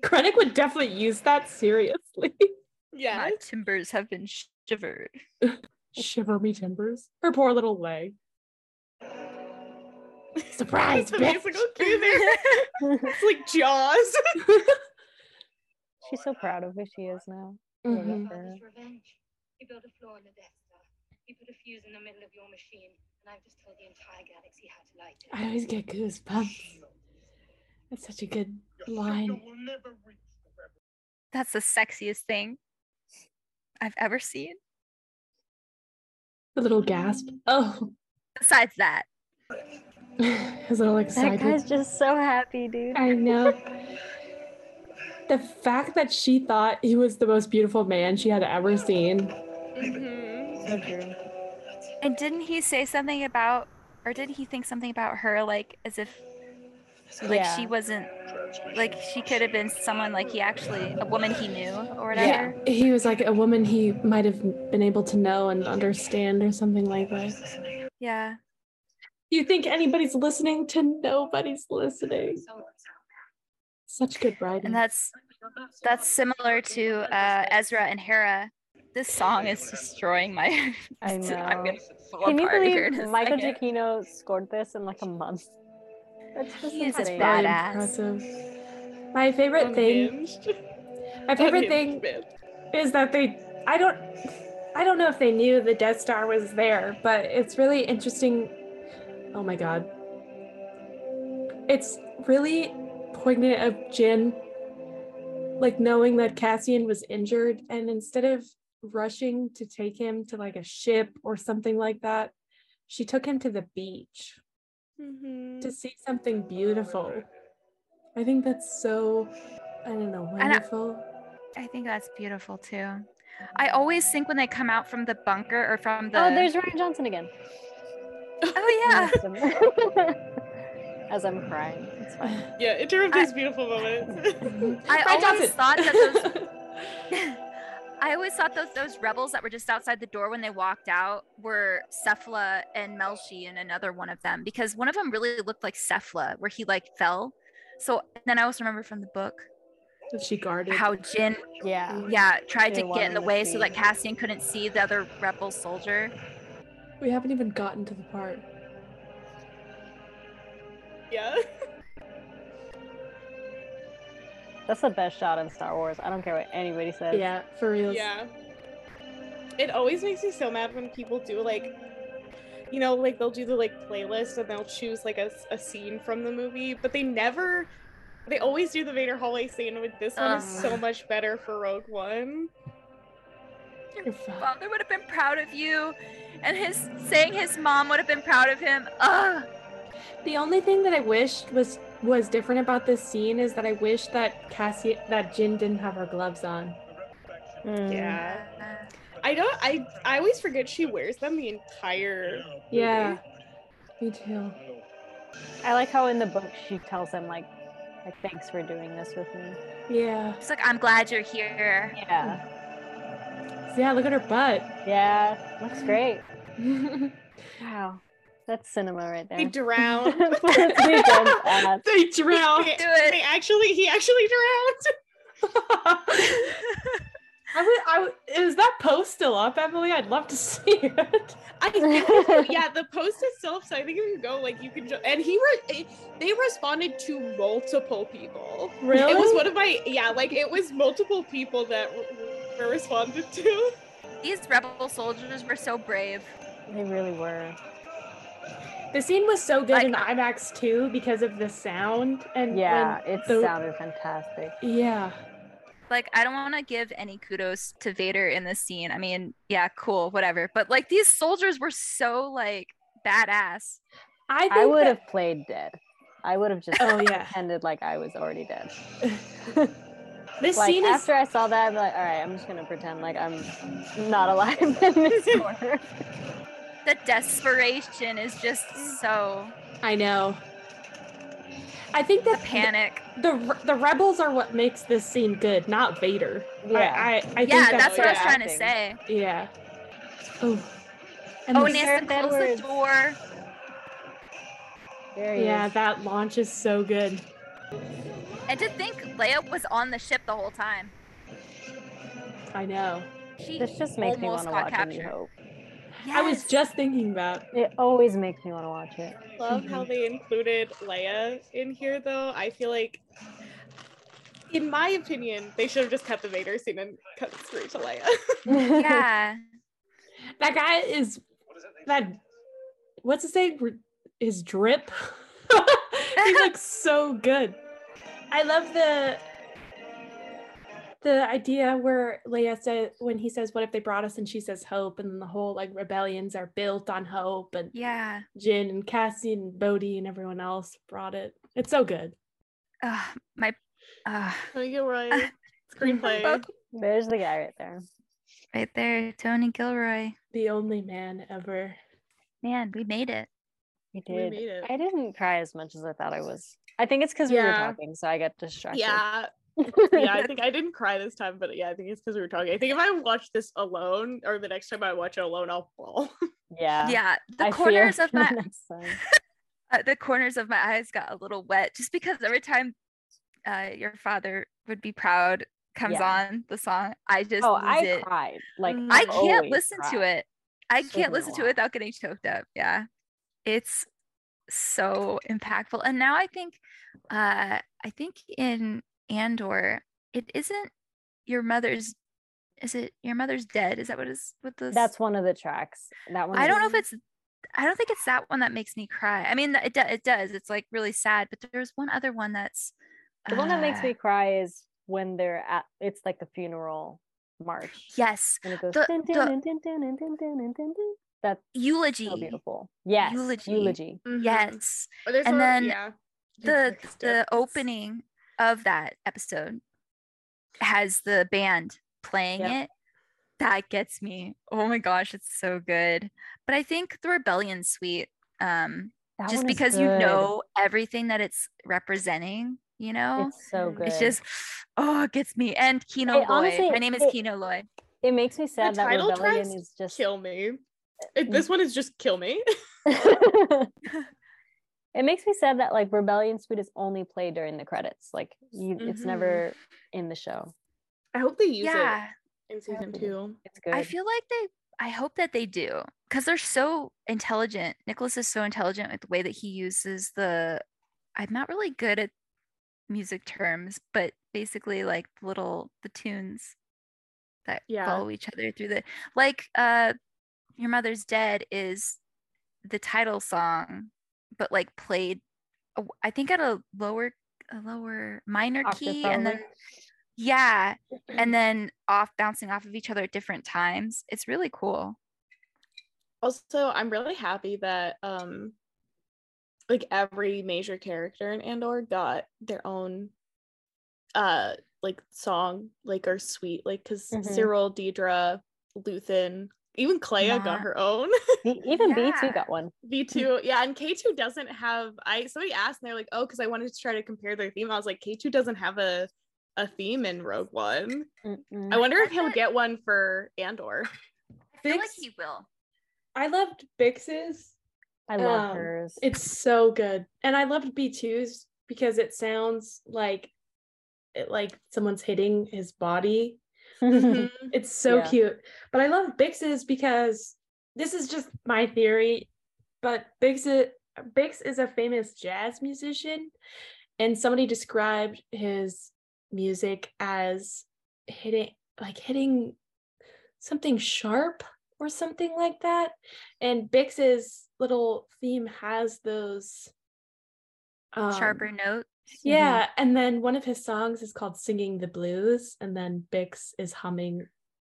Krennic would definitely use that seriously. Yeah. My timbers have been shivered. Shiver me timbers. Her poor little leg. Surprise! That's the musical cue there. it's like Jaws. She's so proud of who she is now. Mm-hmm. revenge. You built a flaw in the Death Star. You put a fuse in the middle of your machine, and I've just told the entire galaxy how to light it. I always get goosebumps. That's such a good line. That's the sexiest thing I've ever seen. A little gasp. Oh. Besides that. His little excited. That guy's just so happy, dude. I know. the fact that she thought he was the most beautiful man she had ever seen. Mm-hmm. So true. And didn't he say something about, or did he think something about her, like as if, like yeah. she wasn't, like she could have been someone like he actually, a woman he knew or whatever. Yeah, he was like a woman he might have been able to know and understand or something like that. Yeah. You think anybody's listening to nobody's listening? Such good writing. And that's that's similar to uh, Ezra and Hera. This song is destroying my. I know. I'm gonna fall Can you believe Michael Giacchino scored this in like a month? That's just He's a badass. Impressive. My favorite thing. My favorite thing is that they. I don't. I don't know if they knew the Death Star was there, but it's really interesting Oh my god. It's really poignant of Jyn like knowing that Cassian was injured and instead of rushing to take him to like a ship or something like that, she took him to the beach mm-hmm. to see something beautiful. I think that's so I don't know, wonderful. I, I think that's beautiful too. I always think when they come out from the bunker or from the Oh, there's Rian Johnson again. Oh yeah. As I'm crying, it's fine. Yeah, interrupt these beautiful moments. I always thought that those. I always thought those those rebels that were just outside the door when they walked out were Cephala and Melshi and another one of them because one of them really looked like Cephala where he like fell. So then I also remember from the book that she guarded how Jyn yeah yeah tried to get in the way so that Cassian couldn't see the other rebel soldier. We haven't even gotten to the part. Yeah. That's the best shot in Star Wars. I don't care what anybody says. Yeah, for real. Yeah. It always makes me so mad when people do like you know, like they'll do the like playlist and they'll choose like a, a scene from the movie, but they never they always do the Vader hallway scene with this one is so much better for Rogue One. Your father would have been proud of you and his saying his mom would have been proud of him. Ugh. The only thing that I wished was was different about this scene is that I wish that Cassie that Jyn didn't have her gloves on. Mm. Yeah. I don't I I always forget she wears them the entire Yeah. Me too. I like how in the book she tells him like like thanks for doing this with me. Yeah. It's like I'm glad you're here. Yeah. Yeah, look at her butt. Yeah, looks great. wow. That's cinema right there. They drown. they drowned. They, they actually, he actually drowned. I would, I would, is that post still up, Emily? I'd love to see it. I think, yeah, the post is still up, so I think if you go, like, you can, jo- and he, re- eh, they responded to multiple people. Really? It was one of my, yeah, like, it was multiple people that were responded to. These rebel soldiers were so brave. They really were. The scene was so good Like- in IMAX too because of the sound and Yeah, when it the- sounded fantastic. Yeah, Like, I don't want to give any kudos to Vader in this scene. I mean, yeah, cool, whatever. But like, these soldiers were so like badass. I think I would that- have played dead. I would have just Oh yeah, pretended like I was already dead. this like scene is after I saw that, I'd be like, all right, I'm just gonna pretend like I'm not alive in this corner. The desperation is just so I know. I think the that panic. the the the rebels are what makes this scene good, not Vader. Yeah. I I, I think that's that's what I was good trying to acting. say. yeah. Oh. And Oh, the- and he has to Gareth close the door. There he yeah, is. that launch is so good. And to think Leia was on the ship the whole time. I know. She This just makes me want to got watch A New captured. Hope. I was just thinking that. It always makes me want to watch it. Love how they included Leia in here, though. I feel like, in my opinion, they should have just kept the Vader scene and cut straight to Leia. yeah. That guy is that. What's his name? R- His drip. he looks so good. I love the the idea where Leia said when he says, "What if they brought us?" and she says, "Hope," and the whole like rebellions are built on hope, and Yeah. Jyn and Cassie and Bodhi and everyone else brought it. It's so good. Ugh, my uh, Oh, you're right. Screenplay. both There's the guy right there. right there, Tony Gilroy. The only man ever. Man, we made it. We did. made it. I didn't cry as much as I thought I was. I think it's because we were talking, so I got distracted. Yeah. Yeah, I think I didn't cry this time, but yeah, I think it's because we were talking. I think if I watch this alone, or the next time I watch it alone, I'll fall. yeah. Yeah, the I corners of my next uh, the corners of my eyes got a little wet just because every time uh, your father would be proud comes Yeah. on the song, I just Oh, I it. cried. Like Mm. I can't always listen to it. I So can't listen to it without getting choked up. Yeah. It's so impactful. And now I think uh I think in and or it isn't your mother's is it your mother's dead? Is that what is with this that's one of the tracks. That one i don't know if it's i don't think it's that one that makes me cry. I mean it, it does. It's like really sad but there's one other one that's the uh, one that makes me uh, cry is when they're at it's like the funeral march. Yes. And it goes that's eulogy. so beautiful. Yes eulogy, eulogy. Mm-hmm. yes. And then yeah. the, the opening of that episode has the band playing Yep. it that gets me oh my gosh it's so good but i think the rebellion suite um That just one is because you know everything that it's representing you know It's so good. it's just oh it gets me and kino It loy honestly- my name is it- kino loy It makes me sad that title rebellion tracks is just. Kill me. It, this one is just kill me. it makes me sad that like Rebellion Suite is only played during the credits. Like you, it's Mhm. never in the show. I hope they use yeah it in season two. It's good. I feel like they I hope that they do because they're so intelligent. Nicholas is so intelligent with the way that he uses the I'm not really good at music terms, but basically like little the tunes that Yeah. follow each other through the like uh Your Mother's Dead is the title song, but like played I think at a lower a lower minor Octave, key and then yeah and then off bouncing off of each other at different times. It's really cool. Also, I'm really happy that um like every major character in Andor got their own uh like song like or suite like because Mhm. Syril, Dedra, Luthen, even Kleya Yeah. got her own. B- even B2 got one. V2, yeah, and K2 doesn't have I somebody asked and they're like, oh, because I wanted to try to compare their theme. I was like, K2 doesn't have a a theme in Rogue One. Mm-mm. I wonder if he'll get one for Andor. I feel like he will. I loved Bix's I love Um, hers. It's so good. And I loved B2's because it sounds like it like someone's hitting his body. Mhm. It's so Yeah. cute. But I love Bix's because this is just my theory, but Bix is, Bix is a famous jazz musician and somebody described his music as hitting like hitting something sharp or something like that. And Bix's little theme has those um, Sharper notes. Yeah, and then one of his songs is called "Singing the Blues," and then Bix is humming.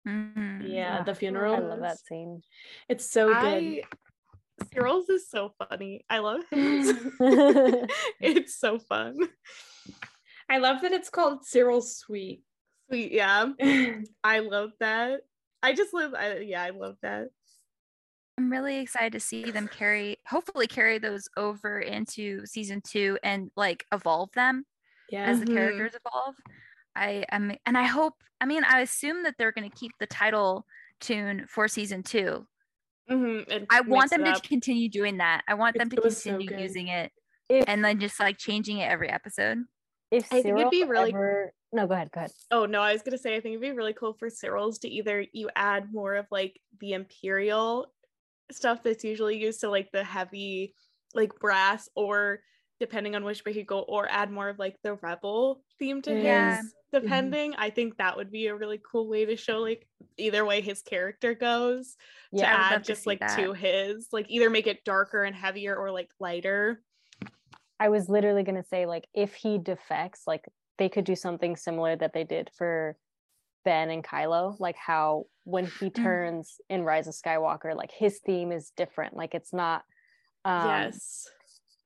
Mhm. Yeah, Ugh, the funeral. I love that scene. It's so good. I Syril's is so funny. I love his. it's so fun. I love that it's called Syril's Sweet. Sweet, yeah. I love that. I just love I, yeah, I love that. I'm really excited to see them carry, hopefully carry those over into season two and like evolve them yeah. as the Mhm. characters evolve. I am, and I hope. I mean, I assume that they're going to keep the title tune for season two. Mhm, I want them to continue doing that. I want them to it was so continue using it If and then just like changing it every episode. if I think it'd be really- ever no, go ahead, go ahead. Oh no, I was gonna say I think it'd be really cool for Syril's to either you add more of like the imperial stuff that's usually used to like the heavy like brass or depending on which way go or add more of like the rebel theme to Yeah. his mm-hmm. depending i think that would be a really cool way to show like either way his character goes to add love to just like that. to his like either make it darker and heavier or like lighter I was literally gonna say like if he defects, like they could do something similar that they did for Ben and Kylo, like how when he turns in Rise of Skywalker, like his theme is different. Like it's not um yes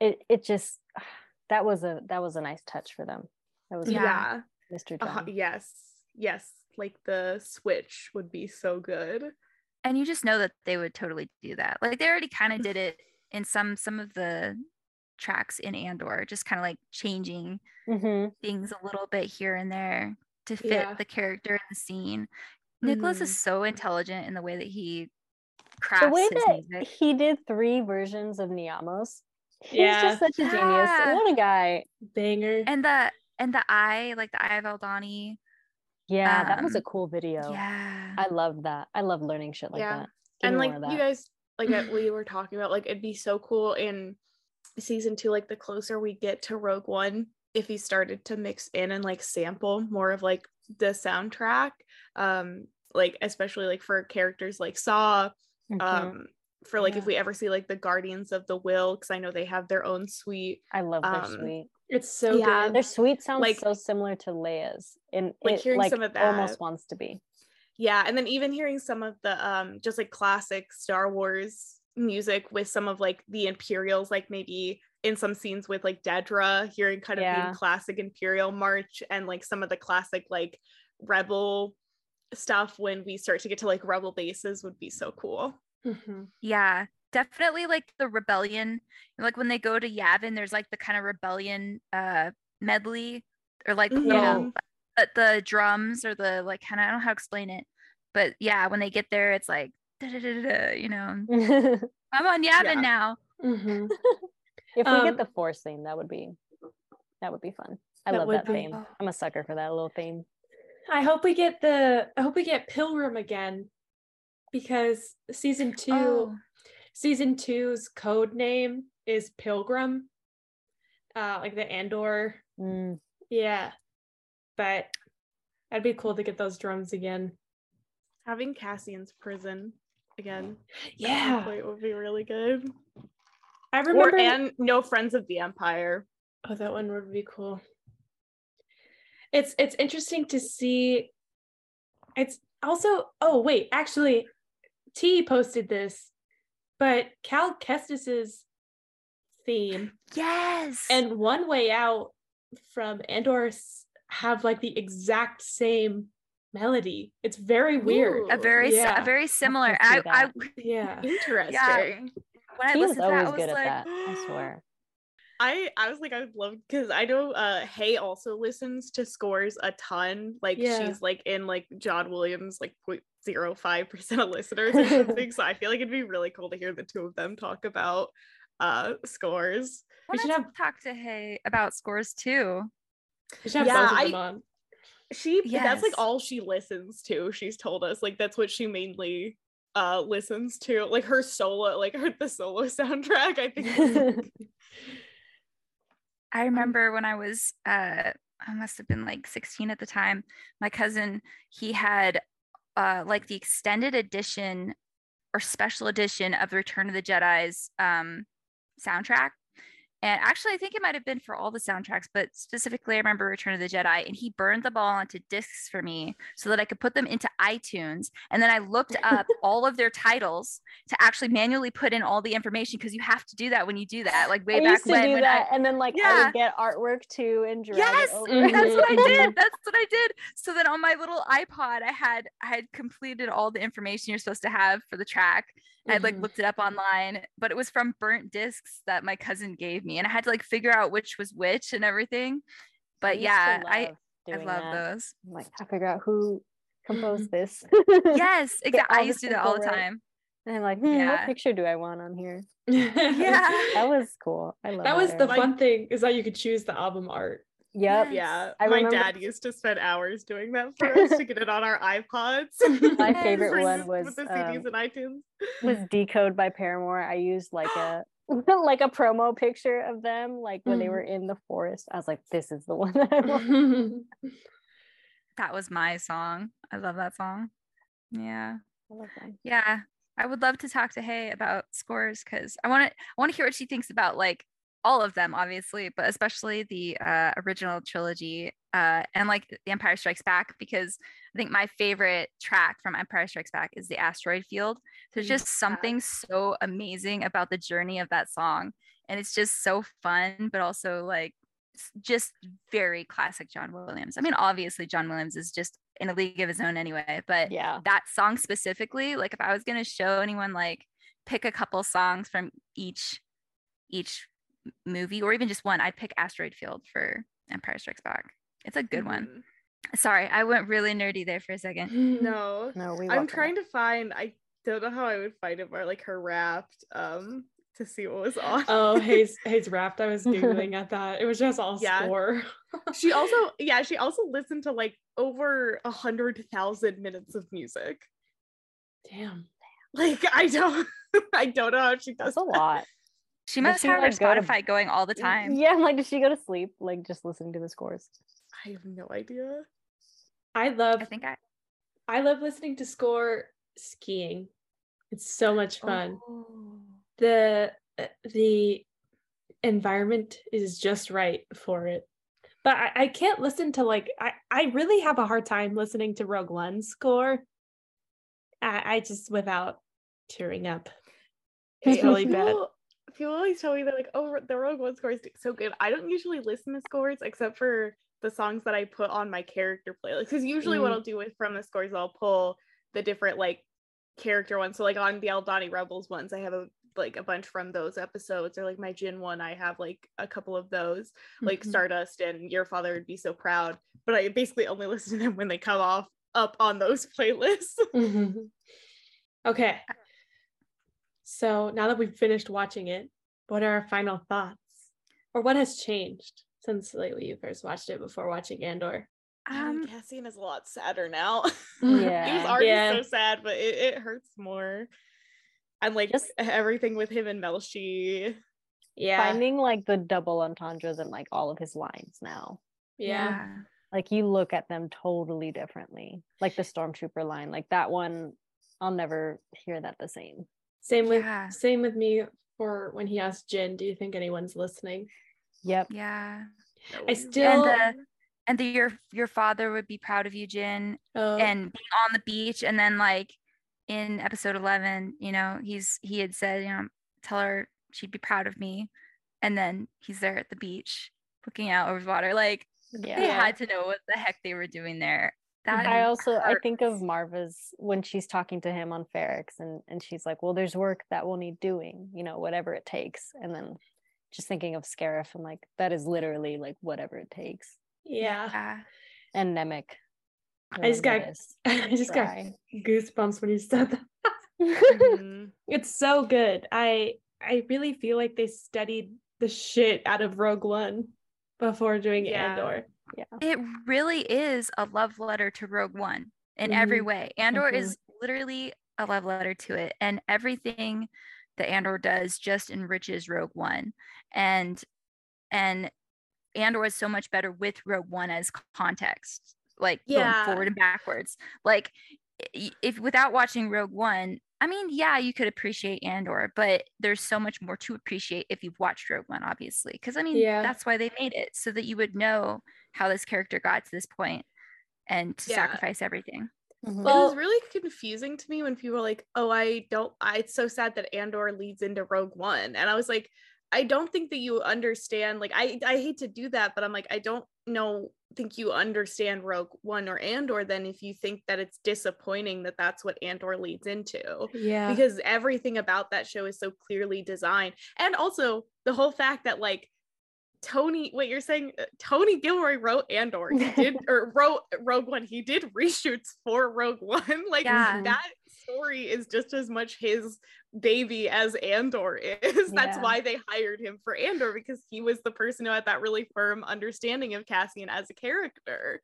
it it just that was a that was a nice touch for them. That was Yeah. yeah Mr. uh-huh, yes yes like the switch would be so good And you just know that they would totally do that. Like they already kind of did it in some some of the tracks in Andor, just kind of like changing hmm things a little bit here and there to fit Yeah. the character and the scene. Nicholas Mhm. is so intelligent in the way that he crafts The way his that music. he did three versions of Niamos, he's Yeah. just such a genius. What a guy. Banger. And the and the eye, like the eye of Aldhani. Yeah, that was a Um, cool video. Yeah. I love that. I love learning shit like Yeah. that. Give and like more of you guys like uh, we were talking about like it'd be so cool in season two like the closer we get to rogue one if he started to mix in and like sample more of like the soundtrack um like especially like for characters like saw Mhm. um for like if we ever see like the guardians of the Whills because i know they have their own suite I love their um, sweet. It's so Yeah. good. Their suite sounds like- so similar to Leia's. And Like it hearing like some of that almost wants to be. yeah and then even hearing some of the um just like classic star wars music with some of like the imperials like maybe in some scenes with like dedra hearing kind of Yeah. the classic imperial march and like some of the classic like rebel stuff when we start to get to like rebel bases would be so cool Mhm. Yeah, definitely like the rebellion. Like when they go to Yavin, there's like the kind of rebellion uh medley or like Mhm. little the, the drums or the like kind of I don't know how to explain it. But yeah, when they get there, it's like you know, I'm on Yavin Yeah. now. Mhm. if we Um, get the force theme, that would be that would be fun. I love would that be- theme. I'm a sucker for that little theme. I hope we get the I hope we get Pilgrim again because season two Oh, season two's code name is Pilgrim. Uh like the Andor. Mm, Yeah. But that'd be cool to get those drums again. having cassian's prison again Yeah. point would be really good I or remember and no friends of the empire Oh, that one would be cool. It's it's interesting to see. It's also oh wait, actually, T posted this, but Cal Kestis's theme yes. and One Way Out from Andor have like the exact same melody. It's very weird. a very yeah. a very similar. see I, I. Yeah. interesting when I he was listened to that, I always was good at like, that. I swear. I I was like I would love because I know uh Hay also listens to scores a ton. Like Yeah. she's like in like John Williams like 0.05 percent of listeners or something. so I feel like it'd be really cool to hear the two of them talk about uh scores. We should have talk to Hay about scores too. We should have yeah, both of them I, on. She yes. that's like all she listens to. She's told us like that's what she mainly uh listens to. Like her solo, like her the solo soundtrack. I think. I remember when I was uh I must have been like 16 at the time. My cousin, he had uh, like the extended edition or special edition of the Return of the Jedi's um, soundtrack. And actually, I think it might have been for all the soundtracks, but specifically, I remember Return of the Jedi. And he burned the ball onto discs for me so that I could put them into iTunes. And then I looked up all of their titles to actually manually put in all the information because you have to do that when you do that. Like way I back when, when I, and then like yeah. I would get artwork too and drag yes, that's what I did. That's what I did. So then on my little iPod, I had I had completed all the information you're supposed to have for the track I like mm-hmm. looked it up online, but it was from burnt discs that my cousin gave me, and I had to like figure out which was which and everything. But I yeah, I I love that. those. I'm like I figure out who composed this. yes, exactly. I used to do that all the time. And I'm like, hmm, yeah. what picture do I want on here? yeah, that was cool. I love that. Was the fun thing is that you could choose the album art. Yep. Yeah. I my remember... dad used to spend hours doing that for us to get it on our iPods. My favorite one was with the CDs um, and iTunes. Was Decode by Paramore. I used like a like a promo picture of them, like when mm. they were in the forest. I was like, this is the one that I want. that was my song. I love that song. Yeah. I. Yeah. I would love to talk to Hay about scores because I want to I want to hear what she thinks about like all of them obviously but especially the uh, original trilogy uh, and like the empire strikes back because i think my favorite track from empire strikes back is the asteroid field. There's just something so amazing about the journey of that song and it's just so fun but also like just very classic john williams. I mean obviously john williams is just in a league of his own anyway but yeah. that song specifically like if i was going to show anyone like pick a couple songs from each each movie or even just one, I'd pick Asteroid Field for Empire Strikes Back. It's a good mm-hmm. one. Sorry, I went really nerdy there for a second. No, no, I'm trying to find. I don't know how I would find it more like her wrapped. Um, to see what was on. Oh, Hayes, Hayes wrapped. I was googling at that. It was just all yeah. score. she also, yeah, she also listened to like over a hundred thousand minutes of music. Damn. Like I don't, I don't know how she does. That's a lot. She must have like, her Spotify to... going all the time. Yeah, I'm like does she go to sleep like just listening to the scores? I have no idea. I love I think I I love listening to score skiing. It's so much fun. Oh. The uh, the environment is just right for it. But I, I can't listen to like I, I really have a hard time listening to Rogue One score. I, I just without tearing up. It's really bad people always tell me that like, oh, the Rogue One score is so good. I don't usually listen to scores except for the songs that I put on my character playlist. Because usually mm. what I'll do with from the scores, I'll pull the different like character ones. So like on the Aldhani Rebels ones, I have a like a bunch from those episodes or like my Jyn one I have like a couple of those like mm-hmm. Stardust and Your Father Would Be So Proud but I basically only listen to them when they come off up on those playlists mm-hmm. okay so now that we've finished watching it, what are our final thoughts? Or what has changed since lately you first watched it before watching Andor? Um, Cassian is a lot sadder now. Yeah, he was already yeah. so sad, but it, it hurts more. And like just everything with him and Melshi. Yeah, finding like the double entendres and like all of his lines now. Yeah. yeah. like you look at them totally differently. Like the stormtrooper line, like that one, I'll never hear that the same. Same with yeah. same with me for when he asked Jyn, do you think anyone's listening? Yep. Yeah. I uh, still and the, and the, your your father would be proud of you, Jyn, oh. and being on the beach, and then like in episode eleven, you know, he's he had said, you know, tell her she'd be proud of me, and then he's there at the beach looking out over the water, like yeah. they had to know what the heck they were doing there that I also hurts. I think of Maarva's when she's talking to him on Ferrix and and she's like, well, there's work that we'll need doing, you know, whatever it takes. And then just thinking of Scarif and like that is literally like whatever it takes. Yeah. And Nemik. I just got I just got goosebumps when you said that. mm-hmm. It's so good. I I really feel like they studied the shit out of Rogue One before doing yeah. Andor. Yeah. It really is a love letter to Rogue One in mm-hmm. every way. Andor mm-hmm. is literally a love letter to it and everything that Andor does just enriches Rogue One. And and Andor is so much better with Rogue One as context, like yeah. going forward and backwards. Like if without watching Rogue One, I mean, yeah, you could appreciate Andor, but there's so much more to appreciate if you've watched Rogue One, obviously. Because I mean, yeah. that's why they made it, so that you would know how this character got to this point and to yeah. sacrifice everything. Mm-hmm. Well, it was really confusing to me when people were like, "Oh, I don't. I, it's so sad that Andor leads into Rogue One," and I was like, "I don't think that you understand. Like, I I hate to do that, but I'm like, I don't know. Think you understand Rogue One or Andor? Then if you think that it's disappointing that that's what Andor leads into, yeah, because everything about that show is so clearly designed, and also the whole fact that like Tony, what you're saying, uh, Tony Gilroy wrote Andor. He did or wrote Rogue One. He did reshoots for Rogue One. Like yeah. that story is just as much his baby as Andor is. That's yeah. why they hired him for Andor because he was the person who had that really firm understanding of Cassian as a character.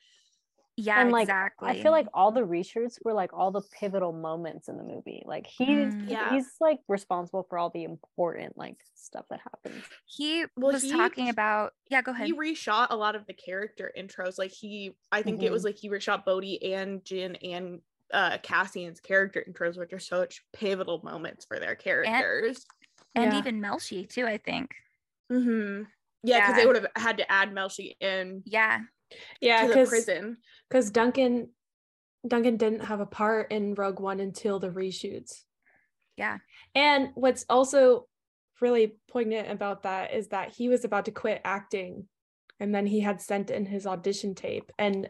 Yeah, and like exactly. I feel like all the reshoots were like all the pivotal moments in the movie. Like he mm, yeah. he's like responsible for all the important like stuff that happens. He well, was he, talking about yeah, go ahead. He reshot a lot of the character intros. Like he I think mm-hmm. it was like he reshot Bodhi and Jyn and uh Cassian's character intros, which are such pivotal moments for their characters. And, and yeah. even Melshi too, I think. Mm-hmm. Yeah, because yeah. they would have had to add Melshi in. Yeah yeah because prison. because duncan duncan didn't have a part in rogue one until the reshoots. Yeah. And what's also really poignant about that is that he was about to quit acting and then he had sent in his audition tape and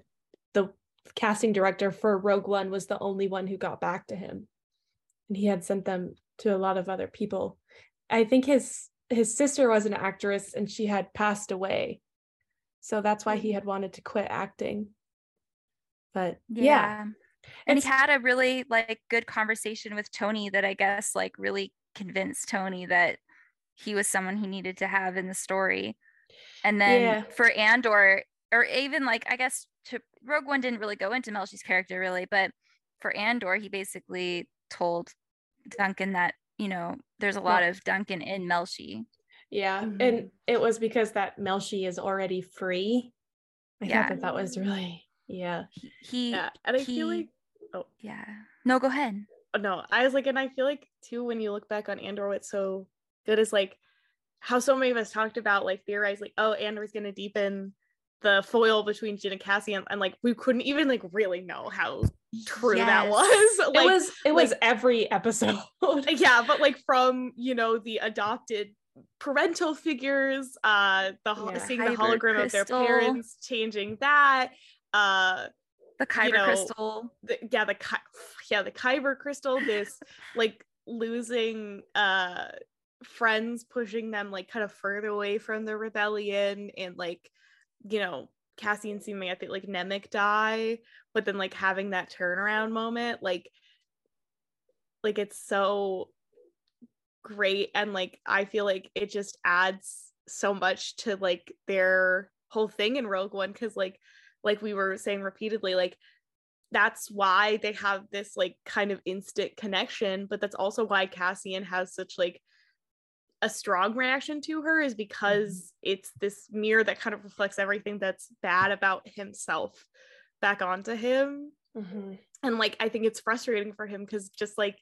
the casting director for rogue one was the only one who got back to him. And he had sent them to a lot of other people. I think his his sister was an actress and she had passed away so that's why he mm-hmm. had wanted to quit acting. But yeah. yeah. And he had a really like good conversation with Tony that I guess like really convinced Tony that he was someone he needed to have in the story. And then yeah. for Andor, or even like I guess to Rogue One didn't really go into Melshi's character really, but for Andor, he basically told Duncan that, you know, there's a lot yeah. of Duncan in Melshi. Yeah. Mm-hmm. And it was because that Melshi is already free. I yeah. thought that that was really, yeah. He, yeah. And I he, feel like, oh, yeah. No, go ahead. Oh, no, I was like, and I feel like too, when you look back on Andor, what's so good is like how so many of us talked about, like, theorized, like, oh, Andor's going to deepen the foil between Jyn and Cassie, and, and, like we couldn't even like really know how true yes. that was. Like, it was it like, was every episode. yeah, but like from you know the adopted parental figures uh the yeah, seeing the hologram crystal. of their parents changing that uh the kyber you know, crystal the, yeah the yeah the kyber crystal this like losing uh friends pushing them like kind of further away from the rebellion and like you know Cassian seeming I think like Nemik die but then like having that turnaround moment like like it's so great and like I feel like it just adds so much to like their whole thing in Rogue One cuz like like we were saying repeatedly like that's why they have this like kind of instant connection but that's also why Cassian has such like a strong reaction to her is because mm-hmm. it's this mirror that kind of reflects everything that's bad about himself back onto him mm-hmm. and like I think it's frustrating for him because just like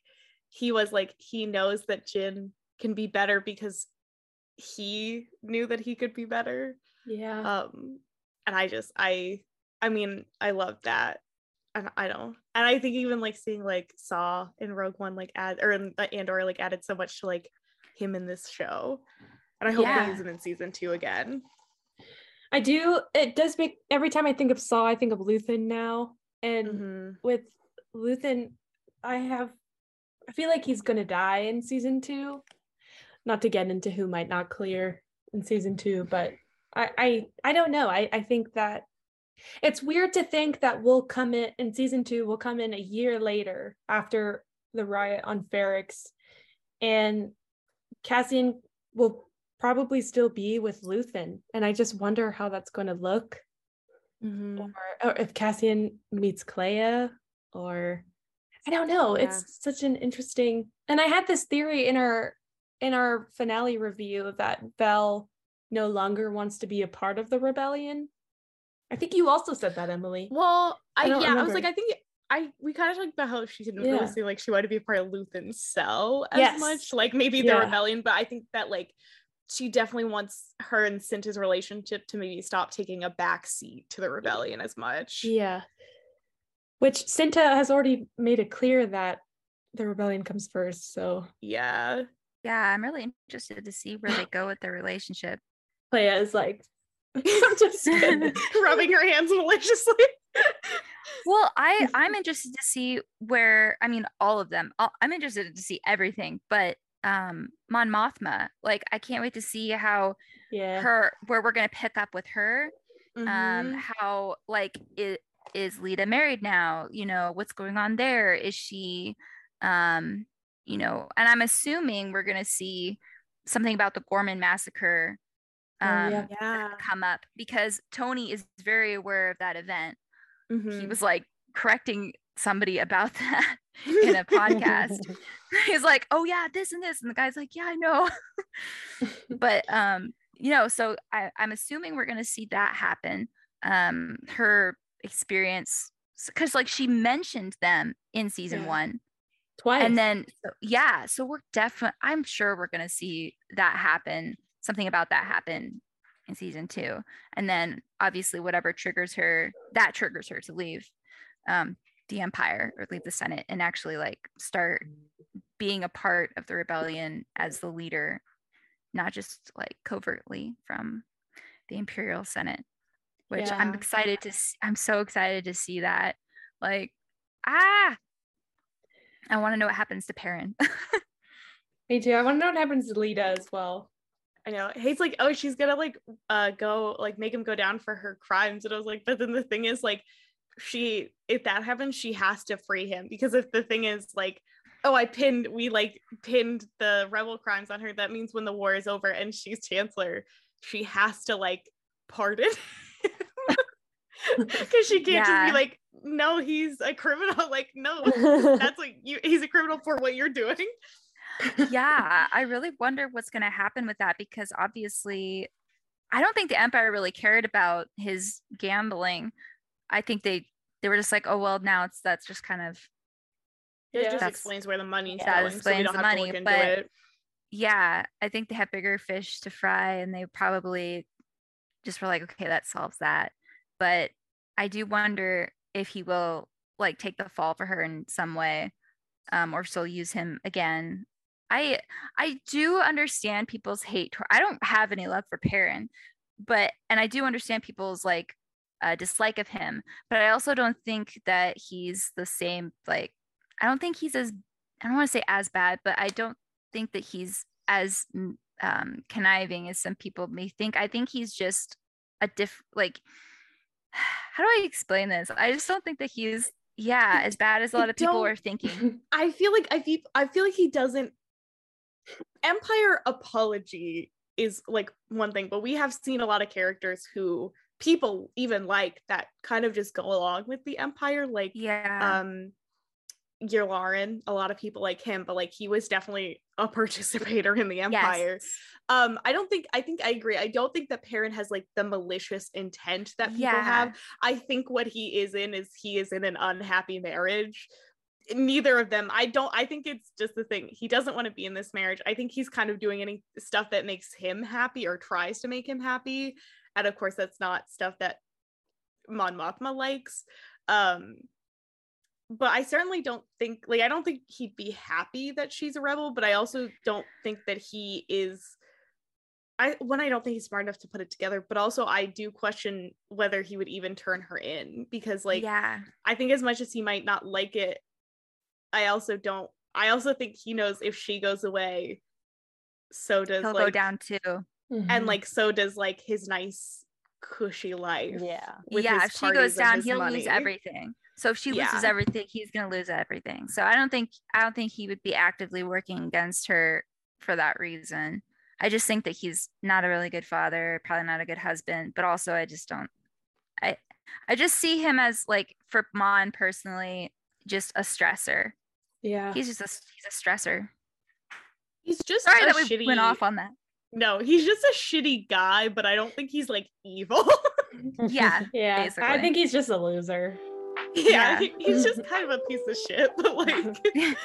he was like he knows that Jyn can be better because he knew that he could be better. Yeah. Um and I just I I mean, I love that. And I don't and I think even like seeing like Saw in Rogue One like add or in uh, Andor like added so much to like him in this show. And I hope yeah. he's in season 2 again. I do it does make every time I think of Saw I think of Luthen now and mm-hmm. with Luthen I have I feel like he's gonna die in season two. Not to get into who might not clear in season two, but I I, I don't know. I, I think that it's weird to think that we'll come in in season two, we'll come in a year later after the riot on Ferrix and Cassian will probably still be with Luthen, and I just wonder how that's going to look. Mm-hmm. Or, or, if Cassian meets Kleya, or I don't know. Yeah. It's such an interesting. And I had this theory in our in our finale review that Vel no longer wants to be a part of the rebellion. I think you also said that, Emily. Well, I, I yeah, remember. I was like, I think I we kind of talked about how she didn't yeah. really say like she wanted to be a part of Luthen's cell as yes. much, like maybe the yeah. rebellion, but I think that like she definitely wants her and Cinta's relationship to maybe stop taking a back seat to the rebellion as much. Yeah. Which Cinta has already made it clear that the rebellion comes first. So yeah. Yeah, I'm really interested to see where they go with their relationship. Kleya is like just rubbing her hands maliciously. well, I I'm interested to see where I mean all of them. I'm interested to see everything, but um Mon Mothma, like I can't wait to see how yeah her where we're gonna pick up with her. Um, mm-hmm. Um, how like it is Leida married now? You know what's going on there? Is she, um, you know? And I'm assuming we're gonna see something about the Ghorman massacre um, oh, yeah. come up because Tony is very aware of that event. Mm-hmm. He was like correcting somebody about that in a podcast. He's like, "Oh yeah, this and this," and the guy's like, "Yeah, I know." but um, you know, so I, I'm assuming we're gonna see that happen. Um, her experience, because like she mentioned them in season yeah. one twice, and then so, yeah, so we're definitely. I'm sure we're gonna see that happen something about that happen in season two and then obviously whatever triggers her that triggers her to leave um, the empire or leave the senate and actually like start being a part of the rebellion as the leader not just like covertly from the imperial senate which yeah. i'm excited to see, i'm so excited to see that like ah i want to know what happens to perrin me too i want to know what happens to Leida as well I know. Hayes like, oh, she's gonna like uh go like make him go down for her crimes. And I was like, but then the thing is like she if that happens, she has to free him because if the thing is like, oh, I pinned we like pinned the rebel crimes on her, that means when the war is over and she's chancellor, she has to like pardon because she can't yeah. just be like, no, he's a criminal. Like, no, that's like you he's a criminal for what you're doing yeah, I really wonder what's going to happen with that because obviously, I don't think the Empire really cared about his gambling. I think they they were just like, oh well, now it's that's just kind of. It just explains where the money's yeah, going, so we don't have money, to look into but, it. Yeah, I think they have bigger fish to fry, and they probably just were like, okay, that solves that. But I do wonder if he will like take the fall for her in some way, um, or still use him again I I do understand people's hate. I don't have any love for Perrin, but and I do understand people's like uh, dislike of him. But I also don't think that he's the same. Like I don't think he's as I don't want to say as bad, but I don't think that he's as um, conniving as some people may think. I think he's just a diff like. How do I explain this? I just don't think that he's yeah as bad as a lot of people are thinking. I feel like I feel I feel like he doesn't Empire apology is like one thing, but we have seen a lot of characters who people even like that kind of just go along with the Empire. Like, yeah, um, Yularen, a lot of people like him, but like he was definitely a participator in the Empire. Yes. Um, I don't think I think I agree. I don't think that Perrin has like the malicious intent that people yeah. have. I think what he is in is he is in an unhappy marriage neither of them i don't i think it's just the thing he doesn't want to be in this marriage i think he's kind of doing any stuff that makes him happy or tries to make him happy and of course that's not stuff that mon mothma likes um but i certainly don't think like i don't think he'd be happy that she's a rebel but i also don't think that he is I when I don't think he's smart enough to put it together, but also I do question whether he would even turn her in because like yeah, I think as much as he might not like it, I also don't. I also think he knows if she goes away, so does he'll like, go down too, mm-hmm. and like so does like his nice cushy life. Yeah, yeah. If she goes down, he'll money. lose everything. So if she yeah. loses everything, he's gonna lose everything. So I don't think I don't think he would be actively working against her for that reason. I just think that he's not a really good father, probably not a good husband, but also I just don't I I just see him as like for Mon personally just a stressor. Yeah. He's just a he's a stressor. He's just sorry that shitty... we went off on that. No, he's just a shitty guy, but I don't think he's like evil. yeah. Yeah. Basically. I think he's just a loser. Yeah, yeah. he's just kind of a piece of shit, but like